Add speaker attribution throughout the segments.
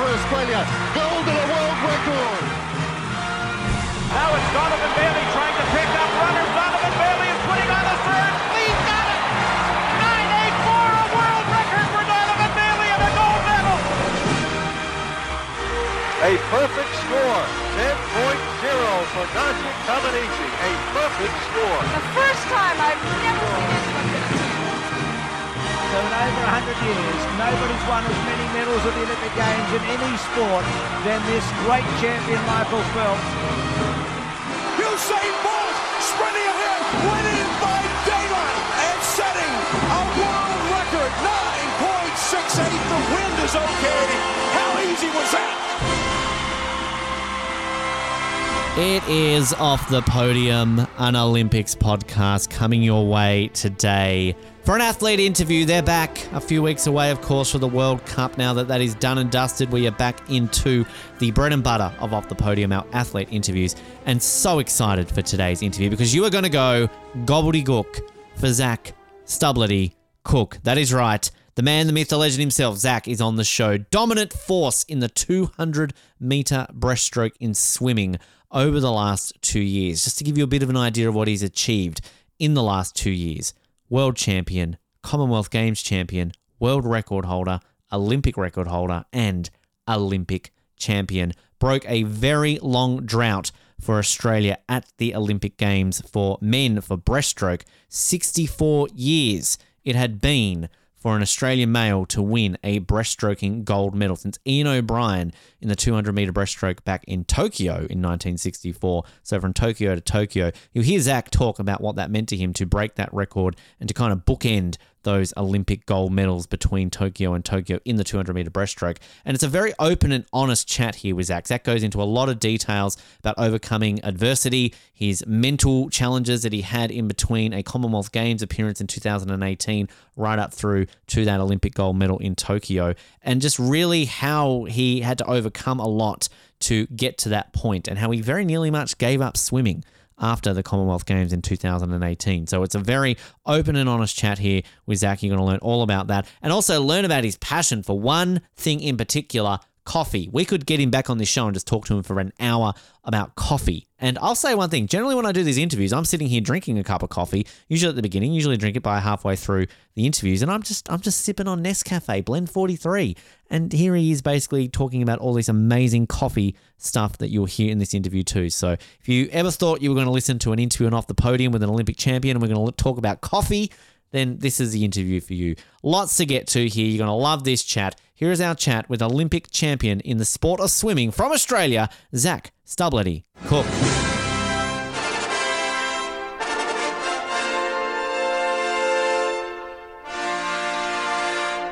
Speaker 1: for Australia. Gold and a world record.
Speaker 2: Now it's Donovan Bailey trying to pick up runners. Donovan Bailey is putting on the third. He's got it. 984, a world record for Donovan Bailey and a gold medal.
Speaker 3: A perfect score. 10.0 for Nadia Comaneci. A perfect score.
Speaker 4: So in over 100 years, nobody's won as many medals at the Olympic Games in any sport than this great champion Michael Phelps.
Speaker 5: Usain Bolt sprinting ahead, winning by daylight and setting a world record 9.68. The wind is okay. How easy was that?
Speaker 6: It is Off the Podium, an Olympics podcast coming your way today. For an athlete interview, they're back a few weeks away, of course, for the World Cup. Now that that is done and dusted, we are back into the bread and butter of Off the Podium, our athlete interviews. And so excited for today's interview because you are going to go gobbledygook for Zach Stubblety Cook. That is right. The man, the myth, the legend himself, Zac, is on the show. Dominant force in the 200 meter breaststroke in swimming over the last two years. Just to give you a bit of an idea of what he's achieved in the last two years world champion, Commonwealth Games champion, world record holder, Olympic record holder, and Olympic champion. Broke a very long drought for Australia at the Olympic Games for men for breaststroke. 64 years it had been for an Australian male to win a breaststroking gold medal since Ian O'Brien in the 200 meter breaststroke back in Tokyo in 1964. So from Tokyo to Tokyo, you'll hear Zac talk about what that meant to him to break that record and to kind of bookend those Olympic gold medals between Tokyo and Tokyo in the 200 meter breaststroke. And it's a very open and honest chat here with Zac. Zac goes into a lot of details about overcoming adversity, his mental challenges that he had in between a Commonwealth Games appearance in 2018 right up through to that Olympic gold medal in Tokyo, and just really how he had to overcome a lot to get to that point and how he very nearly much gave up swimming after the Commonwealth Games in 2018. So it's a very open and honest chat here with Zac. You're going to learn all about that and also learn about his passion for one thing in particular coffee. We could get him back on this show and just talk to him for an hour about coffee. And I'll say one thing generally, when I do these interviews, I'm sitting here drinking a cup of coffee, usually at the beginning, usually drink it by halfway through the interviews, and I'm just I'm just sipping on Nescafe Blend 43. And here he is basically talking about all this amazing coffee stuff that you'll hear in this interview too. So if you ever thought you were going to listen to an interview and off the podium with an Olympic champion and we're going to talk about coffee, then this is the interview for you. Lots to get to here. You're going to love this chat. Here is our chat with Olympic champion in the sport of swimming from Australia, Zach Stubblety Cook.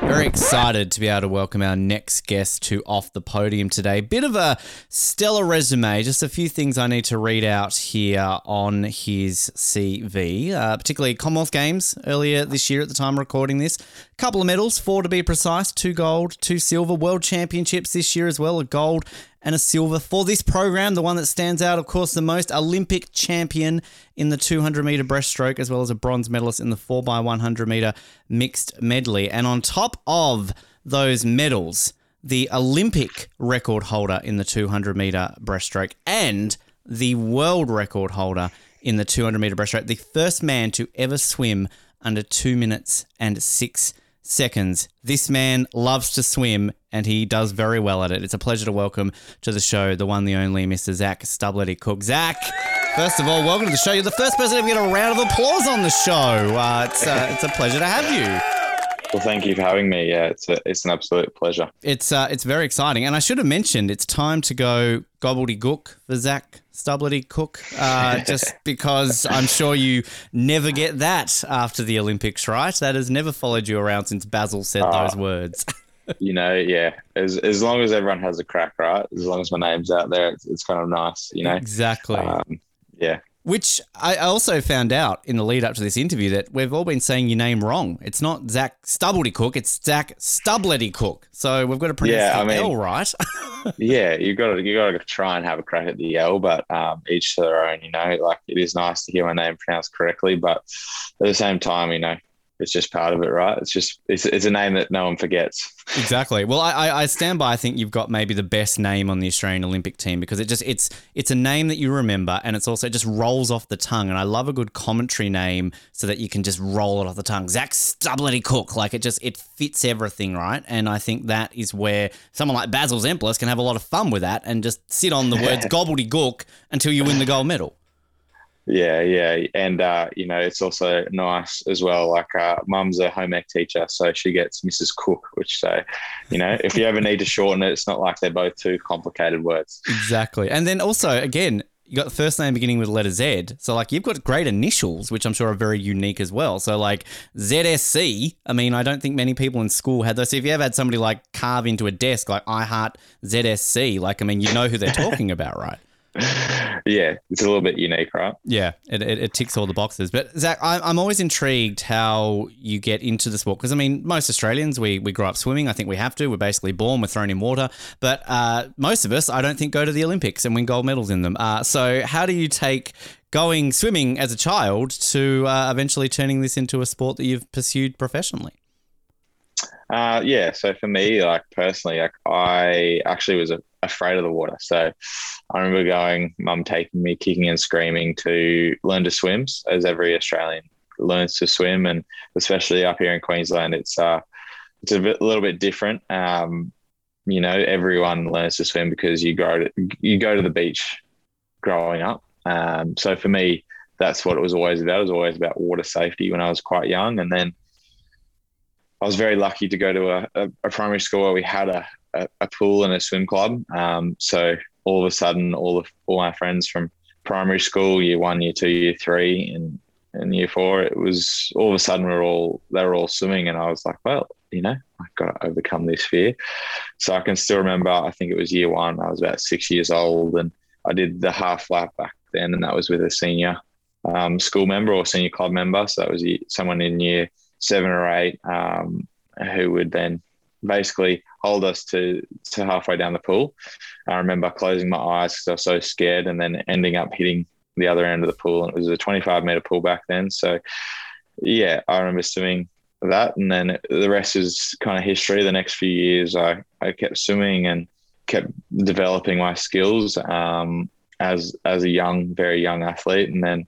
Speaker 6: Very excited to be able to welcome our next guest to Off the Podium today. Bit of a stellar resume, just a few things I need to read out here on his CV, uh, particularly Commonwealth Games earlier this year at the time recording this. A couple of medals, four to be precise, two gold, two silver. World Championships this year as well, a gold and a silver. For this program, the one that stands out, of course, the most Olympic champion in the 200 meter breaststroke, as well as a bronze medalist in the 4x100 meter mixed medley. And on top of those medals, the Olympic record holder in the 200 meter breaststroke and the world record holder in the 200 meter breaststroke, the first man to ever swim under two minutes and six seconds. This man loves to swim and he does very well at it. It's a pleasure to welcome to the show the one, the only Mr. Zach Stubblety Cook. Zac, first of all, welcome to the show. You're the first person to get a round of applause on the show. Uh, it's, uh, it's a pleasure to have you.
Speaker 7: Well, thank you for having me. Yeah, it's a, it's an absolute pleasure.
Speaker 6: It's uh, it's very exciting, and I should have mentioned it's time to go gobbledygook for Zach Stubblety Cook, uh, just because I'm sure you never get that after the Olympics, right? That has never followed you around since Basil said
Speaker 7: Ah.
Speaker 6: those words.
Speaker 7: You know, yeah. As as long as everyone has a crack, right? As long as my name's out there, it's, it's kind of nice. You know.
Speaker 6: exactly.
Speaker 7: Um, yeah.
Speaker 6: Which I I also found out in the lead up to this interview that we've all been saying your name wrong. It's not Zac Stubblety-Cook, it's Zac Stubblety-Cook. So we've got to pronounce
Speaker 7: Yeah,
Speaker 6: the
Speaker 7: I mean-
Speaker 6: L right.
Speaker 7: Yeah, you got to you got to try and have a crack at the L, but um, each to their own. You know, like it is nice to hear my name pronounced correctly, but at the same time, you know, it's just part of it, right? It's just it's it's a name that no one forgets.
Speaker 6: Exactly. Well, I, I stand by. I think you've got maybe the best name on the Australian Olympic team because it just it's it's a name that you remember, and it's also it just rolls off the tongue. And I love a good commentary name so that you can just roll it off the tongue. Zac Stubblety-Cook, like it just it fits everything, right? And I think that is where someone like Basil Zempilas can have a lot of fun with that and just sit on the words gobbledygook until you win the gold medal.
Speaker 7: Yeah, yeah, and uh, you know it's also nice as well. Like, uh, mum's a home ec teacher, so she gets Mrs. Cook, which so, you know, if you ever need to shorten it, it's not like they're both two complicated words.
Speaker 6: Exactly, and then also again, you got the first name beginning with letter Z, so like you've got great initials, which I'm sure are very unique as well. So like ZSC, I mean, I don't think many people in school had those. So if you ever had somebody like carve into a desk like I heart ZSC, like I mean, you know who they're talking about, right?
Speaker 7: yeah, it's a little bit unique, right?
Speaker 6: Yeah, it, it, it ticks all the boxes. But Zac, I, I'm always intrigued how you get into the sport because I mean, most Australians we we grow up swimming. I think we have to. We're basically born, we're thrown in water. But uh, most of us, I don't think, go to the Olympics and win gold medals in them. Uh, so how do you take going swimming as a child to uh, eventually turning this into a sport that you've pursued professionally?
Speaker 7: Uh, yeah. So for me, like personally, like I actually was a, afraid of the water. So I remember going, mum taking me kicking and screaming to learn to swim, as every Australian learns to swim, and especially up here in Queensland, it's uh, it's a bit, little bit different. Um, you know, everyone learns to swim because you grow to, you go to the beach growing up. Um, so for me, that's what it was always about. It was always about water safety when I was quite young, and then I was very lucky to go to a, a, a primary school where we had a, a, pool and a swim club. Um, so all of a sudden, all of all my friends from primary school, year one, year two, year three, and and year four, it was all of a sudden we're all they were all swimming, and I was like, well, you know, I've got to overcome this fear. So I can still remember. I think it was year one. I was about six years old, and I did the half lap back then, and that was with a senior um, school member or senior club member. So that was someone in year seven or eight um, who would then basically hold us to to halfway down the pool. I remember closing my eyes because I was so scared, and then ending up hitting the other end of the pool. And it was a 25 meter pool back then. So, yeah, I remember swimming that, and then the rest is kind of history. The next few years, I I kept swimming and kept developing my skills um, as as a young, very young athlete, and then.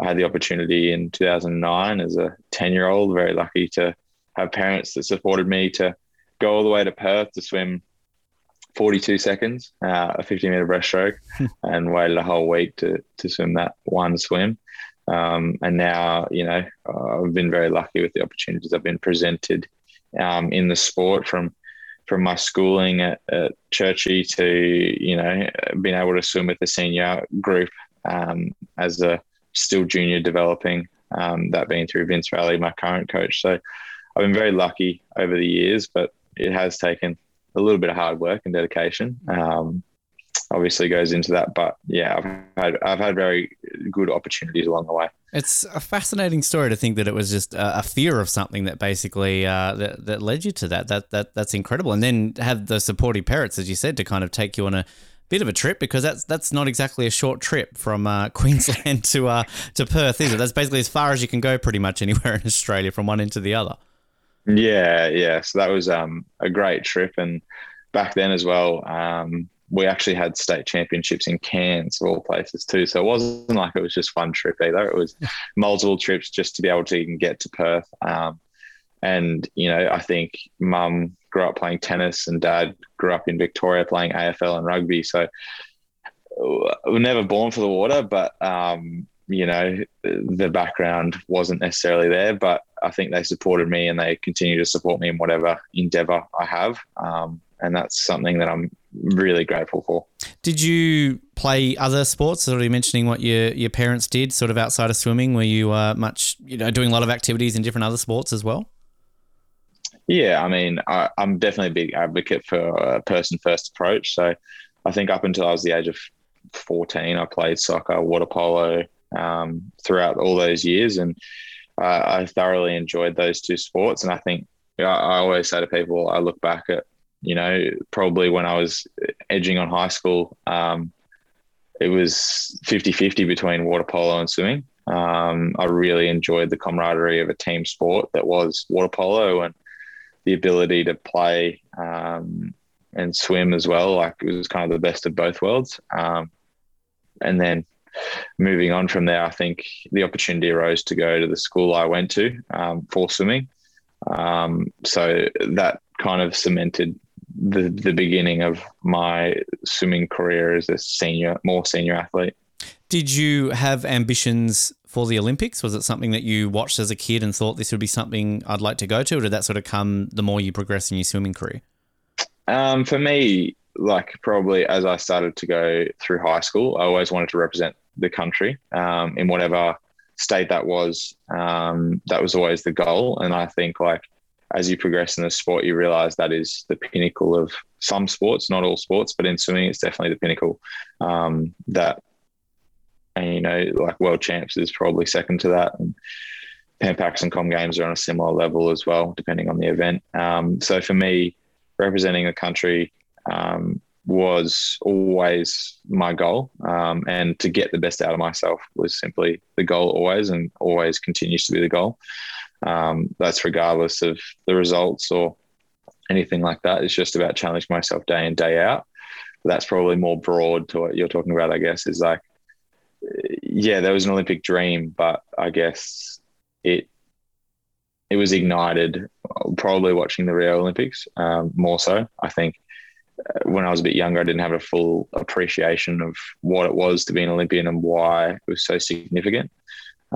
Speaker 7: I had the opportunity in 2009 as a 10 year old, very lucky to have parents that supported me to go all the way to Perth to swim 42 seconds, uh, a 50 meter breaststroke, and waited a whole week to, to swim that one swim. Um, and now, you know, uh, I've been very lucky with the opportunities I've been presented um, in the sport from from my schooling at, at Churchie to, you know, being able to swim with the senior group um, as a still junior developing, um, that being through Vince Raleigh, my current coach. So I've been very lucky over the years, but it has taken a little bit of hard work and dedication. Um, obviously goes into that, but yeah, I've had I've had very good opportunities along the way.
Speaker 6: It's a fascinating story to think that it was just a, a fear of something that basically uh, that, that led you to that. That that that's incredible, and then have the supportive parents, as you said, to kind of take you on a bit of a trip because that's that's not exactly a short trip from uh, Queensland to uh, to Perth, is it? That's basically as far as you can go, pretty much anywhere in Australia, from one end to the other.
Speaker 7: Yeah, yeah. So that was um, a great trip, and back then as well, um, we actually had state championships in Cairns of all places too. So it wasn't like it was just one trip either. It was multiple trips just to be able to even get to Perth. Um, and you know, I think mum grew up playing tennis, and dad grew up in Victoria playing AFL and rugby. So we were never born for the water, but um, you know, the background wasn't necessarily there, but I think they supported me and they continue to support me in whatever endeavor I have. Um, and that's something that I'm really grateful for.
Speaker 6: Did you play other sports? Sort of mentioning what your your parents did, sort of outside of swimming. Were you uh, much, you know, doing a lot of activities in different other sports as well?
Speaker 7: Yeah, I mean, I, am definitely a big advocate for a person first approach. So I think up until I was the age of 14, I played soccer, water polo, um, throughout all those years, and uh, I thoroughly enjoyed those two sports. And I think I, I always say to people, I look back at you know probably when I was edging on high school, um, it was 50-50 between water polo and swimming. Um, I really enjoyed the camaraderie of a team sport that was water polo and the ability to play um, and swim as well. Like it was kind of the best of both worlds. Um, and then moving on from there, I think the opportunity arose to go to the school I went to um, for swimming. Um, so that kind of cemented the the beginning of my swimming career as a senior, more senior athlete.
Speaker 6: Did you have ambitions for the Olympics? Was it something that you watched as a kid and thought this would be something I'd like to go to, or did that sort of come the more you progress in your swimming career?
Speaker 7: Um, for me, like probably as I started to go through high school, I always wanted to represent the country um, in whatever state that was. Um, that was always the goal, and I think like as you progress in the sport, you realize that is the pinnacle of some sports, not all sports, but in swimming, it's definitely the pinnacle. Um, that, and you know, like world champs is probably second to that. And Pan Pacs and Com Games are on a similar level as well, depending on the event. Um, so for me, representing the country um, was always my goal. Um, and to get the best out of myself was simply the goal always and always continues to be the goal. Um, that's regardless of the results or anything like that. It's just about challenging myself day in, day out. That's probably more broad to what you're talking about, I guess, is like, yeah, there was an Olympic dream, but I guess it it was ignited probably watching the Rio Olympics um, more so. I think when I was a bit younger, I didn't have a full appreciation of what it was to be an Olympian and why it was so significant.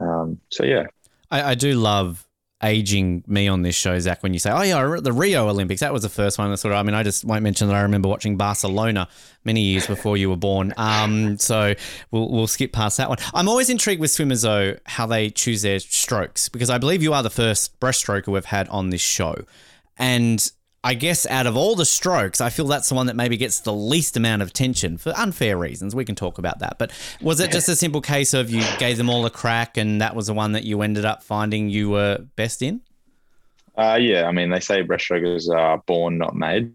Speaker 7: Um, so yeah,
Speaker 6: I, I, do love aging me on this show, Zac. When you say, "Oh yeah, the Rio Olympics," that was the first one. That sort of, I mean, I just won't mention that I remember watching Barcelona many years before you were born. Um, so we'll we'll skip past that one. I'm always intrigued with swimmers though how they choose their strokes because I believe you are the first breaststroker we've had on this show, and I guess out of all the strokes, I feel that's the one that maybe gets the least amount of attention for unfair reasons. We can talk about that. But was it just a simple case of you gave them all a crack and that was the one that you ended up finding you were best in?
Speaker 7: Uh, yeah, I mean, they say breaststrokers are born, not made.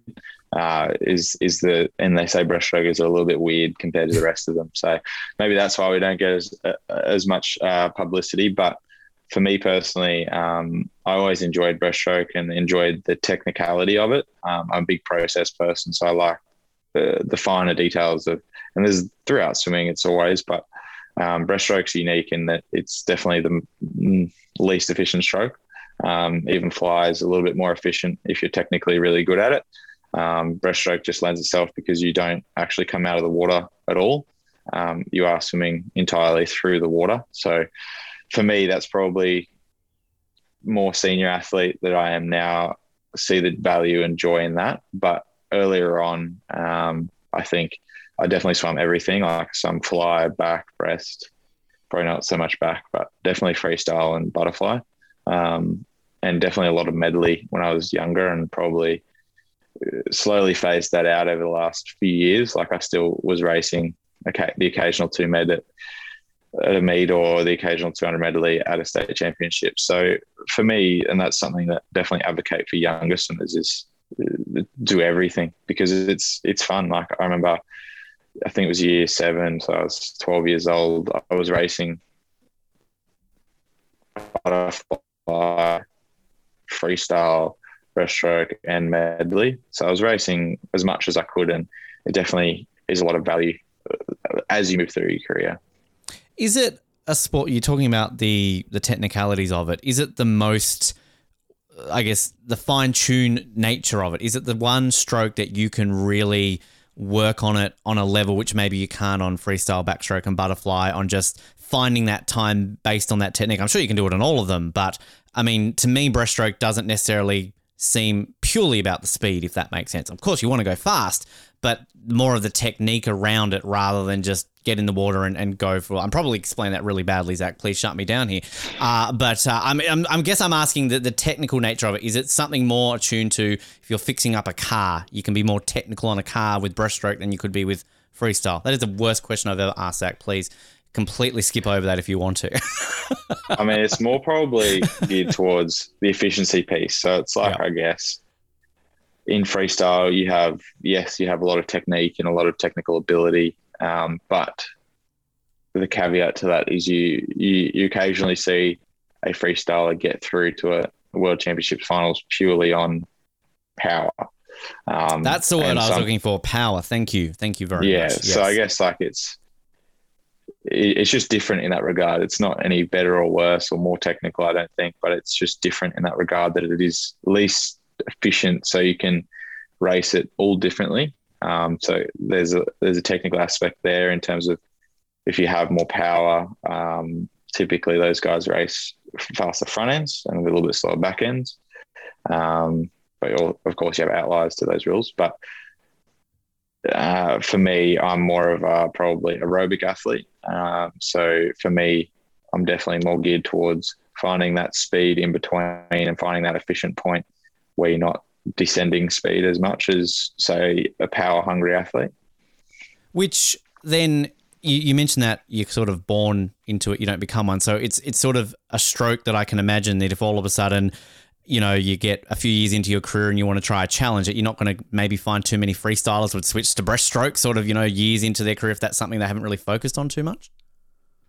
Speaker 7: Uh, is is the and they say breaststrokers are a little bit weird compared to the rest of them. So maybe that's why we don't get as uh, as much uh, publicity. But for me personally, um, I always enjoyed breaststroke and enjoyed the technicality of it. Um, I'm a big process person, so I like the the finer details of. And there's throughout swimming, it's always, but um, breaststroke's unique in that it's definitely the least efficient stroke. Um, even fly is a little bit more efficient if you're technically really good at it. Um, breaststroke just lends itself because you don't actually come out of the water at all. Um, you are swimming entirely through the water, so for me, that's probably more senior athlete that I am now. See the value and joy in that. But earlier on, um, I think I definitely swam everything, like some fly, back, breast, probably not so much back, but definitely freestyle and butterfly. Um, and definitely a lot of medley when I was younger and probably uh, slowly phased that out over the last few years. Like I still was racing okay, the occasional two med at at a meet or the occasional 200 medley at a state championship. So for me, and that's something that definitely advocate for younger swimmers is uh, do everything because it's it's fun. Like I remember, I think it was year seven, so I was 12 years old. I was racing butterfly, freestyle, breaststroke, and medley. So I was racing as much as I could, and it definitely is a lot of value uh, as you move through your career.
Speaker 6: Is it a sport? You're talking about the the technicalities of it. Is it the most? I guess the fine tune nature of it. Is it the one stroke that you can really work on it on a level which maybe you can't on freestyle, backstroke, and butterfly on just finding that time based on that technique? I'm sure you can do it on all of them, but I mean, to me, breaststroke doesn't necessarily seem purely about the speed, if that makes sense. Of course, you want to go fast, but more of the technique around it rather than just get in the water and, and go for. I'm probably explaining that really badly, Zac. Please shut me down here. Uh, but uh, I'm, I'm, I'm guess I'm asking the, the technical nature of it. Is it something more attuned to if you're fixing up a car? You can be more technical on a car with breaststroke than you could be with freestyle. That is the worst question I've ever asked, Zac. Please completely skip over that if you want to.
Speaker 7: I mean, it's more probably geared towards the efficiency piece. So it's like, I guess, in freestyle, you have, yes, you have a lot of technique and a lot of technical ability, um, but the caveat to that is you you, you occasionally see a freestyler get through to a World Championships finals purely on power. Um,
Speaker 6: That's the word I was
Speaker 7: some-
Speaker 6: looking for. Power. Thank you. Thank you very
Speaker 7: yeah,
Speaker 6: much. Yeah.
Speaker 7: So I guess like it's it- it's just different in that regard. It's not any better or worse or more technical, I don't think, but it's just different in that regard that it is least efficient, so you can race it all differently. Um, so there's a there's a technical aspect there in terms of if you have more power. Um, typically, those guys race faster front ends and a little bit slower back ends. Um, but of course, you have outliers to those rules, but uh, for me, I'm more of a probably aerobic athlete. Um, so for me, I'm definitely more geared towards finding that speed in between and finding that efficient point where you're not descending speed as much as, say, a power hungry athlete.
Speaker 6: Which then you, you mentioned that you're sort of born into it, you don't become one. So it's it's sort of a stroke that I can imagine that if all of a sudden, you know, you get a few years into your career and you want to try a challenge, that you're not going to maybe find too many freestylers would switch to breaststroke, sort of, you know, years into their career if that's something they haven't really focused on too much.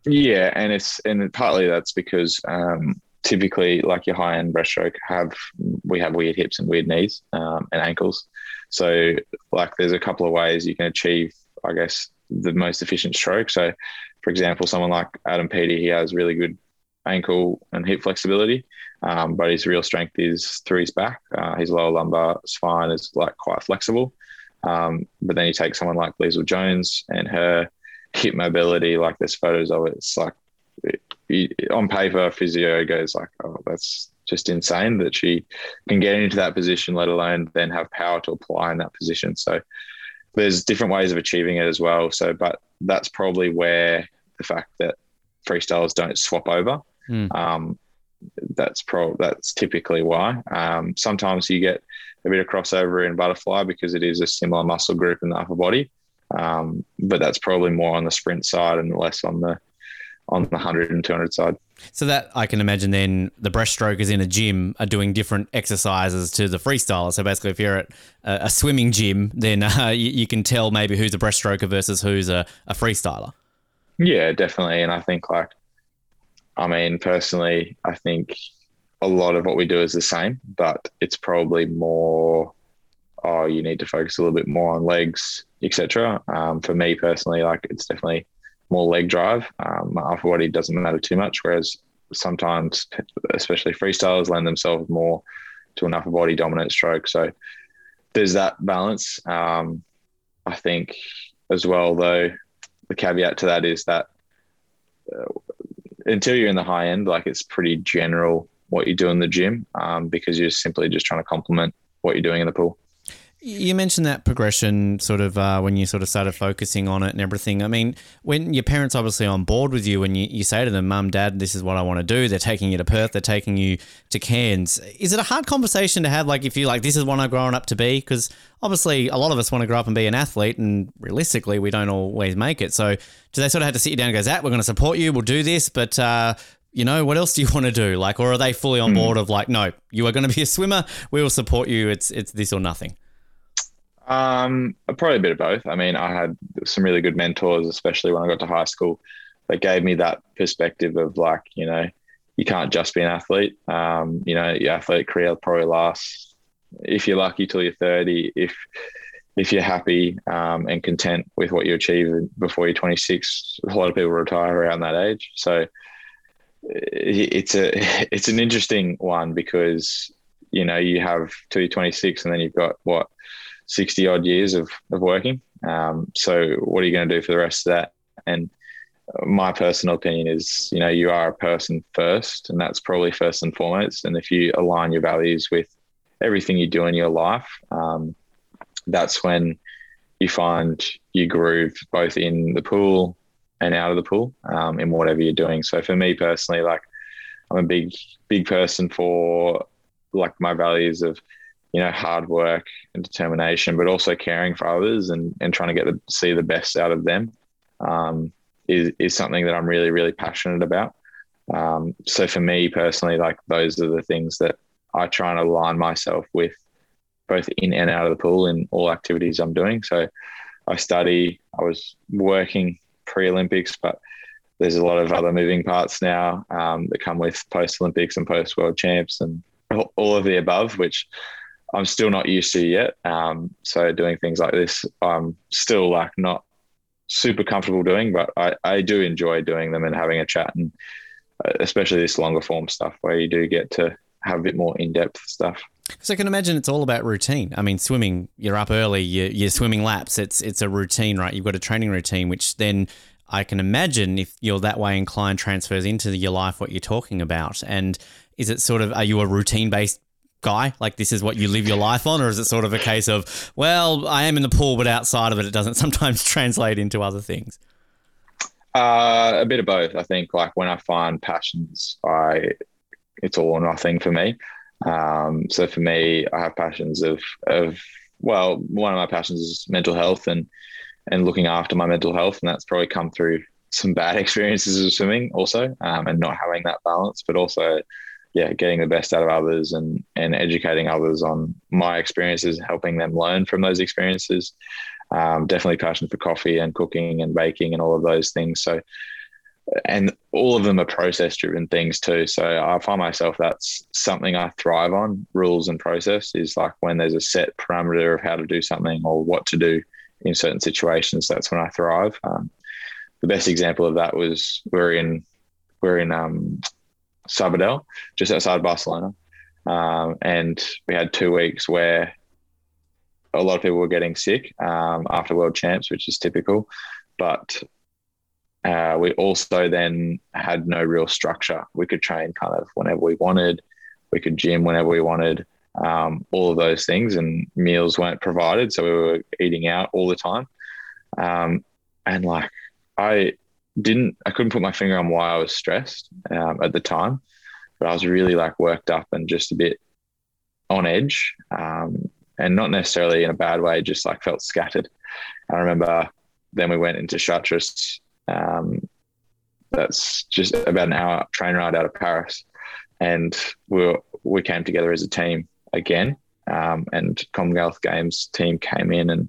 Speaker 7: Yeah, and it's and partly that's because um, typically, like your high end breaststroke, have we have weird hips and weird knees um, and ankles. So, like, there's a couple of ways you can achieve, I guess, the most efficient stroke. So, for example, someone like Adam Peaty, he has really good ankle and hip flexibility, um, but his real strength is through his back. Uh, his lower lumbar spine is like quite flexible. Um, but then you take someone like Leisel Jones and her hip mobility, like there's photos of it. It's like on paper, physio goes like, oh, that's just insane that she can get into that position, let alone then have power to apply in that position. So there's different ways of achieving it as well. So, but that's probably where the fact that freestylers don't swap over.
Speaker 6: Mm.
Speaker 7: Um, that's pro. That's typically why. Um, sometimes you get a bit of crossover in butterfly because it is a similar muscle group in the upper body, um, but that's probably more on the sprint side and less on the on the 100 and 200 side.
Speaker 6: So that I can imagine then the breaststrokers in a gym are doing different exercises to the freestyler. So basically, if you're at a, a swimming gym, then uh, you, you can tell maybe who's a breaststroker versus who's a, a freestyler.
Speaker 7: Yeah, definitely. And I think like, I mean, personally, I think a lot of what we do is the same, but it's probably more. Oh, you need to focus a little bit more on legs, etc. Um, for me personally, like it's definitely more leg drive. Um, my upper body doesn't matter too much, whereas sometimes, especially freestylers, lend themselves more to an upper body dominant stroke. So there's that balance. Um, I think as well, though, the caveat to that is that uh, until you're in the high end, like it's pretty general what you do in the gym um, because you're simply just trying to complement what you're doing in the pool.
Speaker 6: You mentioned that progression sort of uh, when you sort of started focusing on it and everything. I mean, when your parents obviously on board with you and you, you say to them, Mum, Dad, this is what I want to do, they're taking you to Perth, they're taking you to Cairns. Is it a hard conversation to have? Like, if you like, this is what I'm growing up to be? Because obviously, a lot of us want to grow up and be an athlete, and realistically, we don't always make it. So, do they sort of have to sit you down and go, Zac, we're going to support you, we'll do this, but. Uh, you know, what else do you want to do? Like, or are they fully on board of like, no, you are going to be a swimmer. We will support you. It's it's this or nothing.
Speaker 7: Um, probably a bit of both. I mean, I had some really good mentors, especially when I got to high school, that gave me that perspective of like, you know, you can't just be an athlete. Um, you know, your athletic career probably lasts, if you're lucky, till you're 30. If if you're happy um, and content with what you achieve before you're 26, a lot of people retire around that age. So it's a it's an interesting one because you know you have till you're 26 and then you've got what 60 odd years of, of working. Um, so what are you going to do for the rest of that? And my personal opinion is, you know, you are a person first, and that's probably first and foremost. And if you align your values with everything you do in your life, um, that's when you find you groove both in the pool and out of the pool um, in whatever you're doing. So for me personally, like I'm a big, big person for like my values of you know, hard work and determination, but also caring for others and, and trying to get to see the best out of them um, is, is something that I'm really, really passionate about. Um, so for me personally, like those are the things that I try and align myself with both in and out of the pool in all activities I'm doing. So I study, I was working pre Olympics, but there's a lot of other moving parts now um, that come with post Olympics and post World Champs and all of the above, which I'm still not used to yet. Um, so doing things like this, I'm still like not super comfortable doing, but I, I do enjoy doing them and having a chat and uh, especially this longer form stuff where you do get to have a bit more in depth stuff.
Speaker 6: So I can imagine it's all about routine. I mean, swimming, you're up early, you're, you're swimming laps. It's it's a routine, right? You've got a training routine, which then I can imagine if you're that way inclined transfers into your life what you're talking about. And is it sort of are you a routine based guy? Like this is what you live your life on, or is it sort of a case of, well, I am in the pool, but outside of it, it doesn't sometimes translate into other things?
Speaker 7: Uh, a bit of both. I think like when I find passions, I it's all or nothing for me. Um, so for me, I have passions of of well, one of my passions is mental health and and looking after my mental health, and that's probably come through some bad experiences of swimming also, um, and not having that balance, but also yeah, getting the best out of others and and educating others on my experiences, helping them learn from those experiences. Um, definitely passion for coffee and cooking and baking and all of those things. So, and all of them are process driven things too. So I find myself that's something I thrive on. Rules and process is like when there's a set parameter of how to do something or what to do in certain situations. That's when I thrive. Um, the best example of that was we're in we're in um, Sabadell, just outside Barcelona. Um, and we had two weeks where a lot of people were getting sick um, after World Champs, which is typical. But uh, we also then had no real structure. We could train kind of whenever we wanted, we could gym whenever we wanted, um, all of those things, and meals weren't provided. So we were eating out all the time. Um, and like, I didn't I couldn't put my finger on why I was stressed um, at the time, but I was really like worked up and just a bit on edge, um, and not necessarily in a bad way. Just like felt scattered. I remember then we went into Chartres. Um, that's just about an hour train ride out of Paris, and we were, we came together as a team again. Um, and Commonwealth Games team came in and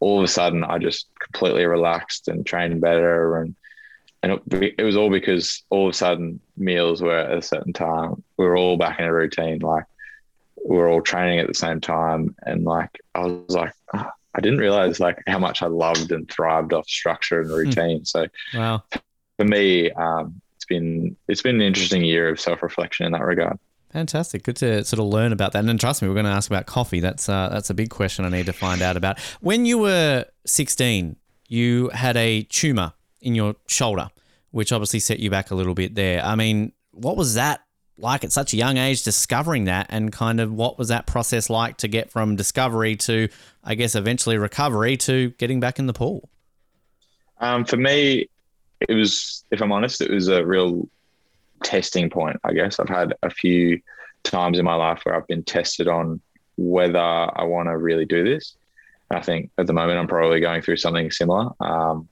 Speaker 7: all of a sudden I just completely relaxed and trained better and and it, it, was all because all of a sudden meals were at a certain time. We were all back in a routine, like we were all training at the same time, and like I was like, oh, I didn't realize like how much I loved and thrived off structure and hmm. routine. Mm. So,
Speaker 6: wow,
Speaker 7: for me, um, it's been it's been an interesting year of self reflection in that regard.
Speaker 6: Fantastic. Good to sort of learn about that. And trust me, we're going to ask about coffee. That's uh, that's a big question I need to find out about. When you were 16, you had a tumor in your shoulder, which obviously set you back a little bit there. I mean, what was that like at such a young age, discovering that, and kind of what was that process like to get from discovery to, I guess, eventually recovery to getting back in the pool?
Speaker 7: Um, for me, it was, if I'm honest, it was a real testing point, I guess. I've had a few times in my life where I've been tested on whether I want to really do this. I think at the moment I'm probably going through something similar. Um,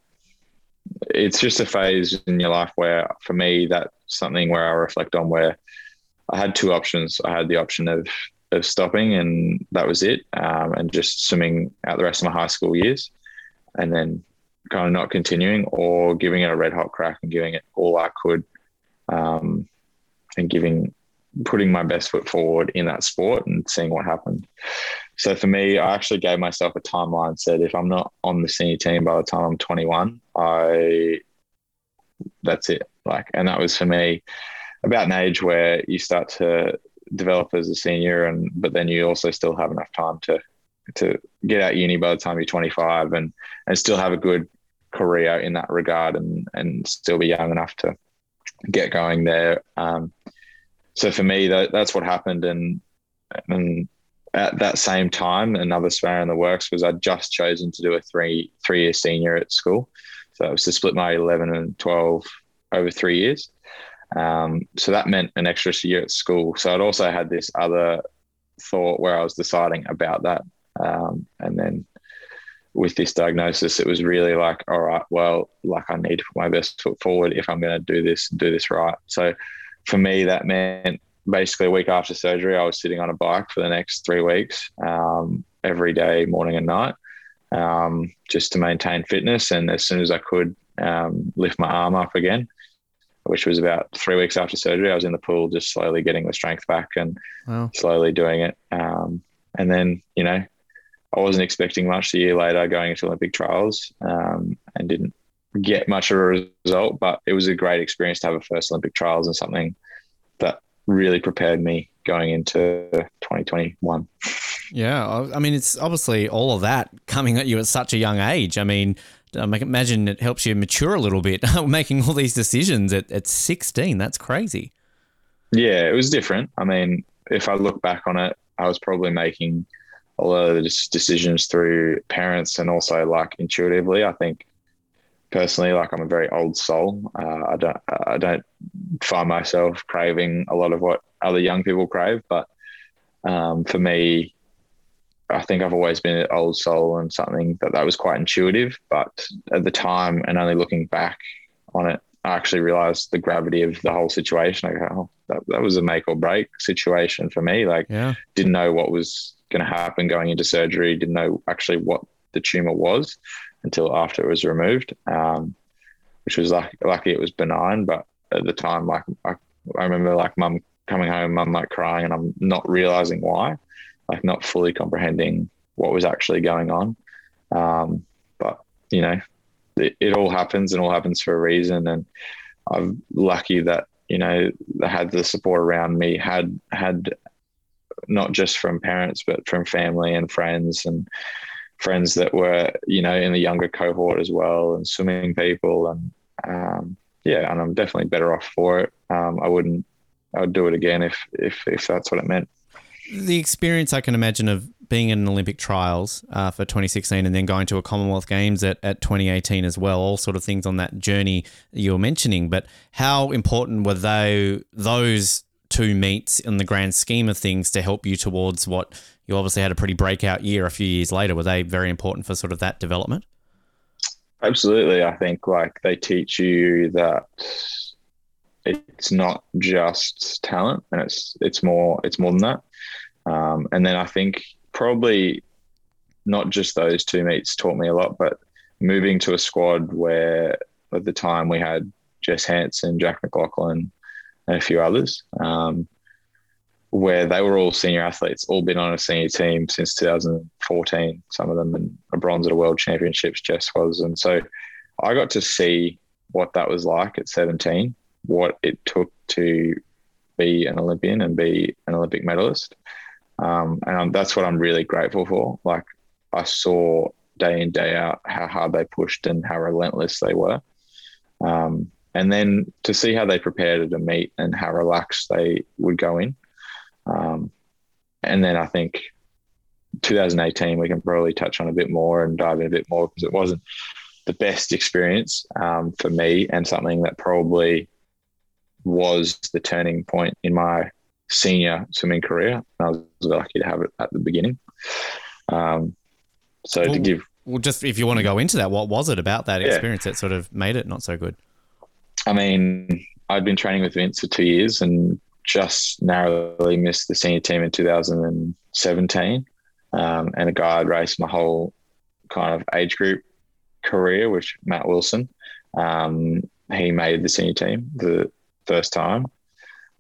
Speaker 7: it's just a phase in your life where, for me, that's something where I reflect on where I had two options. I had the option of of stopping, and that was it, um, and just swimming out the rest of my high school years, and then kind of not continuing, or giving it a red hot crack and giving it all I could, um, and giving putting my best foot forward in that sport and seeing what happened. So for me, I actually gave myself a timeline. Said if I'm not on the senior team by the time I'm 21, I that's it. Like, and that was for me about an age where you start to develop as a senior, and but then you also still have enough time to to get out uni by the time you're 25 and and still have a good career in that regard, and and still be young enough to get going there. Um, so for me, that, that's what happened, and and at that same time, another spanner in the works was I'd just chosen to do a three three year senior at school. So it was to split my 11 and 12 over three years. Um, so that meant an extra year at school. So I'd also had this other thought where I was deciding about that. Um, and then with this diagnosis, it was really like, all right, well, like I need to put my best foot forward if I'm going to do this, do this right. So for me, that meant basically a week after surgery, I was sitting on a bike for the next three weeks, um, every day, morning and night, um, just to maintain fitness. And as soon as I could um, lift my arm up again, which was about three weeks after surgery. I was in the pool, just slowly getting the strength back and
Speaker 6: Wow.
Speaker 7: slowly doing it. Um, and then, you know, I wasn't expecting much a year later going into Olympic trials um, and didn't get much of a result, but it was a great experience to have a first Olympic trials and something that really prepared me going into 2021.
Speaker 6: Yeah, I I mean, it's obviously all of that coming at you at such a young age. I mean, I imagine it helps you mature a little bit, making all these decisions at, at 16. That's crazy.
Speaker 7: Yeah, it was different. I mean, if I look back on it, I was probably making a lot of the decisions through parents and also like intuitively. I think personally, like I'm a very old soul. Uh, I don't, I don't find myself craving a lot of what other young people crave, but um, for me, I think I've always been an old soul and something that that was quite intuitive. But at the time, and only looking back on it, I actually realized the gravity of the whole situation. I go, oh, that, that was a make or break situation for me. Like,
Speaker 6: Yeah.
Speaker 7: didn't know what was going to happen going into surgery, didn't know actually what the tumor was until after it was removed, um, which was lucky, lucky it was benign. But at the time, like, I, I remember like mum coming home, mum like crying, and I'm not realizing why, like, not fully comprehending what was actually going on. Um, but, you know, it, it all happens and all happens for a reason. And I'm lucky that you know I had the support around me, had had not just from parents but from family and friends and friends that were you know in the younger cohort as well and swimming people and um, yeah, and I'm definitely better off for it. Um, I wouldn't. I would do it again if if if that's what it meant.
Speaker 6: The experience I can imagine of being in Olympic trials uh, for 2016 and then going to a Commonwealth Games at, at 2018 as well, all sort of things on that journey you were mentioning. But how important were they, those two meets in the grand scheme of things to help you towards what you obviously had a pretty breakout year a few years later? Were they very important for sort of that development?
Speaker 7: Absolutely. I think like they teach you that it's not just talent and it's it's more it's more than that. Um, and then I think probably not just those two meets taught me a lot, but moving to a squad where at the time we had Jess Hansen, Jack McLoughlin, and a few others, um, where they were all senior athletes, all been on a senior team since 2014. Some of them and a bronze at a world championships. Jess was, and so I got to see what that was like at 17, what it took to be an Olympian and be an Olympic medalist. Um, and that's what I'm really grateful for. Like I saw day in day out how hard they pushed and how relentless they were. Um, and then to see how they prepared at a meet and how relaxed they would go in. Um, and then I think 2018 we can probably touch on a bit more and dive in a bit more because it wasn't the best experience um, for me and something that probably was the turning point in my senior swimming career. I was lucky to have it at the beginning. Um, so
Speaker 6: Well,
Speaker 7: to give
Speaker 6: Well, just if you want to go into that, what was it about that
Speaker 7: Yeah.
Speaker 6: experience that sort of made it not so good?
Speaker 7: I mean, I'd been training with Vince for two years and just narrowly missed the senior team in 2017. Um, and a guy I'd raced my whole kind of age group career, which Matt Wilson, um, he made the senior team the first time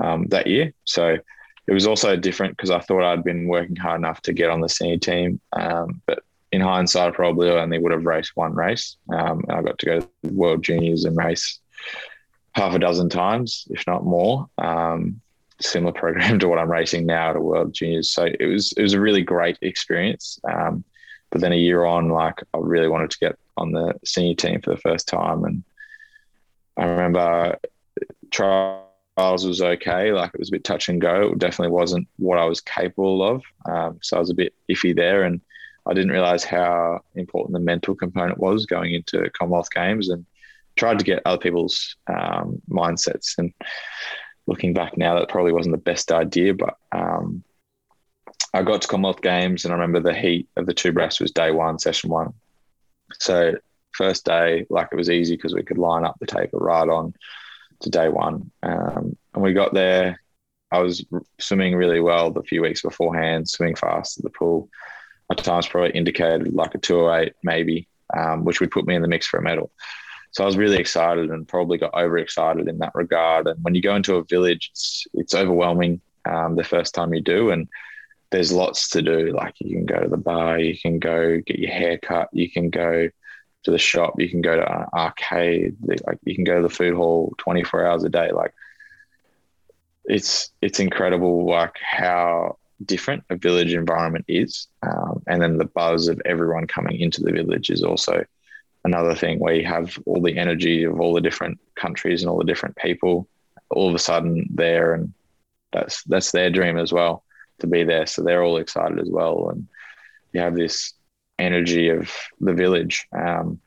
Speaker 7: um, that year. So it was also different because I thought I'd been working hard enough to get on the senior team. Um, but in hindsight, I probably only would have raced one race. Um, and I got to go to the World Juniors and race half a dozen times, if not more. Um, similar program to what I'm racing now at a World Juniors. So it was it was a really great experience. Um, but then a year on, like I really wanted to get on the senior team for the first time, and I remember trials was okay. Like it was a bit touch and go. It definitely wasn't what I was capable of. Um, so I was a bit iffy there, and I didn't realize how important the mental component was going into Commonwealth Games, and tried to get other people's um, mindsets. And looking back now, that probably wasn't the best idea, but um, I got to Commonwealth Games, and I remember the heat of the two breasts was day one, session one. So first day, like it was easy because we could line up the taper right on to day one. Um, and we got there. I was swimming really well the few weeks beforehand, swimming fast at the pool. My times probably indicated like a 208 maybe, um, which would put me in the mix for a medal. So I was really excited and probably got overexcited in that regard. And when you go into a village, it's it's overwhelming um, the first time you do, and there's lots to do. Like you can go to the bar, you can go get your hair cut, you can go to the shop, you can go to an arcade, like you can go to the food hall 24 hours a day. Like it's it's incredible, like how different a village environment is, um, and then the buzz of everyone coming into the village is also another thing where you have all the energy of all the different countries and all the different people all of a sudden there and that's that's their dream as well to be there. So they're all excited as well. And you have this energy of the village. Um,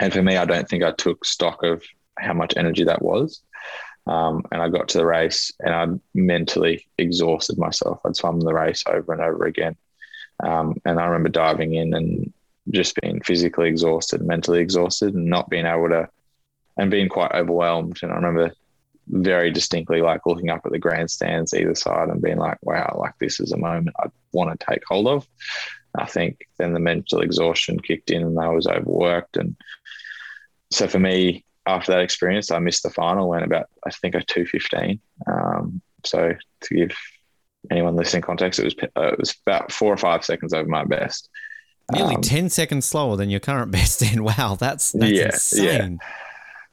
Speaker 7: and for me i don't think i took stock of how much energy that was. Um, and i got to the race and i mentally exhausted myself. I'd swum the race over and over again. Um, and i remember diving in and just being physically exhausted, mentally exhausted, and not being able to, and being quite overwhelmed. And I remember very distinctly like looking up at the grandstands either side and being like, wow, like this is a moment I want to take hold of. I think then the mental exhaustion kicked in and I was overworked. And so for me, after that experience, I missed the final, went about, I think, a 215. Um, so to give anyone listening context, it was, uh, it was about four or five seconds over my best.
Speaker 6: Nearly um, 10 seconds slower than your current best then. Wow, that's, that's yeah, insane. Yeah.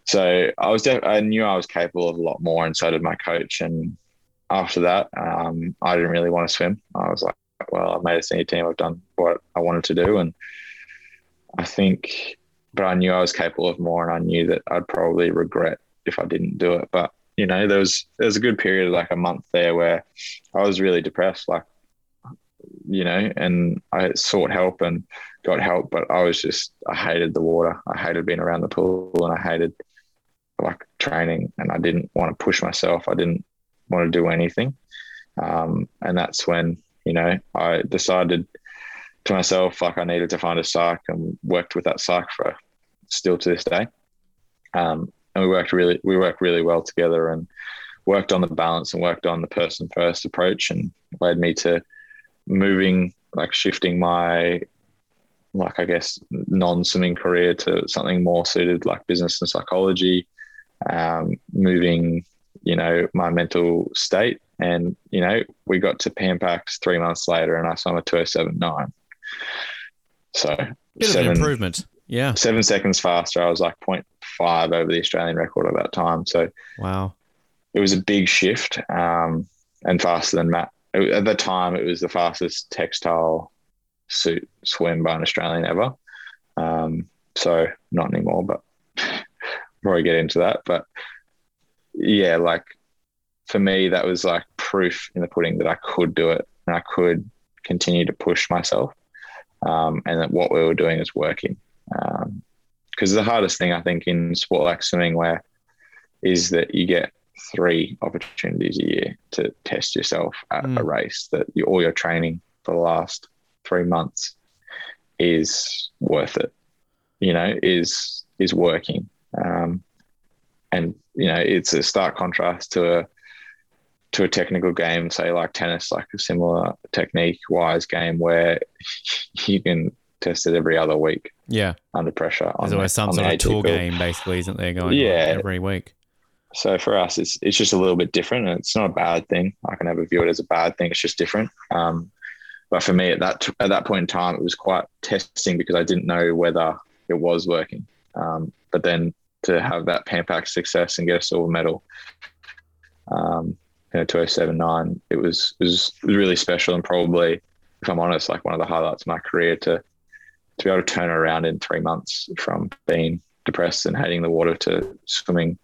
Speaker 7: So I was, def- I knew I was capable of a lot more, and so did my coach. And after that, um, I didn't really want to swim. I was like, well, I've made a senior team. I've done what I wanted to do, and I think, but I knew I was capable of more, and I knew that I'd probably regret if I didn't do it. But you know, there was there was a good period, of like a month there, where I was really depressed. Like you know, and I sought help and got help, but I was just, I hated the water. I hated being around the pool and I hated like training and I didn't want to push myself. I didn't want to do anything. Um, and that's when, you know, I decided to myself, like I needed to find a psych and worked with that psych for still to this day. Um, and we worked really, we worked really well together and worked on the balance and worked on the person first approach and led me to moving, like shifting my, like I guess, non-swimming career to something more suited, like business and psychology, um, moving, you know, my mental state. And, you know, we got to Pan Pacs three months later and I swam a 207.9. So
Speaker 6: Bit seven, of improvement. Yeah.
Speaker 7: Seven seconds faster. I was like 0.5 over the Australian record at that time. So
Speaker 6: wow.
Speaker 7: It was a big shift um, and faster than Matt at the time, it was the fastest textile suit swim by an Australian ever. Um, so not anymore, but before probably get into that. But yeah, like for me, that was like proof in the pudding that I could do it and I could continue to push myself, um, and that what we were doing is working. Because um, the hardest thing I think in sport like swimming, where is that you get three opportunities a year to test yourself at mm. a race that you, all your training for the last three months is worth it you know is is working. Um, and you know it's a stark contrast to a to a technical game say like tennis like a similar technique wise game where you can test it every other week
Speaker 6: yeah.
Speaker 7: under pressure
Speaker 6: there's always some sort of tour game basically isn't there going yeah. every week
Speaker 7: so for us, it's it's just a little bit different, and it's not a bad thing. I can never view it as a bad thing. It's just different. Um, but for me, at that at that point in time, it was quite testing because I didn't know whether it was working. Um, but then to have that Pan Pac success and get a silver medal, um, you know, 2079, it was, it was it was really special and probably, if I'm honest, like one of the highlights of my career to to be able to turn around in three months from being depressed and hating the water to swimming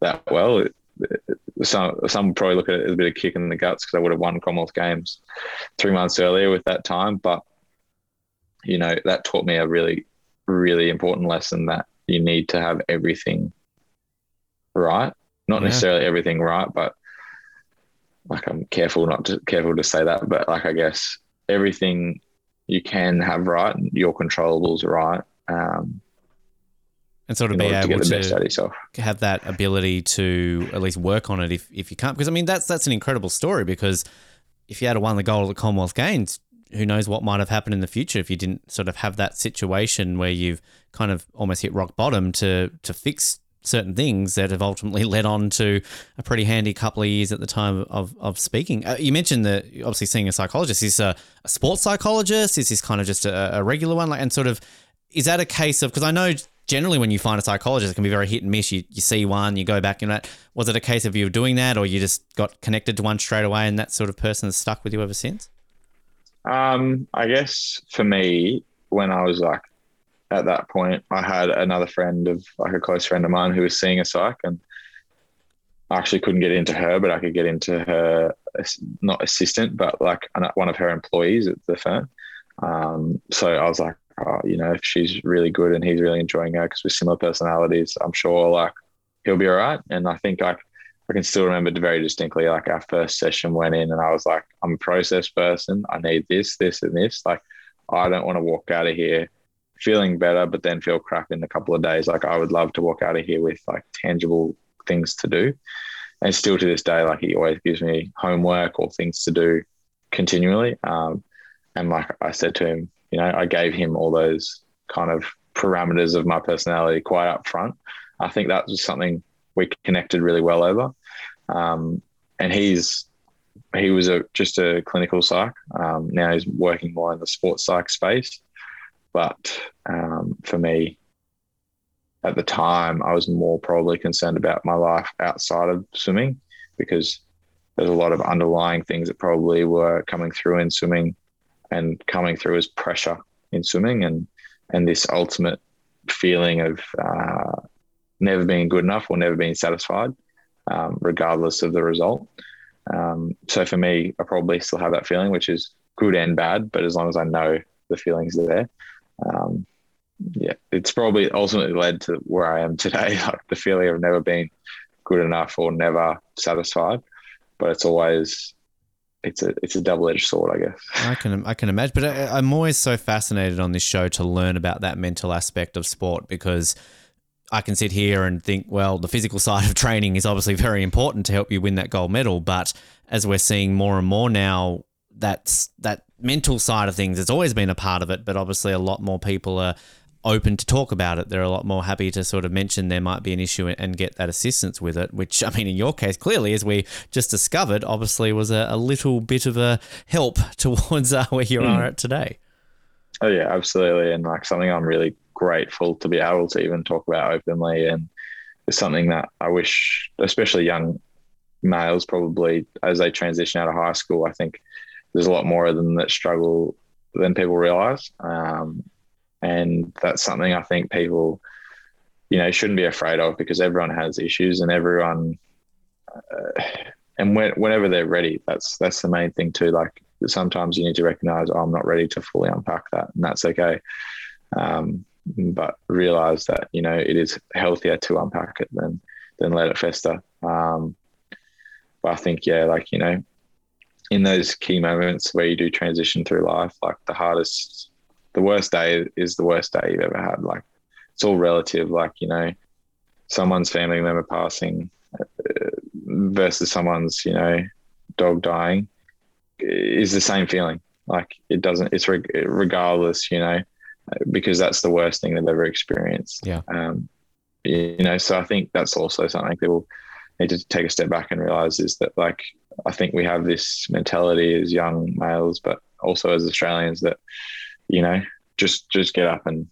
Speaker 7: that well. It, it, some some probably look at it as a bit of kick in the guts because I would have won Commonwealth Games three months earlier with that time. But you know that taught me a really really important lesson that you need to have everything right. Not yeah. necessarily everything right, but like I'm careful not to careful to say that, but like I guess everything you can have right, your controllables right. Um,
Speaker 6: and sort of be able to, to have that ability to at least work on it if, if you can't. Because I mean, that's that's an incredible story. Because if you had won the gold at the Commonwealth Games, who knows what might have happened in the future if you didn't sort of have that situation where you've kind of almost hit rock bottom to to fix certain things that have ultimately led on to a pretty handy couple of years at the time of, of speaking. Uh, you mentioned that obviously seeing a psychologist is a, a sports psychologist. Is this kind of just a, a regular one? Like, and sort of, is that a case of, because I know generally when you find a psychologist, it can be very hit and miss. You, you see one, you go back and that. Was it a case of you doing that or you just got connected to one straight away and that sort of person has stuck with you ever since?
Speaker 7: Um, I guess for me, when I was like at that point, I had another friend of like a close friend of mine who was seeing a psych, and I actually couldn't get into her, but I could get into her not assistant, but like one of her employees at the firm. Um, so I was like, oh, you know, if she's really good and he's really enjoying her because we're similar personalities, I'm sure like he'll be all right. And I think like I can still remember very distinctly like our first session went in and I was like, I'm a process person. I need this, this, and this. Like I don't want to walk out of here feeling better, but then feel crap in a couple of days. Like I would love to walk out of here with like tangible things to do. And still to this day, like he always gives me homework or things to do continually. Um, and like I said to him, you know, I gave him all those kind of parameters of my personality quite up front. I think that was something we connected really well over. Um, and he's he was a just a clinical psych. Um, now he's working more in the sports psych space. But um, for me, at the time, I was more probably concerned about my life outside of swimming because there's a lot of underlying things that probably were coming through in swimming and coming through as pressure in swimming and and this ultimate feeling of uh, never being good enough or never being satisfied, um, regardless of the result. Um, so for me, I probably still have that feeling, which is good and bad. But as long as I know the feelings are there, um, yeah, it's probably ultimately led to where I am today. Like the feeling of never being good enough or never satisfied, but it's always it's a it's a double edged sword, I guess.
Speaker 6: I can I can imagine, but I, I'm always so fascinated on this show to learn about that mental aspect of sport because. I can sit here and think, well, the physical side of training is obviously very important to help you win that gold medal. But as we're seeing more and more now, that's that mental side of things has always been a part of it, but obviously a lot more people are open to talk about it. They're a lot more happy to sort of mention there might be an issue and get that assistance with it, which, I mean, in your case, clearly, as we just discovered, obviously was a, a little bit of a help towards uh, where you mm. are at today.
Speaker 7: Oh, yeah, absolutely. And like something I'm really grateful to be able to even talk about openly. And it's something that I wish, especially young males, probably as they transition out of high school, I think there's a lot more of them that struggle than people realize. Um, and that's something I think people, you know, shouldn't be afraid of because everyone has issues and everyone, uh, and when, whenever they're ready, that's that's the main thing too. Like sometimes you need to recognize, oh, I'm not ready to fully unpack that, and that's okay. Um, but realize that you know it is healthier to unpack it than than let it fester. Um, but I think yeah, like you know, in those key moments where you do transition through life, like the hardest, the worst day is the worst day you've ever had. Like it's all relative. Like you know, someone's family member passing uh, versus someone's you know dog dying is the same feeling. Like it doesn't. It's regardless. You know, because that's the worst thing they've ever experienced.
Speaker 6: Yeah.
Speaker 7: Um, you know, so I think that's also something people need to take a step back and realize is that like I think we have this mentality as young males, but also as Australians that you know just just get up and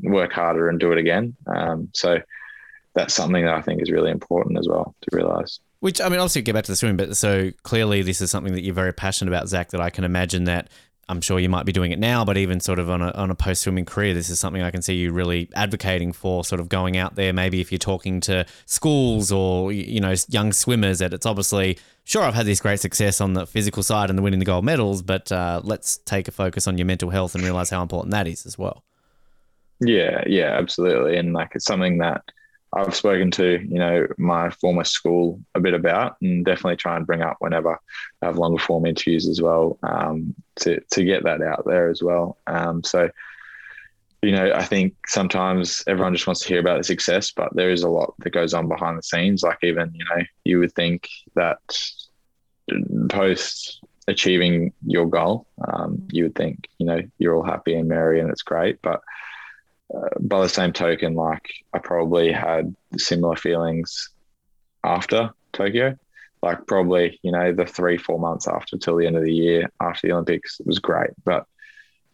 Speaker 7: work harder and do it again. Um, so that's something that I think is really important as well to realize.
Speaker 6: Which I mean, obviously, get back to the swimming, but so clearly, this is something that you're very passionate about, Zac. That I can imagine that I'm sure you might be doing it now, but even sort of on a, on a post swimming career, this is something I can see you really advocating for, sort of going out there. Maybe if you're talking to schools or, you know, young swimmers, that it's obviously, sure, I've had this great success on the physical side and the winning the gold medals, but uh, let's take a focus on your mental health and realize how important that is as well.
Speaker 7: Yeah, yeah, absolutely. And like it's something that, I've spoken to, you know, my former school a bit about and definitely try and bring up whenever I have longer form interviews as well um, to, to get that out there as well. Um, so, you know, I think sometimes everyone just wants to hear about the success, but there is a lot that goes on behind the scenes. Like even, you know, you would think that post achieving your goal, Um, you would think, you know, you're all happy and merry and it's great. But uh, by the same token, like I probably had similar feelings after Tokyo. Like probably, you know, the three, four months after till the end of the year after the Olympics, it was great. But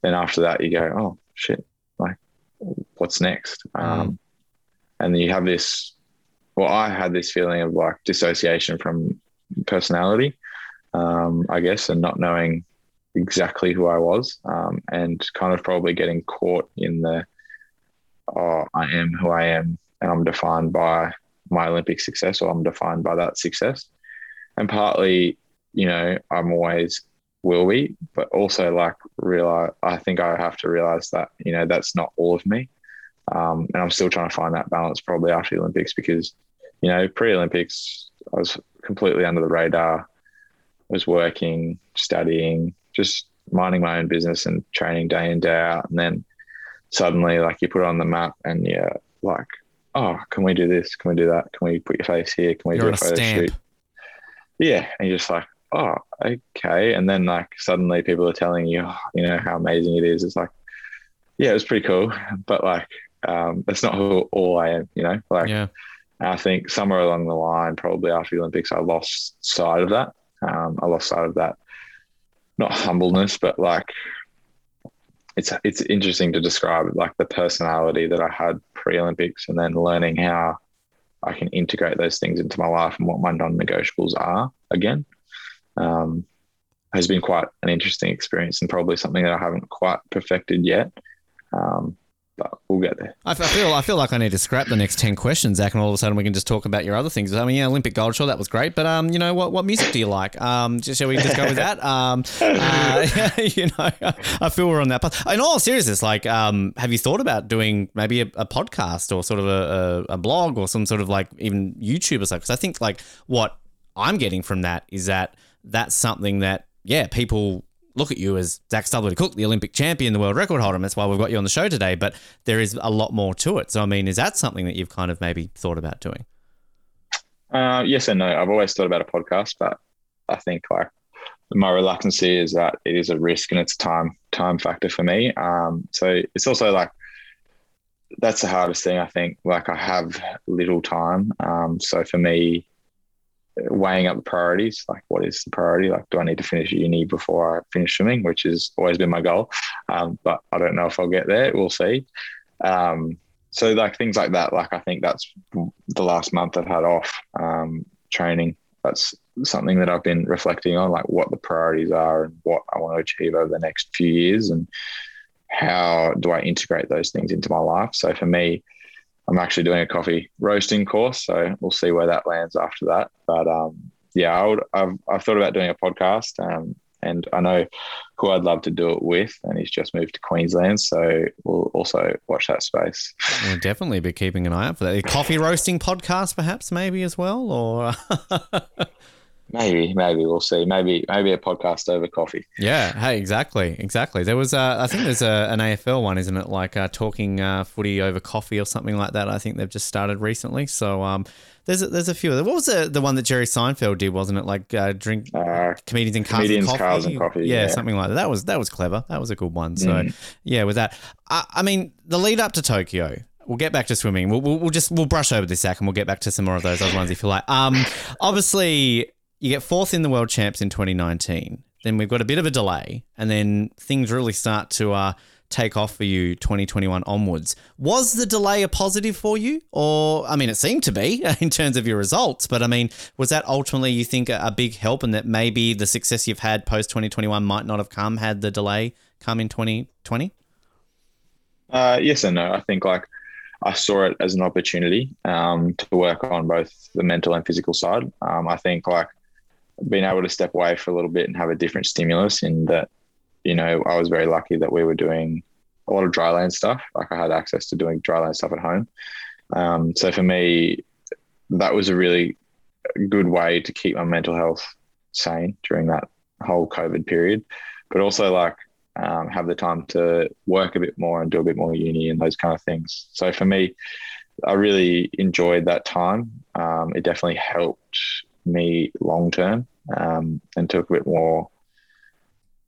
Speaker 7: then after that, you go, oh shit, like what's next? Um, and you have this. Well, I had this feeling of like dissociation from personality, um, I guess, and not knowing exactly who I was, um, and kind of probably getting caught in the, oh, I am who I am, and I'm defined by my Olympic success, or I'm defined by that success, and partly, you know, I'm always will be, but also like realize I think I have to realize that you know that's not all of me, um, and I'm still trying to find that balance probably after the Olympics because you know pre-Olympics I was completely under the radar. I was working, studying, just minding my own business and training day in day out, and then suddenly like you put it on the map and you're like, oh, can we do this? Can we do that? Can we put your face here? Can we
Speaker 6: You're
Speaker 7: do a photo
Speaker 6: stamp.
Speaker 7: shoot? Yeah, and you're just like, oh, okay. And then like suddenly people are telling you, oh, you know, how amazing it is. It's like, yeah, it was pretty cool, but like, um, that's not who all I am. You know, like
Speaker 6: Yeah.
Speaker 7: I think somewhere along the line, probably after the Olympics, I lost sight of that. Um, I lost sight of that, not humbleness, but like it's it's interesting to describe like the personality that I had pre-Olympics, and then learning how I can integrate those things into my life and what my non-negotiables are again. Um, has been quite an interesting experience and probably something that I haven't quite perfected yet. Um, we'll get there.
Speaker 6: I, feel I feel like I need to scrap the next ten questions, Zac, and all of a sudden we can just talk about your other things. I mean, yeah, Olympic gold, sure, that was great, but um, you know what? What music do you like? Um, just, shall we just go with that? Um, uh, you know, I feel we're on that path. In all seriousness, like, um, have you thought about doing maybe a, a podcast or sort of a, a, a blog or some sort of like even YouTube or something? Because I think like what I'm getting from that is that that's something that yeah, people look at you as Zac Stubblety-Cook, the Olympic champion, the world record holder, and that's why we've got you on the show today. But there is a lot more to it. So, I mean, is that something that you've kind of maybe thought about doing?
Speaker 7: Uh, yes and no. I've always thought about a podcast, but I think like my reluctancy is that it is a risk and it's time time factor for me. Um, so it's also like that's the hardest thing. I think like I have little time. Um, so for me, weighing up the priorities, like what is the priority? Like, do I need to finish uni before I finish swimming, which has always been my goal. Um, but I don't know if I'll get there. We'll see. Um, so like things like that, like I think that's the last month I've had off um, training. That's something that I've been reflecting on, like what the priorities are and what I want to achieve over the next few years, and how do I integrate those things into my life. So for me, I'm actually doing a coffee roasting course, so we'll see where that lands after that. But um, yeah, I would, I've I've thought about doing a podcast, um, and I know who I'd love to do it with, and he's just moved to Queensland, so we'll also watch that space.
Speaker 6: We'll definitely be keeping an eye out for that. A coffee roasting podcast, perhaps, maybe as well, or
Speaker 7: Maybe, maybe we'll see. Maybe, maybe a podcast over coffee.
Speaker 6: yeah, hey, exactly, exactly. There was, uh, I think there's a, an AFL one, isn't it? Like uh, talking uh, footy over coffee or something like that. I think they've just started recently. So um, there's a, there's a few. of them. What was the the one that Jerry Seinfeld did? Wasn't it like uh, drink
Speaker 7: Uh,
Speaker 6: comedians and cars
Speaker 7: Comedians,
Speaker 6: and coffee.
Speaker 7: Cars and Coffee,
Speaker 6: Yeah,
Speaker 7: yeah.
Speaker 6: something like that. That was that was clever. That was a good one. So
Speaker 7: Mm.
Speaker 6: yeah, with that, I, I mean, the lead up to Tokyo. We'll get back to swimming. We'll, we'll, we'll just we'll brush over this Zac, and we'll get back to some more of those other ones if you like. Um, obviously, you get fourth in the world champs in 2019. Then we've got a bit of a delay, and then things really start to uh, take off for you 2021 onwards. Was the delay a positive for you? Or, I mean, it seemed to be in terms of your results, but I mean, was that ultimately, you think, a, big help and that maybe the success you've had post 2021 might not have come had the delay come in 2020?
Speaker 7: Uh, yes and no. I think like I saw it as an opportunity um, to work on both the mental and physical side. Um, I think like being able to step away for a little bit and have a different stimulus in that, you know, I was very lucky that we were doing a lot of dryland stuff. Like I had access to doing dryland stuff at home. Um, so for me, that was a really good way to keep my mental health sane during that whole COVID period, but also like um, have the time to work a bit more and do a bit more uni and those kind of things. So for me, I really enjoyed that time. Um, it definitely helped me long term um, and took a bit more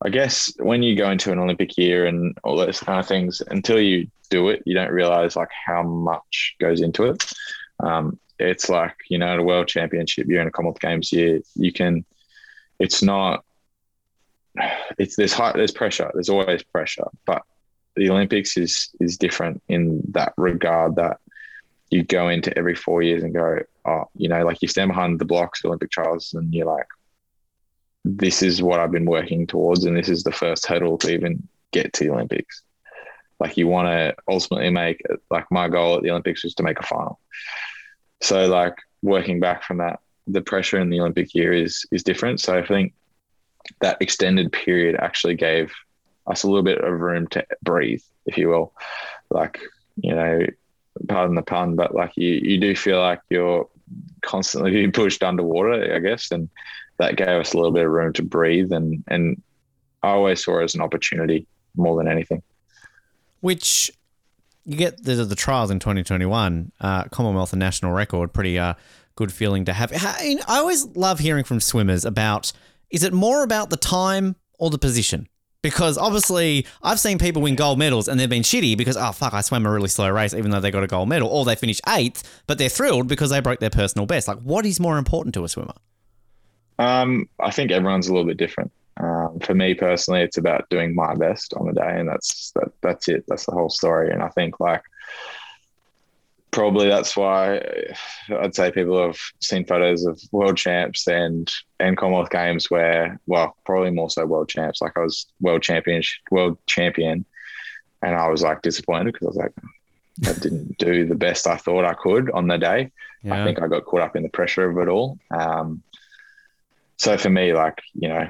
Speaker 7: I guess when you go into an Olympic year and all those kind of things, until you do it, you don't realize like how much goes into it. Um, it's like you know, at a world championship, you're in a Commonwealth Games year, you can. It's not. It's there's high, there's pressure. There's always pressure, but the Olympics is is different in that regard. That you go into every four years and go, oh, you know, like you stand behind the blocks Olympic trials, and you're like, this is what I've been working towards, and this is the first hurdle to even get to the Olympics. Like you want to ultimately make like my goal at the Olympics was to make a final. So like working back from that, the pressure in the Olympic year is is different. So I think that extended period actually gave us a little bit of room to breathe, if you will. Like, you know, pardon the pun, but like you, you do feel like you're constantly being pushed underwater, I guess. And that gave us a little bit of room to breathe. And, and I always saw it as an opportunity more than anything.
Speaker 6: Which you get the, the trials in 2021, uh, Commonwealth and national record, pretty uh, good feeling to have. I always love hearing from swimmers about is it more about the time or the position? Because obviously, I've seen people win gold medals and they've been shitty because, oh, fuck, I swam a really slow race even though they got a gold medal, or they finished eighth, but they're thrilled because they broke their personal best. Like, what is more important to a swimmer?
Speaker 7: Um, I think everyone's a little bit different. Um, for me personally, it's about doing my best on the day, and that's that. That's it. That's the whole story. And I think like probably that's why I'd say people have seen photos of world champs and and Commonwealth Games where, well, probably more so world champs. Like I was world champion, world champion, and I was like disappointed because I was like, I didn't do the best I thought I could on the day. Yeah. I think I got caught up in the pressure of it all. Um, so for me, like you know,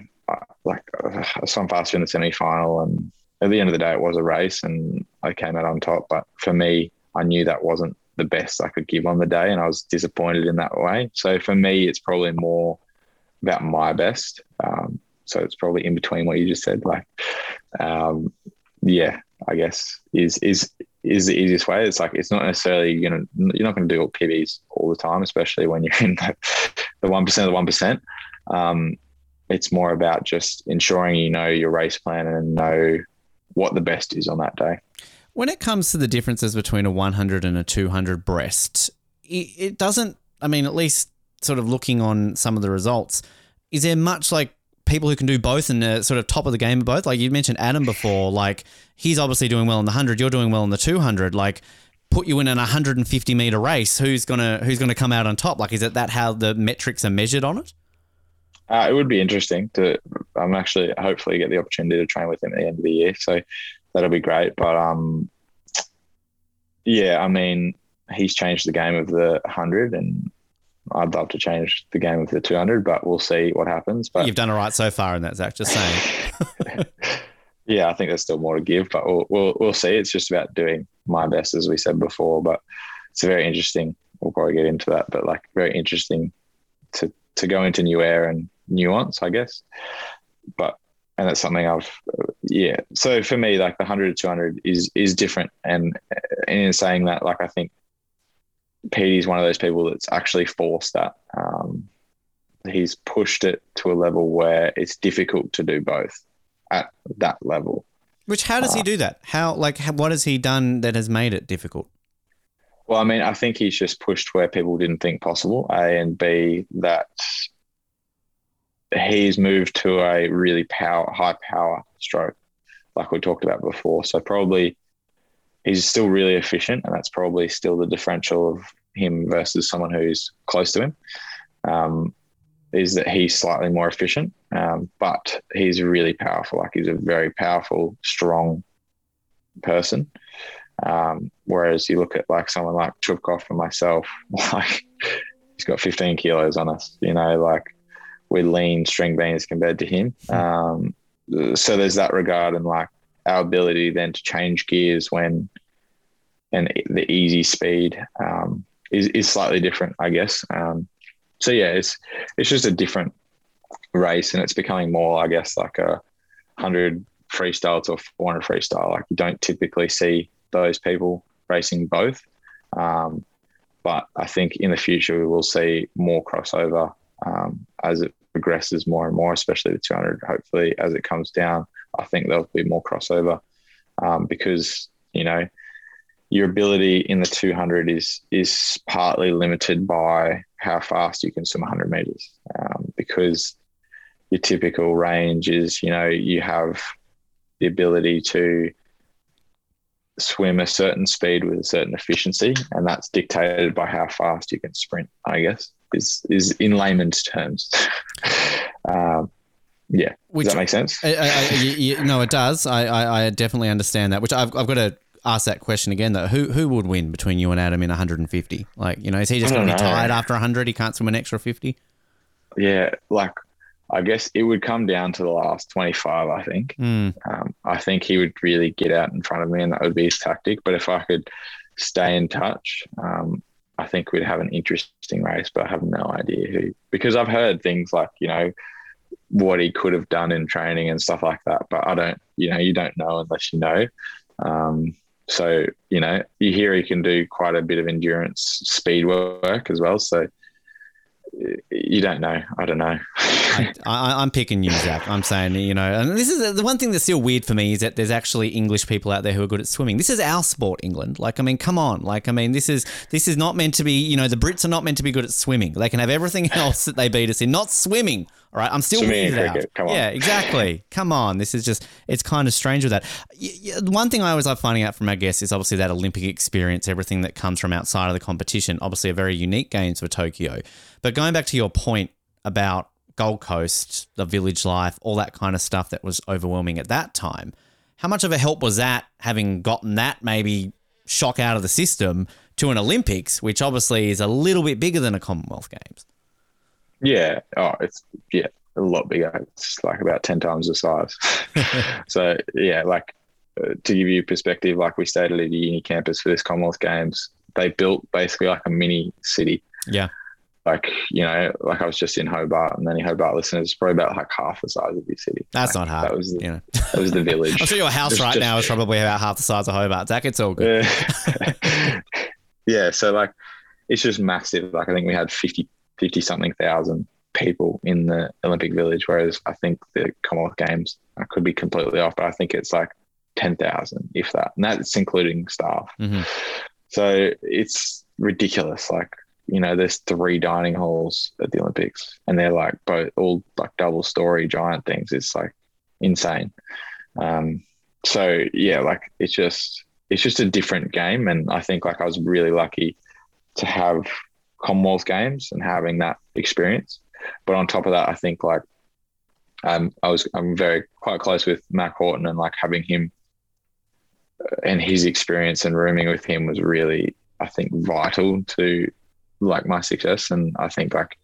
Speaker 7: like I swam faster in the semi final, and at the end of the day, it was a race, and I came out on top. But for me, I knew that wasn't the best I could give on the day, and I was disappointed in that way. So for me, it's probably more about my best. Um, so it's probably in between what you just said. Like, um, yeah, I guess is is is the easiest way. It's like it's not necessarily you know you're not going to do all PBs all the time, especially when you're in the one percent of the one percent. Um, it's more about just ensuring you know your race plan and know what the best is on that day.
Speaker 6: When it comes to the differences between a 100 and a 200 breast, it, doesn't, I mean, at least sort of looking on some of the results, is there much like people who can do both and are sort of top of the game of both? Like you mentioned Adam before, like he's obviously doing well in the 100, you're doing well in the 200. Like, put you in an 150 meter race, who's gonna who's gonna come out on top? Like, is it that how the metrics are measured on it?
Speaker 7: Uh, it would be interesting to. I'm actually hopefully get the opportunity to train with him at the end of the year. So that'll be great. But um, yeah, I mean, he's changed the game of the hundred, and I'd love to change the game of the two hundred, but we'll see what happens. But
Speaker 6: you've done all right so far in that, Zac. Just saying.
Speaker 7: yeah, I think there's still more to give, but we'll, we'll we'll see. It's just about doing my best, as we said before. But it's very interesting. We'll probably get into that, but like very interesting to to go into new air and nuance, I guess. And that's something I've yeah. So for me, like the hundred to two hundred is is different, and, and in saying that, like I think Peaty is one of those people that's actually forced that. Um, he's pushed it to a level where it's difficult to do both at that level.
Speaker 6: Which how does uh, he do that? How like how, what has he done that has made it difficult?
Speaker 7: Well, I mean, I think he's just pushed where people didn't think possible. A and B that he's moved to a really power, high power stroke, like we talked about before. So probably he's still really efficient, and that's probably still the differential of him versus someone who's close to him. Um, is that he's slightly more efficient, um, but he's really powerful. Like he's a very powerful, strong person. Um, whereas you look at like someone like Chupkov and myself, like he's got 15 kilos on us. You know, like we're lean string beans compared to him. Hmm. Um, so there's that regard and like our ability then to change gears when and the easy speed um, is, is slightly different, I guess. Um, so yeah, it's it's just a different race, and it's becoming more, I guess, like a hundred freestyle to 400 freestyle. Like you don't typically see those people racing both, um, but I think in the future we will see more crossover um, as it progresses more and more, especially the 200. Hopefully, as it comes down, I think there'll be more crossover um, because you know your ability in the 200 is is partly limited by how fast you can swim 100 meters um, because your typical range is you know you have the ability to swim a certain speed with a certain efficiency and that's dictated by how fast you can sprint i guess is is in layman's terms um, yeah
Speaker 6: Which-
Speaker 7: does that make sense
Speaker 6: I, I, you, you- no, it does. I, I, I definitely understand that. Which I've, I've got to ask that question again though. Who who would win between you and Adam in 150? Like, you know, is he just going to be tired after 100? He can't swim an extra 50.
Speaker 7: yeah like i guess it would come down to the last 25 i think
Speaker 6: Mm.
Speaker 7: um, I think he would really get out in front of me, and that would be his tactic. But if I could stay in touch, um, I think we'd have an interesting race. But I have no idea who, because I've heard things like you know what he could have done in training and stuff like that. But I don't, you know, you don't know unless you know. Um, so you know, you hear he can do quite a bit of endurance speed work as well. So you don't know. I don't know.
Speaker 6: I, I'm picking you, Zac. I'm saying, you know, and this is the one thing that's still weird for me is that there's actually English people out there who are good at swimming. This is our sport, England. Like, I mean, come on. Like, I mean, this is this is not meant to be. You know, the Brits are not meant to be good at swimming. They can have everything else that they beat us in, not swimming. All right, I'm still
Speaker 7: and
Speaker 6: weirded out.
Speaker 7: come on.
Speaker 6: Yeah, exactly. come on. This is just it's kind of strange with that. One thing I always love finding out from our guests is obviously that Olympic experience, everything that comes from outside of the competition. Obviously, a very unique games for Tokyo. But going back to your point about Gold Coast, the village life, all that kind of stuff that was overwhelming at that time. How much of a help was that having gotten that maybe shock out of the system to an Olympics, which obviously is a little bit bigger than a Commonwealth Games?
Speaker 7: Yeah. Oh, it's yeah, a lot bigger. It's like about ten times the size. so yeah, like uh, to give you perspective, like we stayed at the uni campus for this Commonwealth Games. They built basically like a mini city.
Speaker 6: Yeah.
Speaker 7: Like you know, like I was just in Hobart, and any Hobart listeners, probably about like half the size of your city.
Speaker 6: That's
Speaker 7: Like,
Speaker 6: not hard.
Speaker 7: That was the,
Speaker 6: you know.
Speaker 7: that was the village.
Speaker 6: I'm sure your house right
Speaker 7: just-
Speaker 6: now is probably about half the size of Hobart. Zac, it's all good.
Speaker 7: Yeah. yeah. So like, it's just massive. Like I think we had 50, 50 something thousand people in the Olympic Village, whereas I think the Commonwealth Games, I could be completely off, but I think it's like 10,000, if that. And that's including staff.
Speaker 6: Mhm.
Speaker 7: So it's ridiculous. Like, you know, there's three dining halls at the Olympics and they're like both all like double story giant things. It's like insane. Um, so yeah, like it's just it's just a different game. And I think like I was really lucky to have Commonwealth Games and having that experience. But on top of that, I think like um, I was I'm very quite close with Mack Horton and like having him uh, and his experience and rooming with him was really I think vital to like my success. And I think like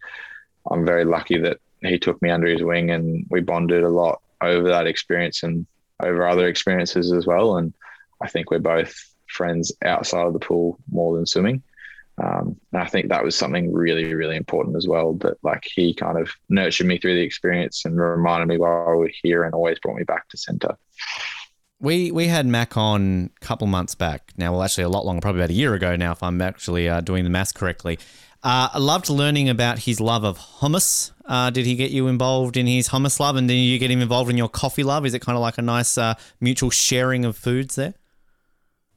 Speaker 7: I'm very lucky that he took me under his wing and we bonded a lot over that experience and over other experiences as well. And I think we're both friends outside of the pool more than swimming. Um, and I think that was something really, really important as well. That like he kind of nurtured me through the experience and reminded me while we were here and always brought me back to centre.
Speaker 6: We we had Mack on a couple months back. Now, well, actually, a lot longer, probably about a year ago now, if I'm actually uh, doing the maths correctly. Uh, I loved learning about his love of hummus. Uh, did he get you involved in his hummus love, and then you get him involved in your coffee love? Is it kind of like a nice uh, mutual sharing of foods there?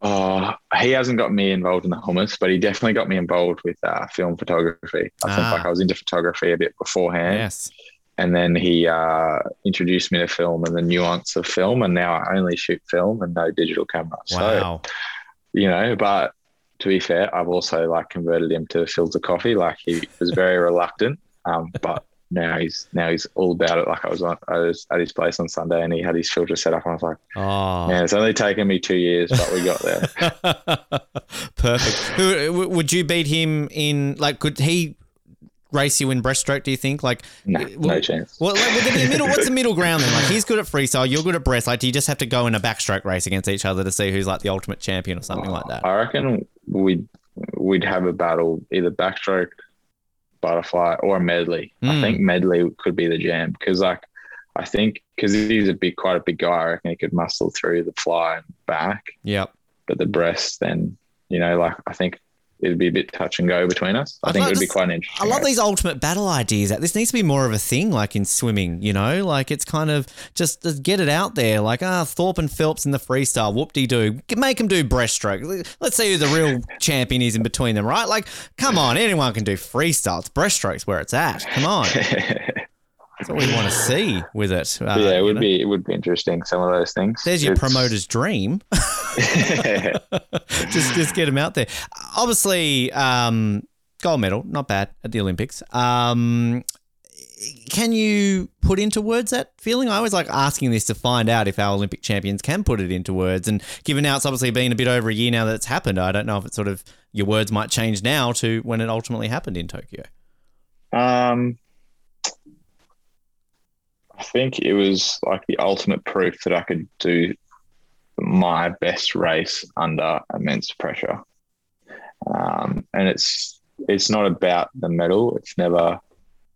Speaker 7: Oh, he hasn't got me involved in the hummus, but he definitely got me involved with uh, film photography. I think
Speaker 6: Ah.
Speaker 7: like I was into photography a bit beforehand.
Speaker 6: Yes.
Speaker 7: and then he uh, introduced me to film and the nuance of film and now i only shoot film and no digital camera so
Speaker 6: Wow.
Speaker 7: you know but to be fair i've also like converted him to filter coffee like he was very reluctant um, but now he's now he's all about it like i was on i was at his place on sunday and he had his filter set up and i was like ah.
Speaker 6: Oh.
Speaker 7: man it's only taken me two years but we got there
Speaker 6: Perfect. Who would you beat him in? Like, could he race you in breaststroke? Do you think? Like,
Speaker 7: no,
Speaker 6: well-
Speaker 7: no chance
Speaker 6: Well, like, would there be a middle? What's the middle ground then? Like, he's good at freestyle, you're good at breast. Like, do you just have to go in a backstroke race against each other to see who's like the ultimate champion or something like oh, that?
Speaker 7: i reckon we'd we'd have a battle either backstroke butterfly or a medley
Speaker 6: Mm.
Speaker 7: i think medley could be the jam because like i think because he's a big quite a big guy i reckon he could muscle through the fly and back
Speaker 6: Yep.
Speaker 7: but the breast then you know like i think it'd be a bit touch and go between us. I
Speaker 6: I'd
Speaker 7: think
Speaker 6: like
Speaker 7: it would be quite an interesting.
Speaker 6: I love
Speaker 7: race.
Speaker 6: these ultimate battle ideas. That this needs to be more of a thing, like in swimming. You know, like it's kind of just, just get it out there. Like ah, Thorpe and Phelps in the freestyle, whoop de doo. Make them do breaststroke. Let's see who the real champion is in between them, right? Like, come on, anyone can do freestyle. It's breaststroke's where it's at. Come on, that's what we want to see with it. Uh,
Speaker 7: yeah, it would
Speaker 6: know?
Speaker 7: be it would be interesting. Some of those things.
Speaker 6: There's your
Speaker 7: It's-
Speaker 6: promoter's dream. just just get him out there. Obviously, um, gold medal, not bad at the Olympics. Um, can you put into words that feeling? I always like asking this to find out if our Olympic champions can put it into words. And given now it's obviously been a bit over a year now that it's happened, I don't know if it's sort of your words might change now to when it ultimately happened in Tokyo.
Speaker 7: Um, I think it was like the ultimate proof that I could do my best race under immense pressure. Um, and it's it's not about the medal. It's never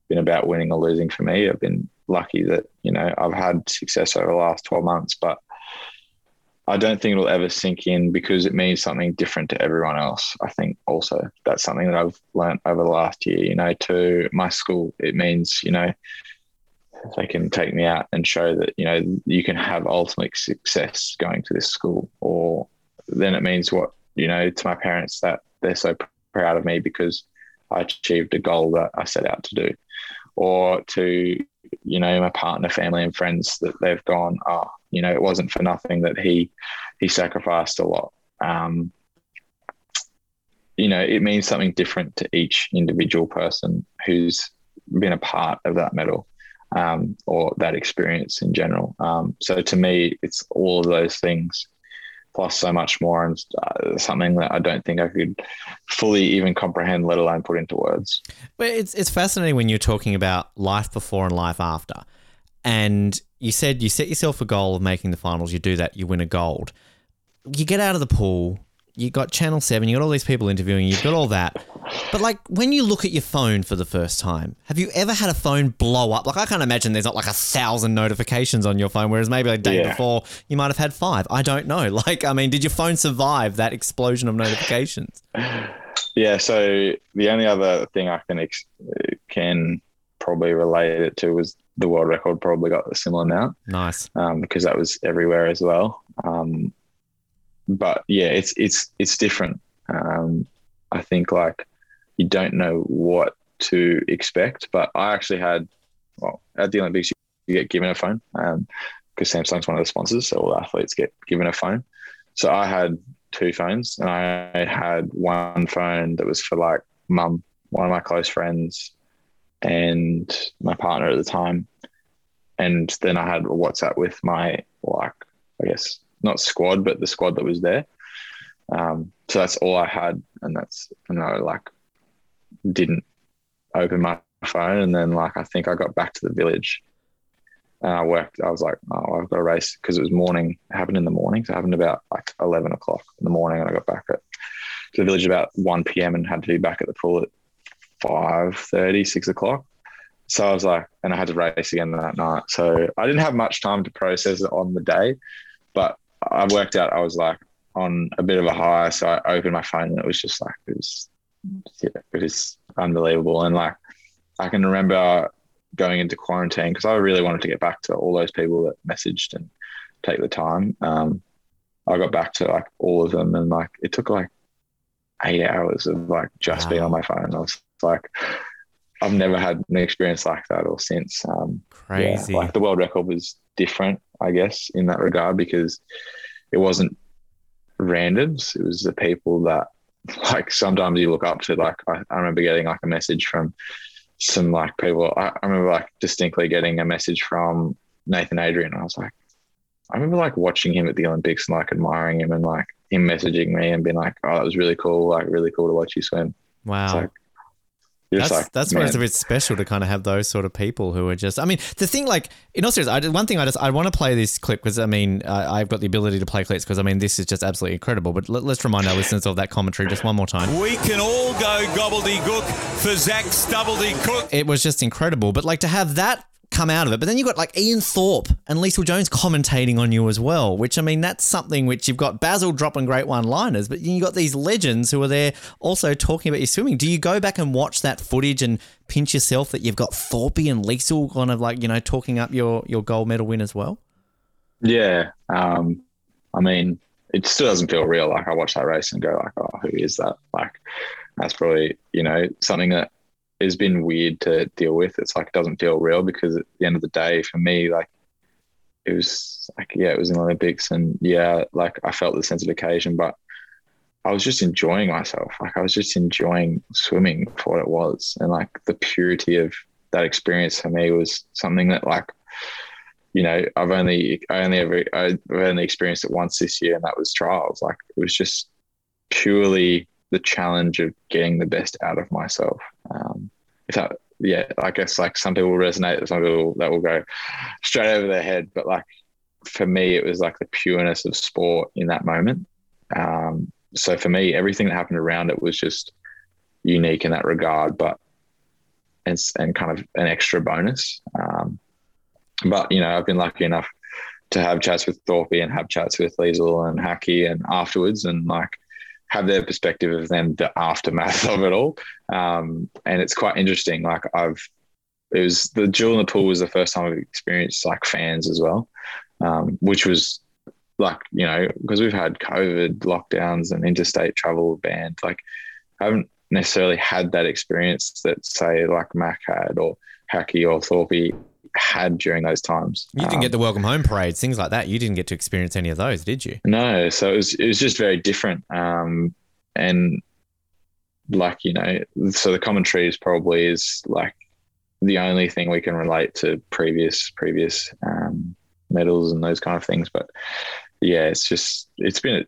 Speaker 7: been about winning or losing for me. I've been lucky that you know I've had success over the last twelve months, but I don't think it'll ever sink in because it means something different to everyone else. I think also that's something that I've learned over the last year. You know, to my school, it means you know they can take me out and show that you know you can have ultimate success going to this school, or then it means what you know to my parents that they're so proud of me because I achieved a goal that I set out to do, or to you know my partner, family, and friends that they've gone, oh, you know, it wasn't for nothing that he he sacrificed a lot. Um, you know, it means something different to each individual person who's been a part of that medal um, or that experience in general. Um, so to me, it's all of those things plus so much more and uh, something that I don't think I could fully even comprehend, let alone put into words.
Speaker 6: But it's it's fascinating when you're talking about life before and life after. And you said you set yourself a goal of making the finals, you do that, you win a gold. You get out of the pool, you got Channel 7, you got all these people interviewing, you, you've got all that. But like when you look at your phone for the first time, have you ever had a phone blow up? Like I can't imagine there's not like a thousand notifications on your phone, whereas maybe a day
Speaker 7: Yeah.
Speaker 6: before you might have had five. I don't know. Like, I mean, did your phone survive that explosion of notifications?
Speaker 7: Yeah. So the only other thing I can ex- can probably relate it to was the world record probably got a similar amount
Speaker 6: Nice.
Speaker 7: um, because that was everywhere as well. Um, but yeah, it's it's it's different. Um, I think like you don't know what to expect, but I actually had well at the Olympics you get given a phone because Samsung's one of the sponsors, so all athletes get given a phone. So I had two phones, and I had one phone that was for like mum, one of my close friends, and my partner at the time, and then I had a WhatsApp with my like I guess not squad, but the squad that was there. Um, so that's all I had, and that's and I like didn't open my phone, and then like I think I got back to the village, and I worked. I was like, oh, I've got a race because it was morning. It happened in the morning, so it happened about like eleven o'clock in the morning, and I got back at to the village about one p.m. and had to be back at the pool at 5.30, 6 o'clock. So I was like, and I had to race again that night. So I didn't have much time to process it on the day, but I worked out I was like on a bit of a high. So I opened my phone and it was just like, it was, yeah, it was unbelievable. And like, I can remember going into quarantine because I really wanted to get back to all those people that messaged and take the time. Um, I got back to like all of them and like it took like eight hours of like just being on my phone. I was like, I've never had an experience like that or since. Um, yeah,
Speaker 6: Crazy.
Speaker 7: like the world record was different, I guess, in that regard because it wasn't randoms. It was the people that, like, sometimes you look up to. Like, I, I remember getting like a message from some like people. I, I remember like distinctly getting a message from Nathan Adrian. I was like, I remember like watching him at the Olympics and like admiring him and like him messaging me and being like, oh, that was really cool. Like, really cool to watch you swim.
Speaker 6: wow.
Speaker 7: It's like, you're
Speaker 6: That's
Speaker 7: just like,
Speaker 6: that's where it's a bit special to kind of have those sort of people who are just. I mean, the thing like in all seriousness, I, one thing I just I want to play this clip because I mean I, I've got the ability to play clips because I mean this is just absolutely incredible. But let, us remind our listeners of that commentary just one more time.
Speaker 5: We can all go gobbledygook for Zac Stubbledygook.
Speaker 6: It was just incredible. But like to have that come out of it. But then you've got like Ian Thorpe and Leisel Jones commentating on you as well, which I mean, that's something which you've got Basil dropping great one liners, but you've got these legends who are there also talking about your swimming. Do you go back and watch that footage and pinch yourself that you've got Thorpe and Leisel kind of like, you know, talking up your, your gold medal win as well?
Speaker 7: Yeah. Um, I mean, it still doesn't feel real. Like I watch that race and go like, oh, who is that? Like that's probably, you know, something that has been weird to deal with. It's like it doesn't feel real because at the end of the day, for me, like it was like yeah, it was in the Olympics, and yeah, like I felt the sense of occasion, but I was just enjoying myself. Like I was just enjoying swimming for what it was, and like the purity of that experience for me was something that like you know I've only I only ever I've only experienced it once this year, and that was trials. Like it was just purely the challenge of getting the best out of myself. Um, if that, yeah, I guess like some people will resonate, some people that will go straight over their head. But like for me, it was like the pureness of sport in that moment. Um, so for me, everything that happened around it was just unique in that regard, but and and kind of an extra bonus. Um, but you know, I've been lucky enough to have chats with Thorpe and have chats with Leisel and Hacky and afterwards, and like have their perspective of then the aftermath of it all. Um, and it's quite interesting. Like I've, it was the Duel in the Pool was the first time I've experienced like fans as well, um, which was like, you know, because we've had COVID lockdowns and interstate travel banned, like I haven't necessarily had that experience that say like Mack had or Hacky or Thorpe had during those times.
Speaker 6: You didn't um, get the welcome home parades, things like that. You didn't get to experience any of those, did you?
Speaker 7: No. So it was it was just very different. Um, and like you know, so the commentary is probably is like the only thing we can relate to previous previous um, medals and those kind of things. But yeah, it's just it's been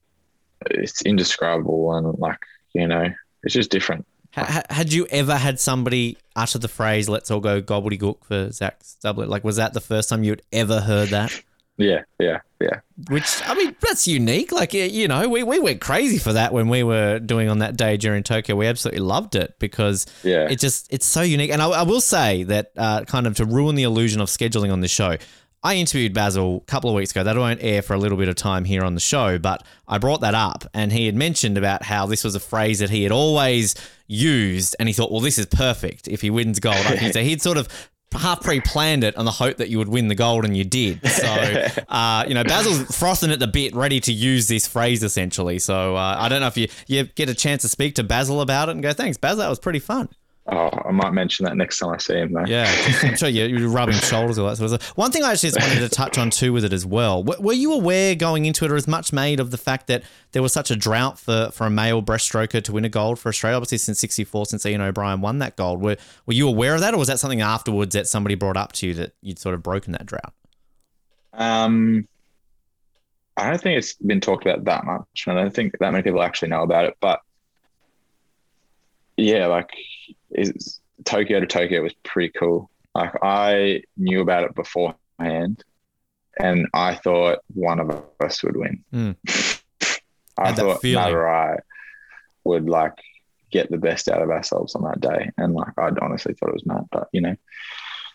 Speaker 7: it's indescribable and like you know it's just different.
Speaker 6: Had you ever had somebody utter the phrase "Let's all go gobbledygook" for Zac Stubblety? Like, was that the first time you had ever heard that?
Speaker 7: Yeah, yeah, yeah.
Speaker 6: Which I mean, that's unique. Like, you know, we, we went crazy for that when we were doing on that day during Tokyo. We absolutely loved it because
Speaker 7: yeah,
Speaker 6: it just it's so unique. And I, I will say that uh, kind of to ruin the illusion of scheduling on the show. I interviewed Basil a couple of weeks ago. That won't air for a little bit of time here on the show, but I brought that up and he had mentioned about how this was a phrase that he had always used and he thought, well, this is perfect if he wins gold. so he'd sort of half pre-planned it on the hope that you would win the gold, and you did. So, uh, you know, Basil's frothing at the bit, ready to use this phrase essentially. So, uh, I don't know if you you get a chance to speak to Basil about it and go, "Thanks, Basil, that was pretty fun."
Speaker 7: Oh, I might mention that next time I see him, though.
Speaker 6: Yeah, I'm sure you're rubbing shoulders or that sort of stuff. One thing I actually just wanted to touch on too with it as well. Were you aware going into it, or as much made of the fact that there was such a drought for, for a male breaststroker to win a gold for Australia? Obviously, since '64, since Ian O'Brien won that gold, were were you aware of that, or was that something afterwards that somebody brought up to you that you'd sort of broken that drought?
Speaker 7: Um, I don't think it's been talked about that much. I don't think that many people actually know about it, but yeah, like is Tokyo to Tokyo was pretty cool. Like I knew about it beforehand, and I thought one of us would win.
Speaker 6: Mm.
Speaker 7: I thought Matt would like get the best out of ourselves on that day, and like I honestly thought it was Matt, but you know,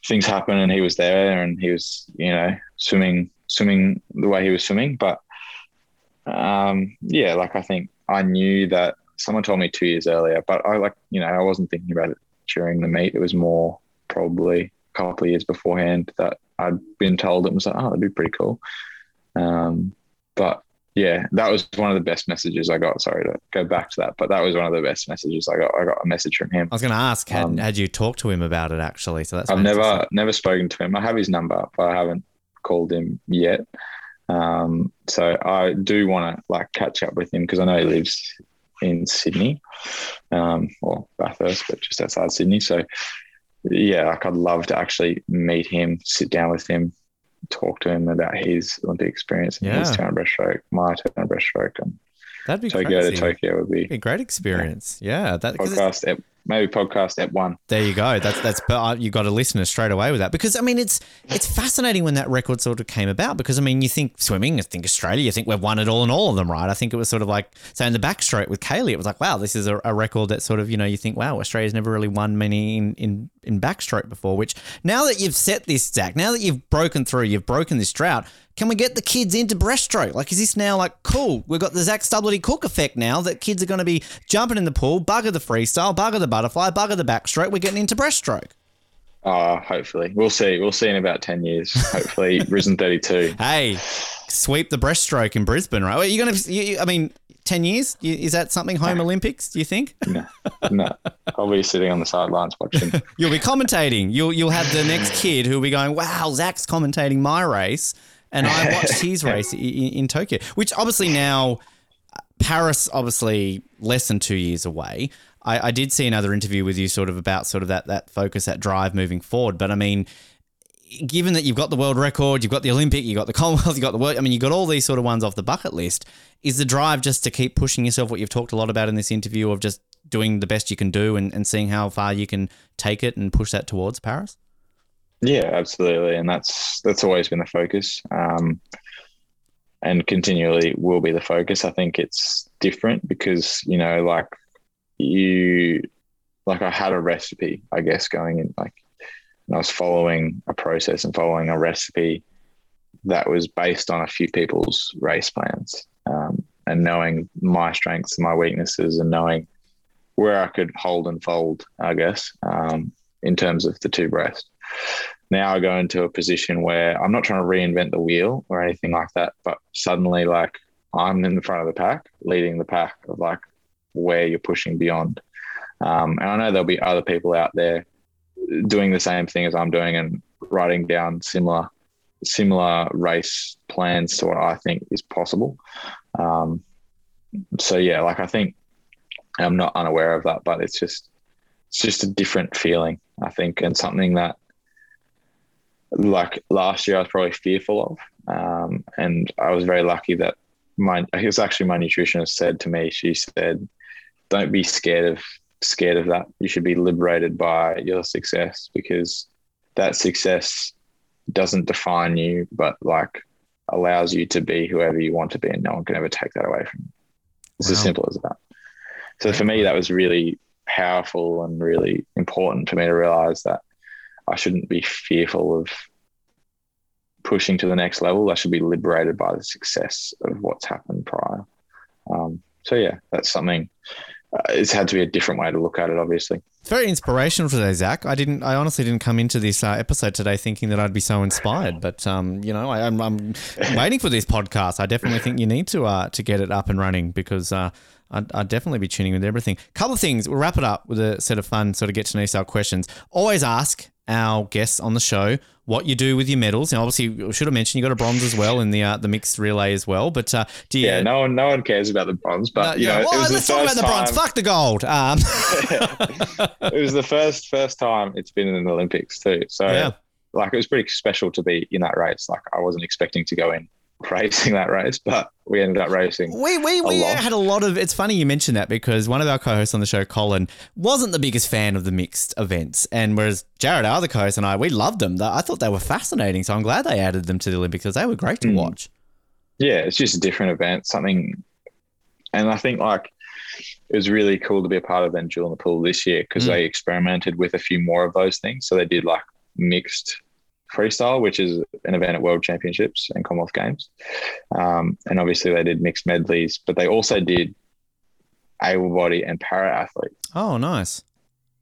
Speaker 7: things happen, and he was there, and he was you know swimming swimming the way he was swimming, but um, yeah, like I think I knew that someone told me two years earlier, but I like, you know, I wasn't thinking about it during the meet. It was more probably a couple of years beforehand that I'd been told it was like, oh, that'd be pretty cool. Um, but yeah, that was one of the best messages I got. Sorry to go back to that, but that was one of the best messages I got. I got a message from him.
Speaker 6: I was going to ask, had, um, had you talked to him about it actually? So that's
Speaker 7: I've never never spoken to him. I have his number, but I haven't called him yet. Um, so I do want to like catch up with him because I know he lives in Sydney, um, or Bathurst, but just outside Sydney. So, yeah, like I'd love to actually meet him, sit down with him, talk to him about his Olympic experience, yeah. his turn breaststroke, my turn breaststroke, and
Speaker 6: that'd be
Speaker 7: Tokyo
Speaker 6: crazy.
Speaker 7: to Tokyo would be,
Speaker 6: be a great experience. Yeah, yeah
Speaker 7: that podcast maybe podcast at one.
Speaker 6: There you go. That's that's you got a listener straight away with that because I mean it's it's fascinating when that record sort of came about because I mean you think swimming, I think Australia, you think we've won it all in all of them, right? I think it was sort of like saying the backstroke with Kaylee, it was like wow, this is a, a record that sort of you know you think wow, Australia's never really won many in, in in backstroke before. Which now that you've set this Zac, now that you've broken through, you've broken this drought. Can we get the kids into breaststroke? Like, is this now like cool? We've got the Zac Stubblety-Cook effect now that kids are going to be jumping in the pool, bugger the freestyle, bugger the butterfly, bugger the backstroke. We're getting into breaststroke.
Speaker 7: Oh, hopefully. We'll see. We'll see in about 10 years. Hopefully, Risen 32.
Speaker 6: Hey, sweep the breaststroke in Brisbane, right? Are you going to, I mean, 10 years? Is that something home Olympics, do you think?
Speaker 7: No, no. I'll be sitting on the sidelines watching.
Speaker 6: You'll be commentating. You'll, you'll have the next kid who'll be going, wow, Zac's commentating my race. And I watched his race in, in Tokyo, which obviously now, uh, Paris, obviously less than two years away. I, I did see another interview with you sort of about sort of that that focus, that drive moving forward. But I mean, given that you've got the world record, you've got the Olympic, you've got the Commonwealth, you've got the world, I mean, you've got all these sort of ones off the bucket list. Is the drive just to keep pushing yourself, what you've talked a lot about in this interview, of just doing the best you can do and, and seeing how far you can take it and push that towards Paris?
Speaker 7: Yeah, absolutely. And that's that's always been the focus. Um, and continually will be the focus. I think it's different because, you know, like you like I had a recipe, I guess, going in like and I was following a process and following a recipe that was based on a few people's race plans um, and knowing my strengths and my weaknesses and knowing where I could hold and fold, I guess, um, in terms of the two breast. Now I go into a position where I'm not trying to reinvent the wheel or anything like that, but suddenly like I'm in the front of the pack, leading the pack of like where you're pushing beyond. Um, and I know there'll be other people out there doing the same thing as I'm doing and writing down similar similar race plans to what I think is possible. Um, so yeah, like I think I'm not unaware of that, but it's just it's just a different feeling, I think, and something that like last year I was probably fearful of. Um, and I was very lucky that my it was actually my nutritionist said to me, she said, Don't be scared of scared of that. You should be liberated by your success because that success doesn't define you, but like allows you to be whoever you want to be, and no one can ever take that away from you. It's wow. as simple as that. So for me, that was really powerful and really important for me to realize that I shouldn't be fearful of pushing to the next level. I should be liberated by the success of what's happened prior. Um, so yeah, that's something uh, it's had to be a different way to look at it, obviously.
Speaker 6: It's very inspirational today, Zac. I didn't, I honestly didn't come into this uh, episode today thinking that I'd be so inspired, but um, you know, I, am I'm, I'm waiting for this podcast. I definitely think you need to uh, to get it up and running because uh, I'd, I'd, definitely be tuning with everything. Couple of things. We'll wrap it up with a set of fun, sort of get to know yourself questions. Always ask our guests on the show what you do with your medals. And obviously, I should have mentioned you got a bronze as well in the uh, the mixed relay as well. But uh, do you,
Speaker 7: yeah, no one no one cares about the bronze. But uh, you know,
Speaker 6: well, let's talk about the bronze. Fuck the gold. Um.
Speaker 7: it was the first first time it's been in the Olympics too. So yeah. like it was pretty special to be in that race. Like I wasn't expecting to go in racing that race, but we ended up racing.
Speaker 6: We we, we
Speaker 7: lot.
Speaker 6: had a lot of. It's funny you mentioned that because one of our co-hosts on the show, Colin, wasn't the biggest fan of the mixed events, and whereas Jared, our other co-host, and I, we loved them. I thought they were fascinating, so I'm glad they added them to the Olympics because they were great to mm. watch.
Speaker 7: Yeah, it's just a different event, something, and I think like it was really cool to be a part of then Duel in the Pool this year because mm. they experimented with a few more of those things. So they did like mixed freestyle, which is an event at World Championships and Commonwealth Games. Um, and obviously they did mixed medleys, but they also did able body and para athlete.
Speaker 6: Oh, nice.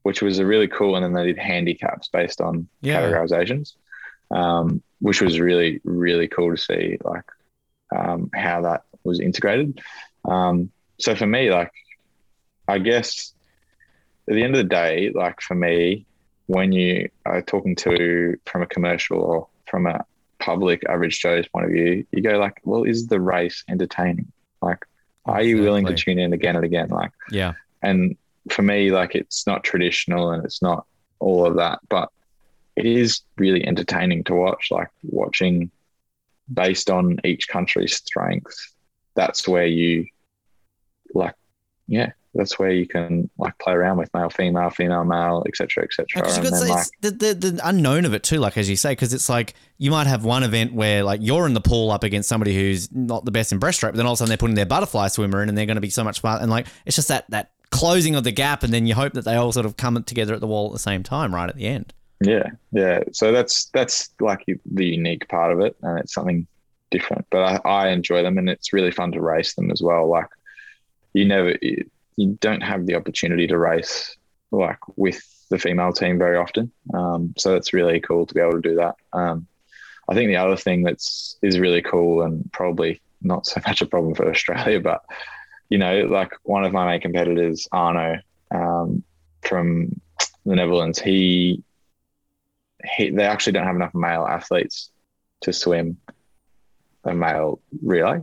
Speaker 7: Which was a really cool. And then they did handicaps based on yeah. categorizations, um, which was really, really cool to see like um, how that was integrated. Um, so for me, like, I guess at the end of the day, like for me, when you are talking to from a commercial or from a public average Joe's point of view, you go like, well, is the race entertaining? Like, are you willing to tune in again and again? Like,
Speaker 6: yeah.
Speaker 7: And for me, like, it's not traditional and it's not all of that, but it is really entertaining to watch. Like watching based on each country's strength. That's where you like, yeah, that's where you can like play around with male, female, female, male, etc., etc. Like,
Speaker 6: the, the, the unknown of it too, like as you say, because it's like you might have one event where like you're in the pool up against somebody who's not the best in breaststroke, but then all of a sudden they're putting their butterfly swimmer in and they're going to be so much fun. And like it's just that that closing of the gap, and then you hope that they all sort of come together at the wall at the same time, right at the end.
Speaker 7: Yeah, yeah. So that's that's like the unique part of it, and it's something different. But I, I enjoy them, and it's really fun to race them as well. Like you never, you, don't have the opportunity to race like with the female team very often. Um, so it's really cool to be able to do that. Um, I think the other thing that's is really cool and probably not so much a problem for Australia, but you know, like one of my main competitors, Arno, um, from the Netherlands, he he, they actually don't have enough male athletes to swim a male relay.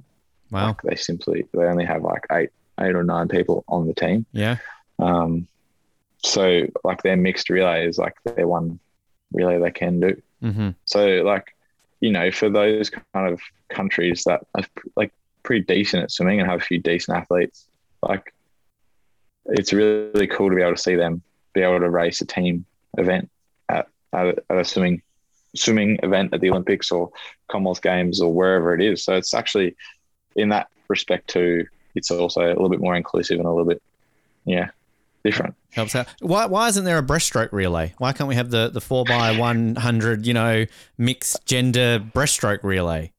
Speaker 6: Wow.
Speaker 7: Like they simply they only have like eight eight or nine people on the team.
Speaker 6: Yeah.
Speaker 7: Um, so like their mixed relay is like their one relay they can do.
Speaker 6: Mm-hmm.
Speaker 7: So like you know for those kind of countries that are like pretty decent at swimming and have a few decent athletes, like it's really cool to be able to see them be able to race a team event at, at, a, at a swimming swimming event at the Olympics or Commonwealth Games or wherever it is. So it's actually in that respect too. It's also a little bit more inclusive and a little bit, yeah, different.
Speaker 6: Helps out. Why, why isn't there a breaststroke relay? Why can't we have the, the 4 by 100 you know, mixed gender breaststroke relay?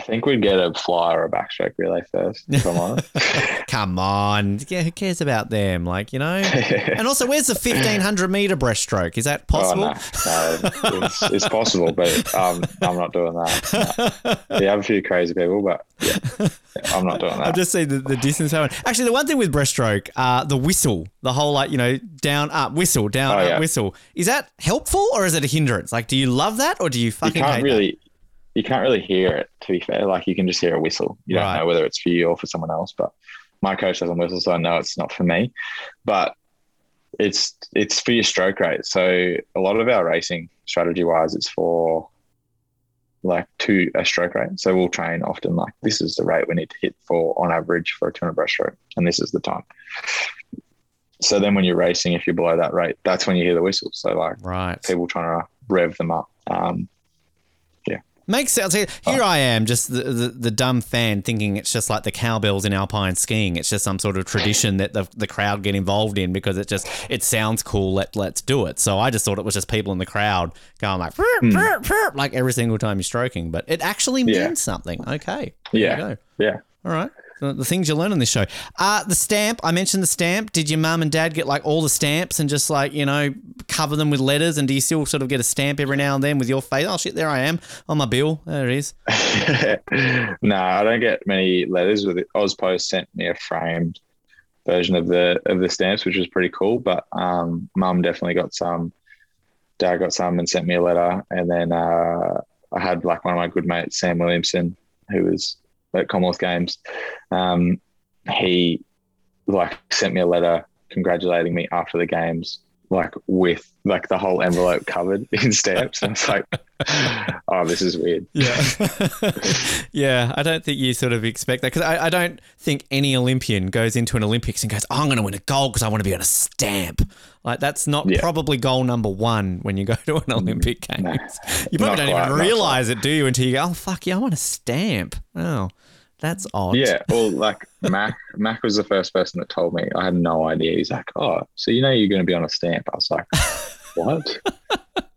Speaker 7: I think we'd get a fly or a backstroke relay first, Come I'm.
Speaker 6: Come on. Yeah, who cares about them? Like, you know? and also, where's the 1500 meter breaststroke? Is that possible?
Speaker 7: Oh, no, no it's, it's, possible, but um, I'm not doing that. No. You have a few crazy people, but yeah, I'm not doing that.
Speaker 6: I've just seen the, the distance. Actually, the one thing with breaststroke, uh, the whistle, the whole like, you know, down, up, whistle, down,
Speaker 7: Oh,
Speaker 6: up,
Speaker 7: yeah.
Speaker 6: whistle. Is that helpful or is it a hindrance? Like, do you love that or do you
Speaker 7: you
Speaker 6: fucking
Speaker 7: can't
Speaker 6: hate
Speaker 7: really you can't really hear it to be fair. Like you can just hear a whistle. You don't
Speaker 6: Right.
Speaker 7: know whether it's for you or for someone else but my coach doesn't whistle so i know it's not for me. But it's it's for your stroke rate. So a lot of our racing strategy wise it's for like to a stroke rate. So we'll train often like this is the rate we need to hit for on average for a 200 breaststroke and this is the time. So then when you're racing if you're below that rate that's when you hear the whistle. So like?
Speaker 6: Right.
Speaker 7: people trying to rev them up. Um,
Speaker 6: Makes sense. Here oh. here I am, just the, the, the dumb fan thinking it's just like the cowbells in alpine skiing. It's just some sort of tradition that the, the crowd get involved in because it just it sounds cool. Let let's do it. So I just thought it was just people in the crowd going like "Burp, hmm. burp, burp," like every single time you're stroking, but it actually means
Speaker 7: Yeah.
Speaker 6: something. Okay.
Speaker 7: Yeah. Yeah.
Speaker 6: All right. The, the things you learn on this show. Uh, the stamp. I mentioned the stamp. Did your mum and dad get like all the stamps and just like, you know, cover them with letters? And do you still sort of get a stamp every now and then with your face? Oh, shit, there I am on my bill. There it is.
Speaker 7: no, I don't get many letters with it. Auspost sent me a framed version of the of the stamps, which was pretty cool. But um, mum definitely got some. Dad got some and sent me a letter. And then uh, I had like one of my good mates, Sam Williamson, who was at Commonwealth Games. Um, he like sent me a letter congratulating me after the games, like with like the whole envelope covered in stamps. And it's like, oh, this is weird.
Speaker 6: Yeah. yeah. I don't think you sort of expect that because I, I don't think any Olympian goes into an Olympics and goes, oh, I'm going to win a gold because I want to be on a stamp. Like, that's not
Speaker 7: Yeah.
Speaker 6: probably goal number one when you go to an mm, Olympic Games. You probably don't
Speaker 7: quite,
Speaker 6: even realize it, do you, until you go, oh, fuck yeah, I want a stamp. Oh, that's odd.
Speaker 7: Yeah, well, like Mack, Mack was the first person that told me. I had no idea. He's like, "Oh, so you know you're going to be on a stamp?" I was like, "What?"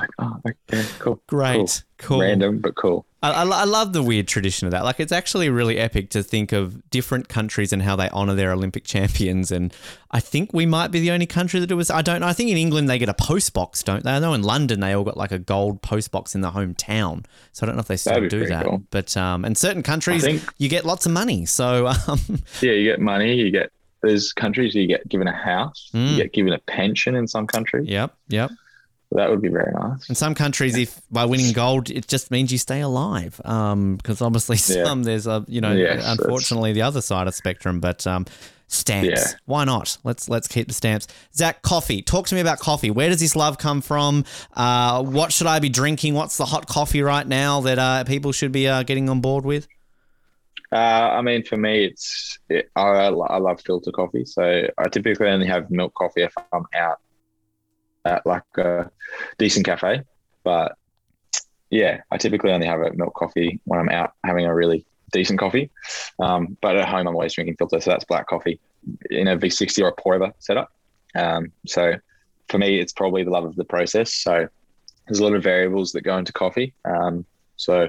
Speaker 7: like, oh, okay, cool,
Speaker 6: Great. Cool.
Speaker 7: random but cool.
Speaker 6: I, I, I love the weird tradition of that. Like, it's actually really epic to think of different countries and how they honor their Olympic champions. And I think we might be the only country that do this. I don't know. I think in England they get a post box, don't they? I know in London they all got like a gold post box in the hometown. So I don't know if they still do that.
Speaker 7: cool.
Speaker 6: But um, in certain countries, you get lots of money. So um,
Speaker 7: Yeah, you get money. You get there's countries you get given a house.
Speaker 6: Mm.
Speaker 7: You get given a pension in some countries.
Speaker 6: yep, yep.
Speaker 7: That would be very nice.
Speaker 6: In some countries, if by winning gold, it just means you stay alive. Because obviously,
Speaker 7: Yeah.
Speaker 6: some there's a you know,
Speaker 7: Yes,
Speaker 6: unfortunately, the other side of spectrum. But um, stamps,
Speaker 7: Yeah.
Speaker 6: why not? Let's let's keep the stamps. Zac, coffee. Talk to me about coffee. Where does this love come from? Uh, what should I be drinking? What's the hot coffee right now that uh, people should be uh, getting on board with?
Speaker 7: Uh, I mean, for me, it's it, I, I love filter coffee. So I typically only have milk coffee if I'm out at like a decent cafe. But yeah, I typically only have a milk coffee when I'm out having a really decent coffee. Um, but at home, I'm always drinking filter, so that's black coffee in a V60 or a pour over setup. Um, so for me, it's probably the love of the process. So there's a lot of variables that go into coffee. Um, so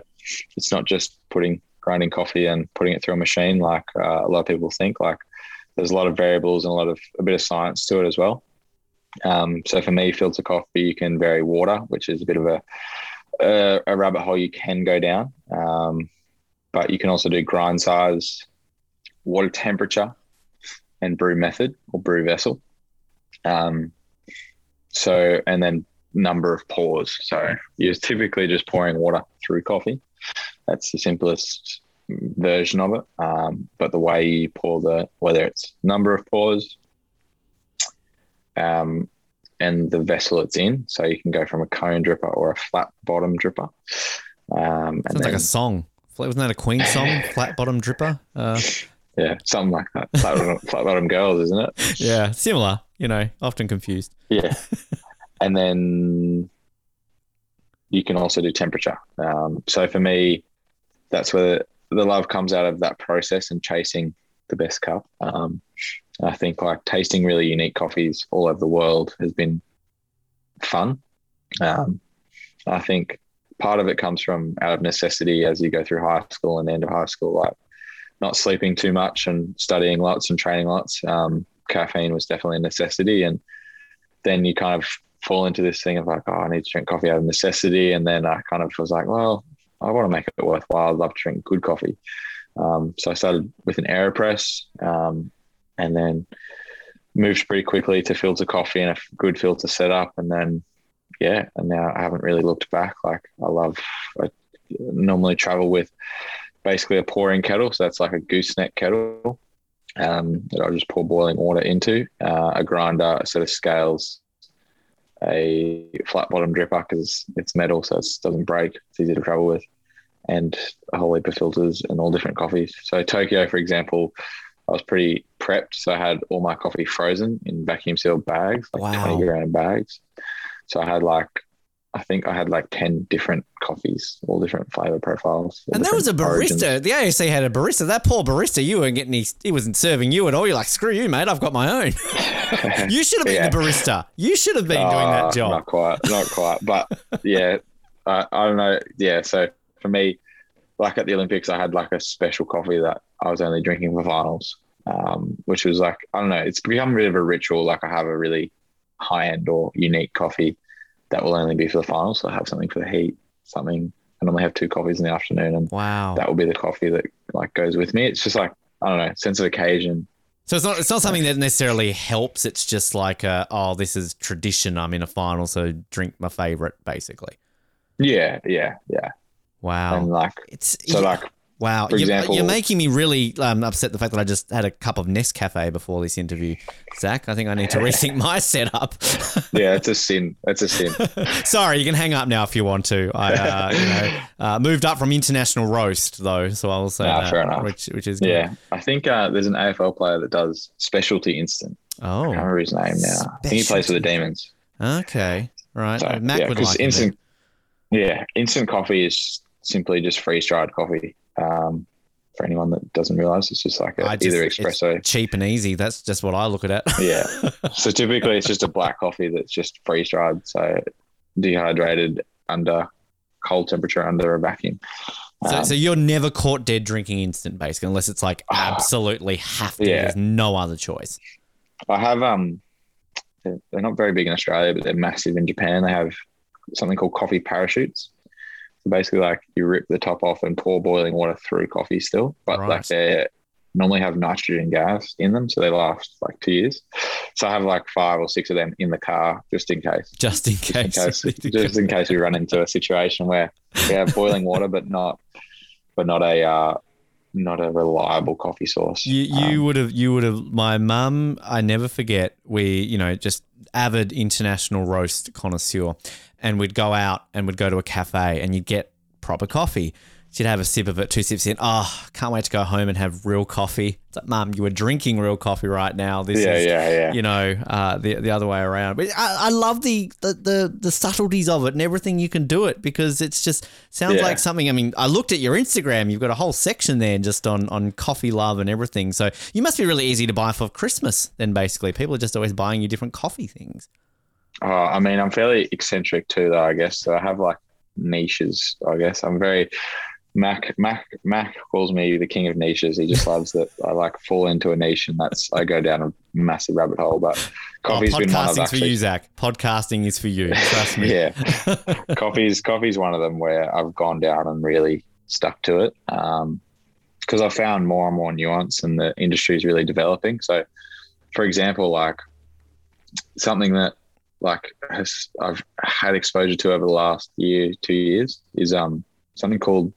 Speaker 7: it's not just putting grinding coffee and putting it through a machine like uh, a lot of people think. Like there's a lot of variables and a lot of a bit of science to it as well. Um, so for me, filter coffee, you can vary water, which is a bit of a a, a rabbit hole you can go down. Um, but you can also do grind size, water temperature, and brew method or brew vessel. Um, so and then number of pours. So you're typically just pouring water through coffee. That's the simplest version of it. Um, but the way you pour the whether it's number of pours, um, and the vessel it's in. So you can go from a cone dripper or a flat bottom dripper. Um,
Speaker 6: Sounds like a song. Wasn't that a Queen song? Flat bottom dripper. Uh,
Speaker 7: yeah, something like that. Flat bottom, flat bottom girls, isn't it?
Speaker 6: yeah, similar. You know, often confused.
Speaker 7: Yeah. and then you can also do temperature. Um, so for me, that's where the love comes out of that process and chasing the best cup. Um, I think like tasting really unique coffees all over the world has been fun. Um, I think part of it comes from out of necessity as you go through high school and the end of high school, like not sleeping too much and studying lots and training lots. Um, caffeine was definitely a necessity. And then you kind of fall into this thing of like, oh, I need to drink coffee out of necessity. And then I kind of was like, well, I want to make it worthwhile. I'd love to drink good coffee. Um, so I started with an AeroPress um, and then moved pretty quickly to filter coffee and a good filter setup. And then, yeah, and now I haven't really looked back. Like I love, I normally travel with basically a pouring kettle. So that's like a gooseneck kettle um, that I just pour boiling water into, uh, a grinder, a set of scales, a flat bottom dripper because it's metal, so it doesn't break. It's easy to travel with, and a whole heap of filters and all different coffees. So Tokyo, for example, I was pretty prepped, so I had all my coffee frozen in vacuum sealed bags, like
Speaker 6: Wow.
Speaker 7: twenty gram bags. So I had like. I think I had like 10 different coffees, all different flavor profiles.
Speaker 6: And there was a
Speaker 7: different origins.
Speaker 6: barista. The AOC had a barista. That poor barista, you weren't getting. He, he wasn't serving you at all. You're like, screw you, mate. I've got my own. you should have been
Speaker 7: Yeah.
Speaker 6: the barista. You should have been doing
Speaker 7: Uh,
Speaker 6: that job.
Speaker 7: Not quite, not quite. But yeah, I, I don't know. Yeah, so for me, like at the Olympics, I had like a special coffee that I was only drinking for finals, um, which was like I don't know. It's become a bit of a ritual. Like I have a really high end or unique coffee that will only be for the finals. So I have something for the heat, something. I normally have two coffees in the afternoon, and
Speaker 6: Wow.
Speaker 7: that will be the coffee that like goes with me. It's just like I don't know, sense of occasion.
Speaker 6: So it's not it's not something that necessarily helps. It's just like a, oh, this is tradition. I'm in a final, so drink my favorite, basically.
Speaker 7: Yeah, yeah, yeah.
Speaker 6: Wow.
Speaker 7: And like
Speaker 6: it's
Speaker 7: so, like
Speaker 6: wow.
Speaker 7: for
Speaker 6: You're,
Speaker 7: example-
Speaker 6: you're making me really um, upset. The fact that I just had a cup of Nescafe before this interview, Zac. I think I need to rethink my setup.
Speaker 7: yeah, it's a sin. It's a sin.
Speaker 6: Sorry, you can hang up now if you want to. I uh, you know, uh, moved up from international roast though, so I'll say
Speaker 7: Nah,
Speaker 6: that,
Speaker 7: fair enough.
Speaker 6: which which is good.
Speaker 7: Yeah, I think uh, there's an AFL player that does specialty instant. Oh, I can't
Speaker 6: Oh,
Speaker 7: remember his name now. I think he plays for the Demons.
Speaker 6: okay, right.
Speaker 7: So,
Speaker 6: Mack
Speaker 7: yeah,
Speaker 6: would like
Speaker 7: instant. Yeah, instant coffee is simply just freeze dried coffee. Um, for anyone that doesn't realize, it's just like a,
Speaker 6: just-
Speaker 7: either
Speaker 6: it's
Speaker 7: espresso.
Speaker 6: cheap and easy. That's just what I look at it.
Speaker 7: yeah. So typically, it's just a black coffee that's just freeze dried, so dehydrated under cold temperature under a vacuum.
Speaker 6: So,
Speaker 7: Um,
Speaker 6: so you're never caught dead drinking instant basically, unless it's like absolutely have to.
Speaker 7: Ah. Yeah.
Speaker 6: There's no other choice.
Speaker 7: I have um, they're, they're not very big in Australia, but they're massive in Japan. They have something called coffee parachutes. Basically, like you rip the top off and pour boiling water through coffee still, but
Speaker 6: Right.
Speaker 7: like they normally have nitrogen gas in them, so they last like two years. So I have like five or six of them in the car just in case.
Speaker 6: Just in
Speaker 7: Just in
Speaker 6: case.
Speaker 7: case, just in case we run into a situation where we have boiling water, but not, but not a, uh, not a reliable coffee source.
Speaker 6: You you
Speaker 7: Um,
Speaker 6: would have you would have my mum I never forget we you know just avid international roast connoisseur and we'd go out and we'd go to a cafe and you'd get proper coffee she'd have a sip of it, two sips in. Oh, can't wait to go home and have real coffee. It's like, Mum, you were drinking real coffee right now. This
Speaker 7: Yeah,
Speaker 6: is,
Speaker 7: yeah, yeah.
Speaker 6: you know, uh, the the other way around. But I, I love the, the the the subtleties of it and everything you can do it because it's just sounds
Speaker 7: Yeah.
Speaker 6: like something. I mean, I looked at your Instagram. You've got a whole section there just on on coffee love and everything. So you must be really easy to buy for Christmas. Then basically, people are just always buying you different coffee things.
Speaker 7: Oh, I mean, I'm fairly eccentric too, though. I guess so. I have like niches. I guess I'm very Mac. Mack. Mack calls me the king of niches. He just loves that I like fall into a niche, and that's I go down a massive rabbit hole. But coffee's
Speaker 6: oh,
Speaker 7: been one of
Speaker 6: podcasting's for you, Zac. Podcasting is for you. Trust me.
Speaker 7: yeah, coffee's coffee's one of them where I've gone down and really stuck to it. Um, because I found more and more nuance, and the industry is really developing. So, for example, like something that like has I've had exposure to over the last year, two years is um something called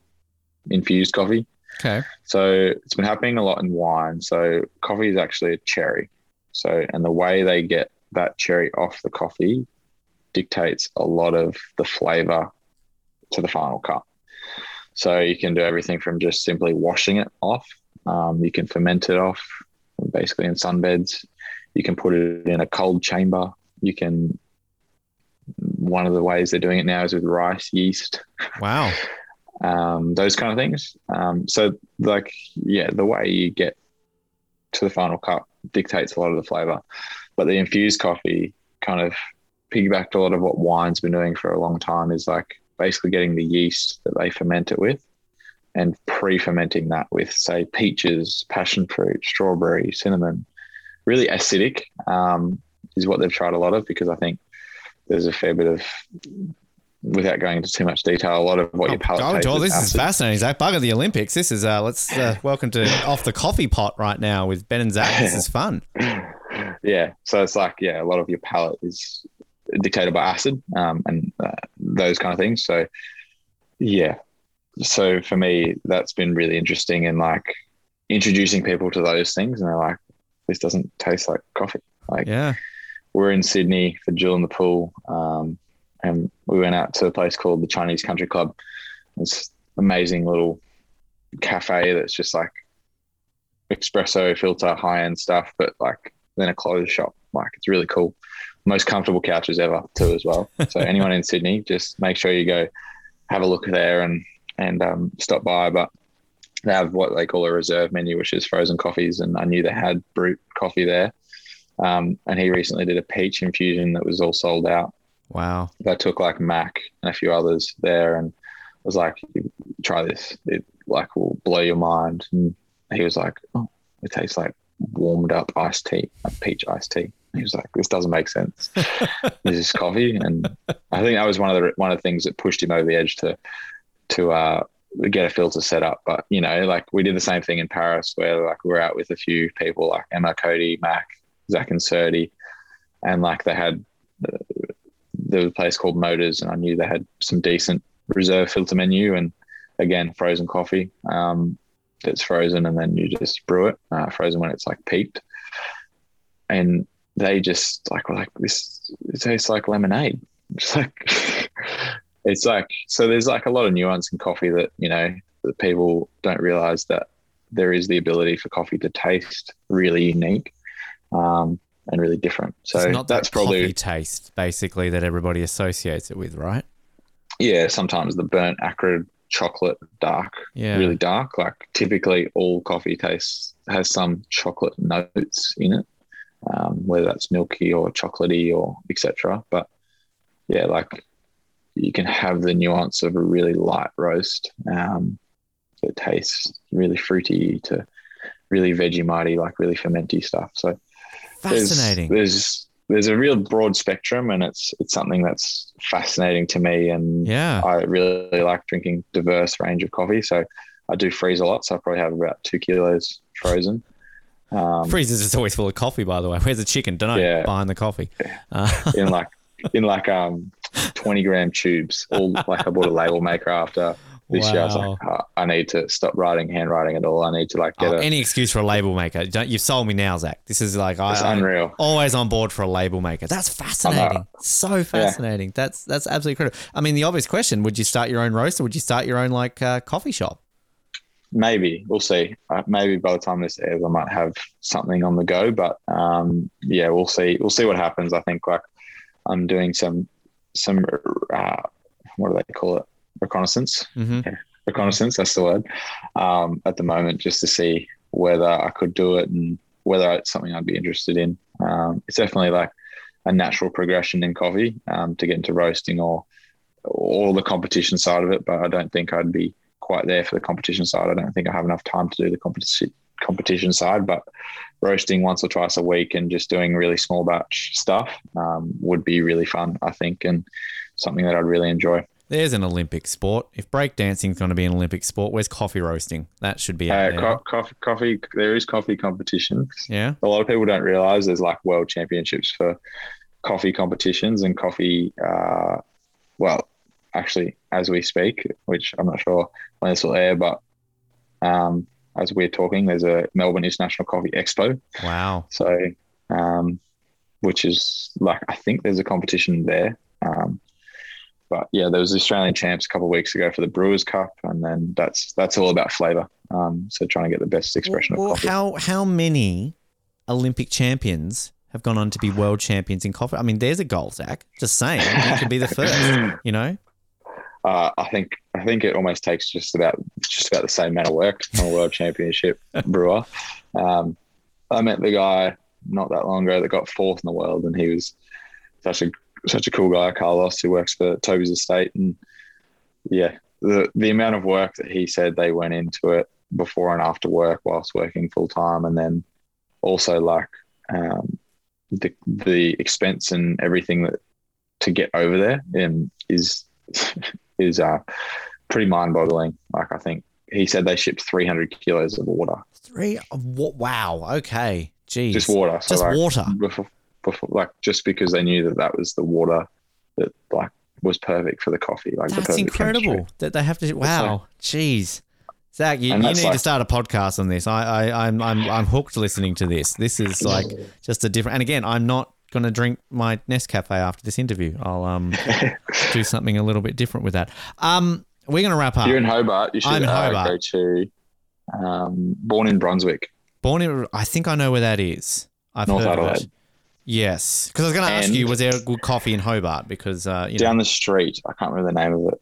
Speaker 7: infused coffee.
Speaker 6: Okay.
Speaker 7: So it's been happening a lot in wine. So coffee is actually a cherry. So and the way they get that cherry off the coffee dictates a lot of the flavor to the final cup. So you can do everything from just simply washing it off. Um, you can ferment it off, basically in sunbeds. You can put it in a cold chamber. You can. One of the ways they're doing it now is with rice yeast
Speaker 6: Wow.
Speaker 7: um, those kind of things. Um, so, like, yeah, the way you get to the final cup dictates a lot of the flavor. But the infused coffee kind of piggybacked a lot of what wine's been doing for a long time is like basically getting the yeast that they ferment it with and pre fermenting that with, say, peaches, passion fruit, strawberry, cinnamon. Really acidic um, is what they've tried a lot of because I think there's a fair bit of without going into too much detail, a lot of what your palate
Speaker 6: is.
Speaker 7: Oh,
Speaker 6: Joel, this is fascinating, Zac. Bug of the Olympics. This is uh, let's uh, welcome to off the coffee pot right now with Ben and Zac. This is fun.
Speaker 7: yeah. So it's like, yeah, a lot of your palate is dictated by acid um, and uh, those kind of things. So, yeah. So for me, that's been really interesting and like introducing people to those things. And they're like, this doesn't taste like coffee. Like,
Speaker 6: Yeah.
Speaker 7: We're in Sydney for Duel in the Pool, um, and we went out to a place called the Chinese Country Club. It's amazing little cafe that's just like espresso filter, high end stuff, but like then a clothes shop. Like it's really cool. Most comfortable couches ever too as well. So anyone in Sydney, just make sure you go have a look there and and um, stop by. But they have what they call a reserve menu, which is frozen coffees, and I knew they had brute coffee there. Um, and he recently did a peach infusion that was all sold out.
Speaker 6: Wow.
Speaker 7: They took like Mack and a few others there, and was like, "Try this. It like will blow your mind." And he was like, "Oh, it tastes like warmed up iced tea, like peach iced tea." He was like, "This doesn't make sense. this is coffee." And I think that was one of the one of the things that pushed him over the edge to to uh, get a filter set up. But you know, like we did the same thing in Paris, where like we were out with a few people like Emma Cody, Mack, Zac Incerti, and like they had there was a place called Motors, and I knew they had some decent reserve filter menu, and again frozen coffee. Um, that's frozen, and then you just brew it uh, frozen when it's like peaked, and they just like were like this. It tastes like lemonade. It's like it's like so. There's like a lot of nuance in coffee that you know that people don't realize that there is the ability for coffee to taste really unique um, and really different. So
Speaker 6: it's not
Speaker 7: that's
Speaker 6: that
Speaker 7: probably
Speaker 6: taste, basically, that everybody associates it with, right?
Speaker 7: yeah. Sometimes the burnt acrid chocolate dark,
Speaker 6: Yeah.
Speaker 7: really dark. Like typically all coffee tastes has some chocolate notes in it, um, whether that's milky or chocolatey or etc. But yeah, like you can have the nuance of a really light roast um, that tastes really fruity to really Vegemite, like really fermenty stuff. So
Speaker 6: Fascinating.
Speaker 7: There's, there's a real broad spectrum, and it's it's something that's fascinating to me. And
Speaker 6: Yeah.
Speaker 7: I really like drinking diverse range of coffee. So I do freeze a lot. So I probably have about two kilos frozen. Um,
Speaker 6: Freezer's just always full of coffee, by the way. Where's the chicken? Don't know.
Speaker 7: Yeah.
Speaker 6: Behind the coffee. Uh,
Speaker 7: in like in like um 20 gram tubes. All like I bought a label maker after this year. I was like, "Oh, I need to stop writing handwriting at all. I need to like get
Speaker 6: Oh,
Speaker 7: a.
Speaker 6: any excuse for a label maker. Don't, you've sold me now, Zach. This is like I, I'm
Speaker 7: unreal.
Speaker 6: always on board for a label maker. That's fascinating. So fascinating. That's that's absolutely critical. I mean, the obvious question: Would you start your own roast, or would you start your own like uh, coffee shop?
Speaker 7: Maybe we'll see. Uh, maybe by the time this airs, I might have something on the go. But um, yeah, we'll see. We'll see what happens. I think like I'm doing some some uh, what do they call it? Reconnaissance.
Speaker 6: Mm-hmm.
Speaker 7: Reconnaissance. That's the word. Um, at the moment, just to see whether I could do it and whether it's something I'd be interested in. Um, it's definitely like a natural progression in coffee um, to get into roasting or or the competition side of it. But I don't think I'd be quite there for the competition side. I don't think I have enough time to do the competition competition side. But roasting once or twice a week and just doing really small batch stuff um, would be really fun, I think, and something that I'd really enjoy.
Speaker 6: There's an Olympic sport. If breakdancing's going to be an Olympic sport, where's coffee roasting? That should be out
Speaker 7: Uh,
Speaker 6: there.
Speaker 7: co- coffee, coffee. There is coffee competitions.
Speaker 6: yeah.
Speaker 7: A lot of people don't realize there's like world championships for coffee competitions and coffee. Uh, well, actually, as we speak, which I'm not sure when this will air, but um, as we're talking, there's a Melbourne International Coffee Expo.
Speaker 6: Wow.
Speaker 7: So, um, which is like I think there's a competition there. Um, but yeah, there was the Australian champs a couple of weeks ago for the Brewers Cup, and then that's that's all about flavour. Um, so trying to get the best expression
Speaker 6: Well,
Speaker 7: of coffee.
Speaker 6: how how many Olympic champions have gone on to be world champions in coffee? I mean, there's a goal, Zac. Just saying, you could be the first. You know.
Speaker 7: uh, I think I think it almost takes just about just about the same amount of work on a world championship brewer. Um, I met the guy not that long ago that got fourth in the world, and he was such a such a cool guy, Carlos, who works for Toby's estate, and yeah, the the amount of work that he said they went into it before and after work whilst working full time, and then also like um, the the expense and everything that to get over there um, is is uh, pretty mind boggling. Like I think he said they shipped 300 kilos of water,
Speaker 6: Three. wa- Wow. Okay. Jeez.
Speaker 7: just water. So
Speaker 6: Just
Speaker 7: like,
Speaker 6: water.
Speaker 7: Before, before, like just because they knew that that was the water that like was perfect for the coffee. Like
Speaker 6: That's incredible
Speaker 7: chemistry.
Speaker 6: that they have to. Wow. Jeez. Zac, you, you need
Speaker 7: that's
Speaker 6: to start a podcast on this. I, I, I'm, I'm, I'm hooked listening to this. This is like just a different. And again, I'm not going to drink my Nescafe after this interview. I'll um do something a little bit different with that. Um, we're going to wrap up.
Speaker 7: You're in Hobart. You should
Speaker 6: I'm in
Speaker 7: uh,
Speaker 6: Hobart.
Speaker 7: go to um, born in Brunswick.
Speaker 6: Born in, I think I know where that is. I've
Speaker 7: North Adelaide.
Speaker 6: Yes, because I was going to ask you, was there a good coffee in Hobart? Because uh, you know,
Speaker 7: Down the street, I can't remember the name of it.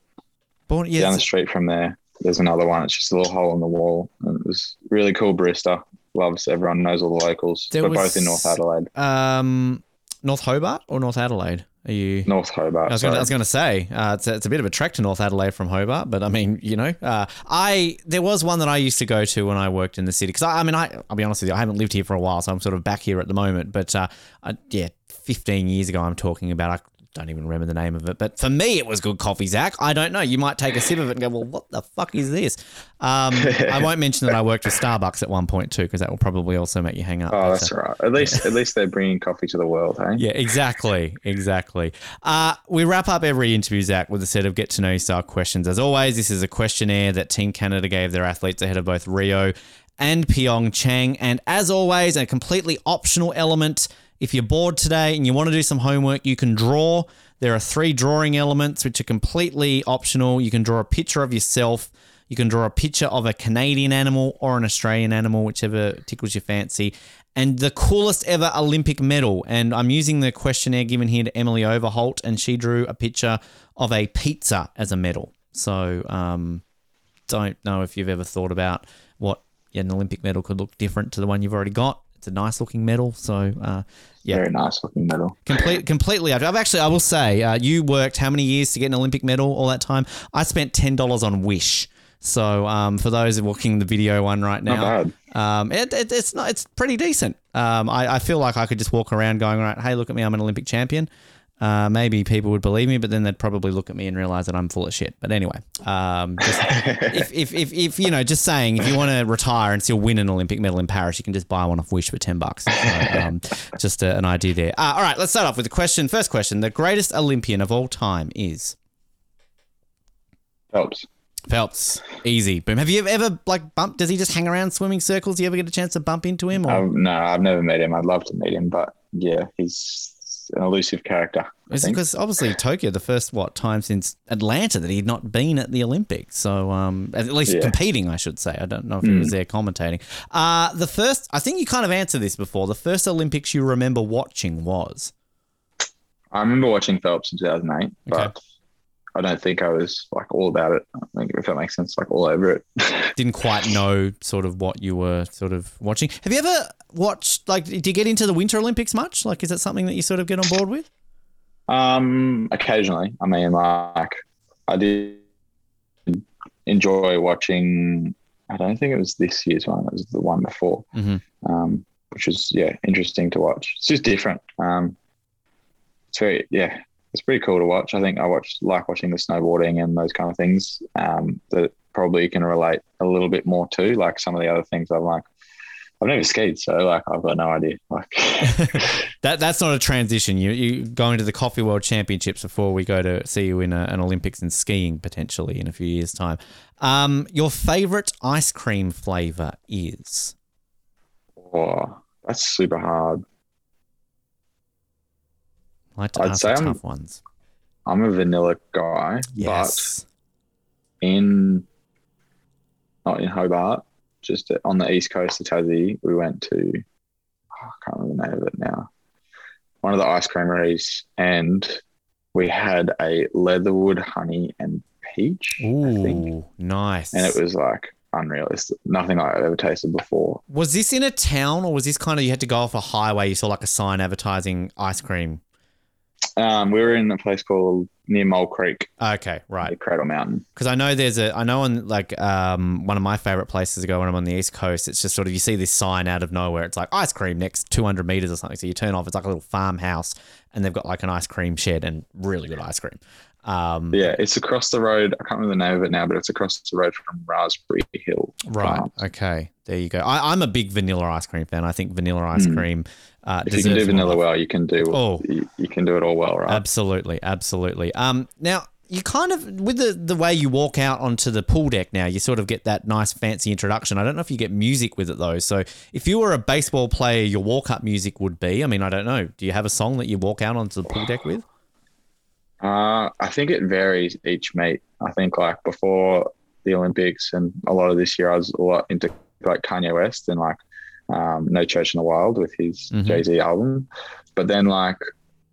Speaker 6: born,
Speaker 7: Down the street from there, there's another one. It's just a little hole in the wall. And it was really cool barista. Loves everyone knows all the locals.
Speaker 6: There
Speaker 7: We're
Speaker 6: was-
Speaker 7: both in North Adelaide,
Speaker 6: um, North Hobart or North Adelaide? Are you?
Speaker 7: North Hobart.
Speaker 6: I was, was gonna say uh, it's, a, it's a bit of a trek to North Adelaide from Hobart, but I mean, you know, uh, I there was one that I used to go to when I worked in the city because I, I mean, I, I'll be honest with you, I haven't lived here for a while, so I'm sort of back here at the moment. But uh, I, yeah, 15 years ago, I'm talking about. I don't even remember the name of it, but for me, it was good coffee, Zac. I don't know. You might take a sip of it and go, "Well, what the fuck is this?" Um, I won't mention that I worked with Starbucks at one point too, because that will probably also make you hang up.
Speaker 7: Oh,
Speaker 6: But,
Speaker 7: that's right. At least, at least they're bringing coffee to the world, hey?
Speaker 6: yeah, exactly, exactly. Uh, we wrap up every interview, Zac, with a set of get to know you style questions. As always, this is a questionnaire that Team Canada gave their athletes ahead of both Rio and Pyeongchang. And as always, a completely optional element. If you're bored today and you want to do some homework, you can draw. There are three drawing elements which are completely optional. You can draw a picture of yourself. You can draw a picture of a Canadian animal or an Australian animal, whichever tickles your fancy. And the coolest ever Olympic medal. And I'm using the questionnaire given here to Emily Overholt, and she drew a picture of a pizza as a medal. So, um, don't know if you've ever thought about what an Olympic medal could look different to the one you've already got. It's a nice looking medal. So, uh, yeah,
Speaker 7: Very nice looking medal.
Speaker 6: Complete, completely. I've actually, I will say, uh, you worked how many years to get an Olympic medal? All that time. I spent ten dollars on Wish. So um, for those watching the video one right now, um, it, it, it's not. It's pretty decent. Um, I, I feel like I could just walk around going, right, hey, look at me, I'm an Olympic champion. Uh, maybe people would believe me, but then they'd probably look at me and realize that I'm full of shit. But anyway, um, just, if, if, if, if, you know, just saying, if you want to retire and still win an Olympic medal in Paris, you can just buy one off Wish for 10 bucks. So, um, just a, an idea there. Uh, all right, let's start off with the question. First question The greatest Olympian of all time is
Speaker 7: Phelps.
Speaker 6: Phelps, easy. Boom. Have you ever like bumped? Does he just hang around swimming circles? Do you ever get a chance to bump into him? Or
Speaker 7: Um, no, I've never met him. I'd love to meet him, but yeah, he's an elusive character.
Speaker 6: Because obviously Tokyo, the first what time since Atlanta that he'd not been at the Olympics. So um, at least
Speaker 7: Yeah.
Speaker 6: Competing, I should say. I don't know if he was there commentating. Uh, the first, I think you kind of answered this before. The first Olympics you remember watching was
Speaker 7: I remember watching Phelps in 2008, but I don't think I was like all about it. I think if that makes sense, like all over it.
Speaker 6: didn't quite know sort of what you were sort of watching. Have you ever watched like? Did you get into the Winter Olympics much? Like, is that something that you sort of get on board with?
Speaker 7: Um, occasionally. I mean, like I did enjoy watching. I don't think it was this year's one. It was the one before,
Speaker 6: Mhm.
Speaker 7: um, which was yeah interesting to watch. It's just different. Um, it's very yeah, it's pretty cool to watch. I think I watch like watching the snowboarding and those kind of things um, that probably you can relate a little bit more to. Like some of the other things I'm like. I've never skied, so like I've got no idea. Like,
Speaker 6: That that's not a transition. You you going to the Coffee World Championships before we go to see you in a, an Olympics in skiing potentially in a few years' time. Um, your favorite ice cream flavor is
Speaker 7: oh, that's super hard.
Speaker 6: I like to
Speaker 7: I'd
Speaker 6: ask
Speaker 7: say
Speaker 6: the
Speaker 7: I'm-
Speaker 6: ones.
Speaker 7: I'm a vanilla guy,
Speaker 6: Yes.
Speaker 7: but in not in Hobart, just on the east coast of Tassie, we went to oh, I can't remember the name of it now. One of the ice creameries, and we had a leatherwood honey and peach, I think,
Speaker 6: Ooh, nice.
Speaker 7: and it was like unrealistic, nothing I've ever tasted before.
Speaker 6: Was this in a town or was this kind of you had to go off a highway? You saw like a sign advertising ice cream.
Speaker 7: Um, we were in a place called near Mole Creek,
Speaker 6: Okay, right.
Speaker 7: Cradle Mountain.
Speaker 6: Because I know there's a, I know on like um, one of my favorite places to go when I'm on the East Coast, it's just sort of you see this sign out of nowhere. It's like ice cream next 200 meters or something. So you turn off, it's like a little farmhouse, and they've got like an ice cream shed and really good ice cream. Um,
Speaker 7: Yeah, it's across the road. I can't remember the name of it now, but it's across the road from Raspberry Hill.
Speaker 6: Right.
Speaker 7: Farms.
Speaker 6: Okay. There you go. I, I'm a big vanilla ice cream fan. I think vanilla ice cream. Uh.
Speaker 7: If you can do vanilla well, you can do.
Speaker 6: Oh.
Speaker 7: You, you can do it all well, right?
Speaker 6: Absolutely, absolutely. Um, now you kind of with the the way you walk out onto the pool deck. Now you sort of get that nice fancy introduction. I don't know if you get music with it though. So if you were a baseball player, your walk up music would be. I mean, I don't know. Do you have a song that you walk out onto the pool deck with?
Speaker 7: Uh, I think it varies each meet. I think like before the Olympics and a lot of this year, I was a lot into like Kanye West and like um, No Church in the Wild with his
Speaker 6: Mhm.
Speaker 7: Jay Z album. But then like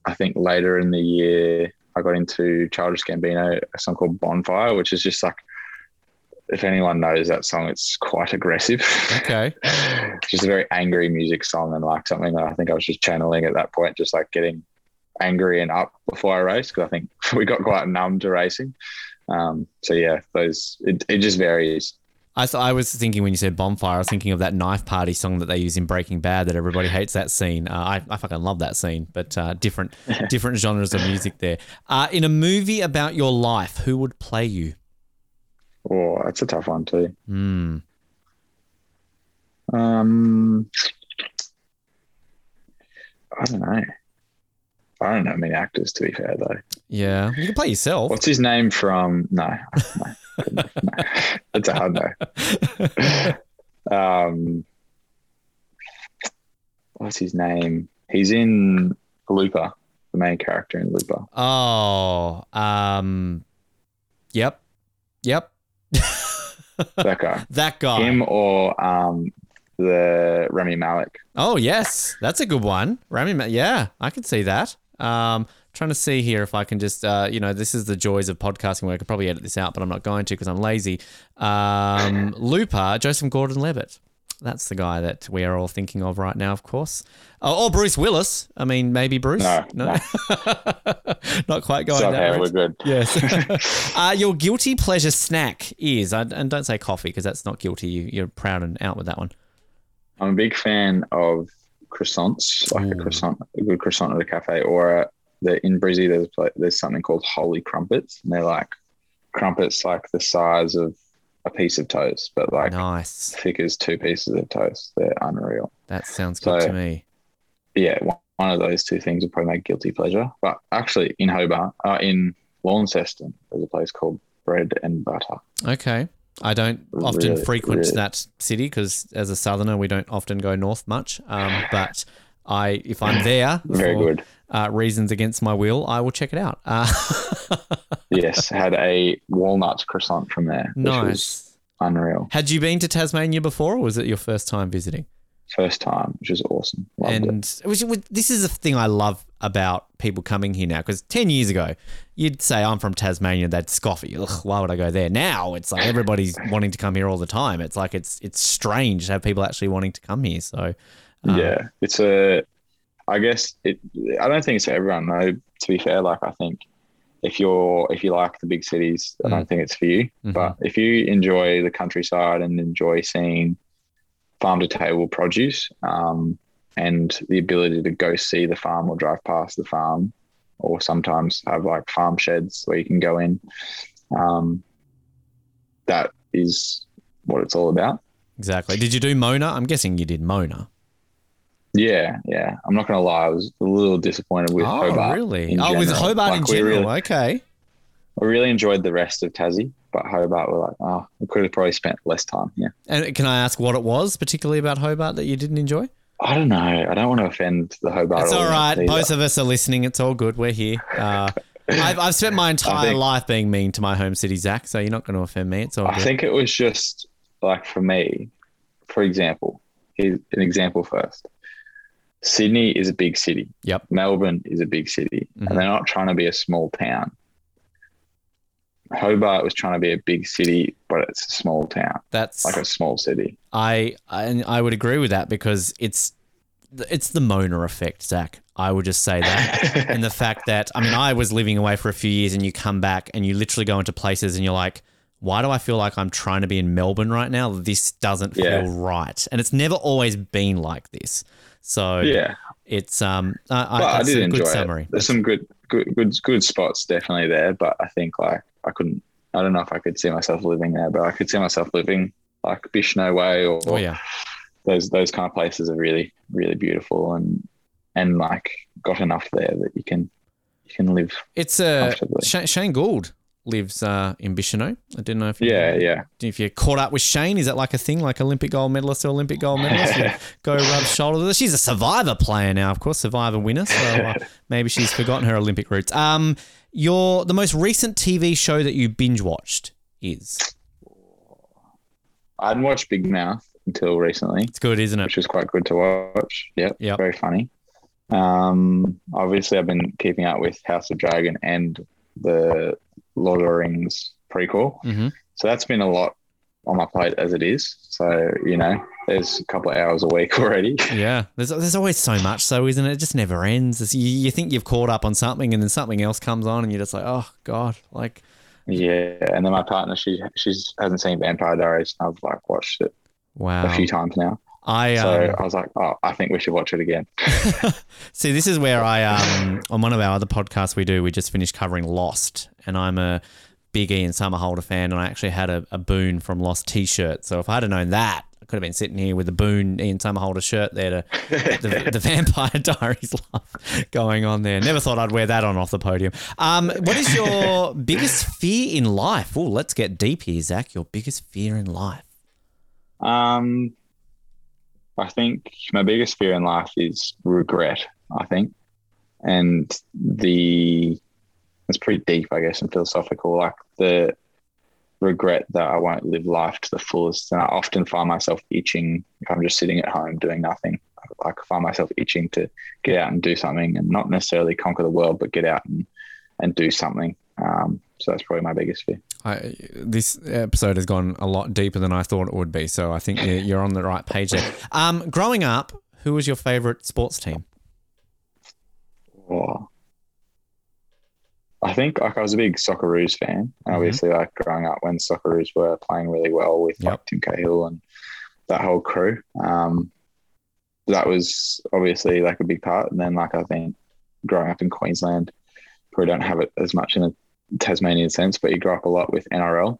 Speaker 7: I think later in the year, I got into Childish Gambino, a song called Bonfire, which is just like if anyone knows that song, it's quite aggressive.
Speaker 6: Okay.
Speaker 7: just a very angry music song and like something that I think I was just channeling at that point, just like getting angry and up before I raced because I think we got quite numb to racing. Um, so yeah, those it, it just varies.
Speaker 6: I I was thinking when you said bonfire, I was thinking of that knife party song that they use in Breaking Bad. That everybody hates that scene. Uh, I I fucking love that scene, but uh, different different genres of music there. Uh, in a movie about your life, who would play you?
Speaker 7: Oh, that's a tough one too.
Speaker 6: Hmm.
Speaker 7: Um, I don't know. I don't know many actors to be fair though.
Speaker 6: Yeah, you can play yourself.
Speaker 7: What's his name from? No, no, no. it's a hard no. Um, what's his name? He's in Looper, the main character in Looper.
Speaker 6: Oh, um, yep, yep.
Speaker 7: That guy.
Speaker 6: that guy.
Speaker 7: Him or um, the Rami Malek.
Speaker 6: Oh yes, that's a good one. Rami, Ma- yeah, I can see that. Um, trying to see here if I can just, uh, you know, this is the joys of podcasting where I could probably edit this out, but I'm not going to because I'm lazy. Um, Looper, Joseph Gordon-Levitt. That's the guy that we are all thinking of right now, of course. Oh, or Bruce Willis. I mean, maybe Bruce.
Speaker 7: No, no
Speaker 6: not quite going that
Speaker 7: okay, we're good.
Speaker 6: Yes. uh, your guilty pleasure snack is, and and don't say coffee because that's not guilty. You, you're proud and out with that one.
Speaker 7: I'm a big fan of croissants, like a croissant, a good croissant at a cafe, or a, the in Brizzy. There's pla- there's something called Holy Crumpets, and they're like crumpets like the size of a piece of toast, but like
Speaker 6: Nice.
Speaker 7: thick as two pieces of toast. They're unreal.
Speaker 6: That sounds good
Speaker 7: So-
Speaker 6: to me.
Speaker 7: Yeah, one, one of those two things would probably make guilty pleasure. But actually, in Hobart, uh, in Launceston, there's a place called bread and butter.
Speaker 6: Okay. I don't often
Speaker 7: Really,
Speaker 6: frequent
Speaker 7: really.
Speaker 6: that city because as a southerner, we don't often go north much. Um, but I, if I'm there
Speaker 7: Very
Speaker 6: for
Speaker 7: good.
Speaker 6: Uh, reasons against my will, I will check it out. Uh,
Speaker 7: Yes, had a walnut croissant from there, which was
Speaker 6: nice.
Speaker 7: unreal.
Speaker 6: Had you been to Tasmania before, or was it your first time visiting?
Speaker 7: First time, which was awesome. Loved it.
Speaker 6: and which, which- this is a thing I love about people coming here now. Because ten years ago, you'd say I'm from Tasmania, they'd scoff at you. Ugh, why would I go there? Now it's like everybody's wanting to come here all the time. It's like it's it's strange to have people actually wanting to come here. So um,
Speaker 7: yeah, it's a. I guess it. I don't think it's for everyone. though. to be fair, like I think if you're if you like the big cities, I
Speaker 6: Mm.
Speaker 7: don't think it's for you.
Speaker 6: Mhm.
Speaker 7: But if you enjoy the countryside and enjoy seeing farm to table produce, um, and the ability to go see the farm or drive past the farm, or sometimes have like farm sheds where you can go in, um, that is what it's all about.
Speaker 6: exactly. Did you do Mona? I'm guessing you did Mona.
Speaker 7: Yeah, yeah. I'm not gonna lie, I was a little disappointed with Hobart.
Speaker 6: oh,
Speaker 7: Hobart.
Speaker 6: really? Oh, with
Speaker 7: general.
Speaker 6: Hobart
Speaker 7: Like,
Speaker 6: in general.
Speaker 7: really-
Speaker 6: okay.
Speaker 7: I really enjoyed the rest of Tassie, but Hobart were like, oh, we could have probably spent less time here.
Speaker 6: And can I ask what it was, particularly about Hobart, that you didn't enjoy?
Speaker 7: I don't know. I don't want to offend the Hobart.
Speaker 6: It's all right.
Speaker 7: audience
Speaker 6: right.
Speaker 7: either.
Speaker 6: Both of us are listening. It's all good. We're here. Uh, I've, I've spent my entire
Speaker 7: think-
Speaker 6: life being mean to my home city, Zac. So you're not going to offend me. It's all
Speaker 7: I
Speaker 6: good.
Speaker 7: think it was just like for me, for example, here's an example first. Sydney is a big city.
Speaker 6: Yep.
Speaker 7: Melbourne is a big city,
Speaker 6: Mhm.
Speaker 7: and they're not trying to be a small town. Hobart was trying to be a big city, but it's a small town,
Speaker 6: That's
Speaker 7: like a small city.
Speaker 6: I, I and I would agree with that because it's it's the Mona effect, Zac. I would just say that, and the fact that I mean, I was living away for a few years, and you come back and you literally go into places, and you're like, why do I feel like I'm trying to be in Melbourne right now? This doesn't
Speaker 7: Yeah.
Speaker 6: feel right, and it's never always been like this. So
Speaker 7: Yeah,
Speaker 6: it's um, I, I,
Speaker 7: I did
Speaker 6: a
Speaker 7: enjoy
Speaker 6: good
Speaker 7: it.
Speaker 6: summary.
Speaker 7: There's some good, good, good, good spots definitely there, but I think like I couldn't. I don't know if I could see myself living there, but I could see myself living like Bicheno or
Speaker 6: Oh yeah,
Speaker 7: those those kind of places are really really beautiful and and like got enough there that you can you can live.
Speaker 6: it's uh, Shane, Gould lives uh in Bicheno. I didn't know if you-
Speaker 7: Yeah, yeah.
Speaker 6: if you're caught up with Shane, is that like a thing, like Olympic gold medalist to Olympic gold medalist? Go rub shoulders with her. She's a Survivor player now, of course, Survivor winner. So uh, maybe she's forgotten her Olympic roots. Um, your the most recent TV show that you binge watched is
Speaker 7: I hadn't watched Big Mouth until recently,
Speaker 6: it's good, isn't it?
Speaker 7: which was quite good to watch. Yep,
Speaker 6: Yep.
Speaker 7: very funny. Um, obviously, I've been keeping up with House of Dragon and the Lord of the Rings prequel,
Speaker 6: Mhm.
Speaker 7: so that's been a lot on my plate as it is. So you know, there's a couple of hours a week already.
Speaker 6: Yeah, there's there's always so much, so isn't it? It just never ends. It's, you, you think you've caught up on something, and then something else comes on, and you're just like, oh god, like
Speaker 7: Yeah, and then my partner, she she's hasn't seen Vampire Diaries. and I've like watched it
Speaker 6: wow.
Speaker 7: a few times now.
Speaker 6: I
Speaker 7: So
Speaker 6: um,
Speaker 7: I was like, oh, I think we should watch it again.
Speaker 6: See, this is where I um on one of our other podcasts we do, we just finished covering Lost, and I'm a big E Ian Somerhalder fan, and I actually had a, a Boone from Lost T-shirt. So if I'd have known that, could have been sitting here with a Boone Ian Somerhalder shirt there to the, the Vampire Diaries love going on there. Never thought I'd wear that on off the podium. Um, what is your biggest fear in life? Oh, let's get deep here, Zac. Your biggest fear in life.
Speaker 7: Um, I think my biggest fear in life is regret. I think, and the it's pretty deep, I guess, and philosophical. Like the regret that I won't live life to the fullest, and I often find myself itching if I'm just sitting at home doing nothing. Like I find myself itching to get out and do something, and not necessarily conquer the world, but get out and and do something. Um, so that's probably my biggest fear.
Speaker 6: I, this episode has gone a lot deeper than I thought it would be, so I think you're, you're on the right page there. Um, growing up, who was your favorite sports team?
Speaker 7: Oh. I think like I was a big Socceroos fan, and obviously like growing up when Socceroos were playing really well with like Tim Cahill and that whole crew, um, that was obviously like a big part. And then like I think growing up in Queensland, probably don't have it as much in a Tasmanian sense, but you grow up a lot with NRL,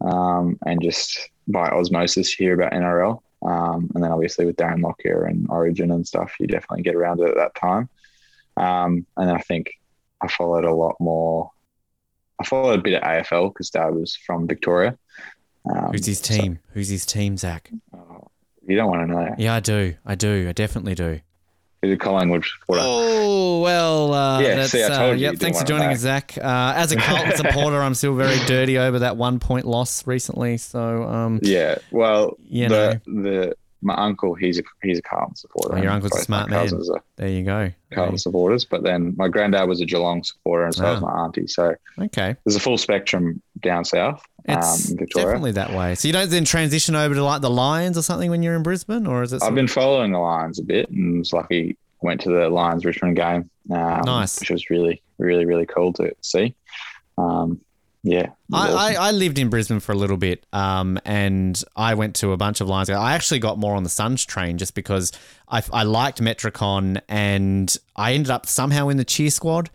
Speaker 7: um, and just by osmosis you hear about NRL. Um, and then obviously with Darren Lockyer and Origin and stuff, you definitely get around it at that time. Um, and I think I followed a lot more I followed a bit of AFL because Dad was from Victoria. Um,
Speaker 6: Who's his
Speaker 7: so-
Speaker 6: team? Who's his team, Zac?
Speaker 7: you don't want to know. That.
Speaker 6: Yeah, I do. I do. I definitely do.
Speaker 7: Who's a Collingwood supporter?
Speaker 6: Oh well, uh,
Speaker 7: Yeah,
Speaker 6: that's,
Speaker 7: see, I
Speaker 6: uh,
Speaker 7: told you
Speaker 6: yep.
Speaker 7: you
Speaker 6: Thanks for joining us, Zac. Uh, as a Carlton supporter, I'm still very dirty over that one point loss recently. So, um,
Speaker 7: Yeah. Well,
Speaker 6: You
Speaker 7: the the my uncle he's a he's a Carlton supporter.
Speaker 6: Oh, your uncle's a smart man.
Speaker 7: are
Speaker 6: there you go.
Speaker 7: Carlton supporters, but then my granddad was a Geelong supporter, and so was
Speaker 6: Ah.
Speaker 7: my auntie. So
Speaker 6: Okay,
Speaker 7: there's a full spectrum down south,
Speaker 6: it's
Speaker 7: um, in Victoria.
Speaker 6: definitely that way. So you don't then transition over to like the Lions or something when you're in Brisbane, or is it?
Speaker 7: I've been following the Lions a bit, and was lucky went to the Lions Richmond game. Um,
Speaker 6: Nice.
Speaker 7: which was really really really cool to see. Um, yeah,
Speaker 6: I,
Speaker 7: awesome.
Speaker 6: I, I lived in Brisbane for a little bit, um, and I went to a bunch of Lions. I actually got more on the Suns train just because I, I liked Metricon, and I ended up somehow in the cheer squad,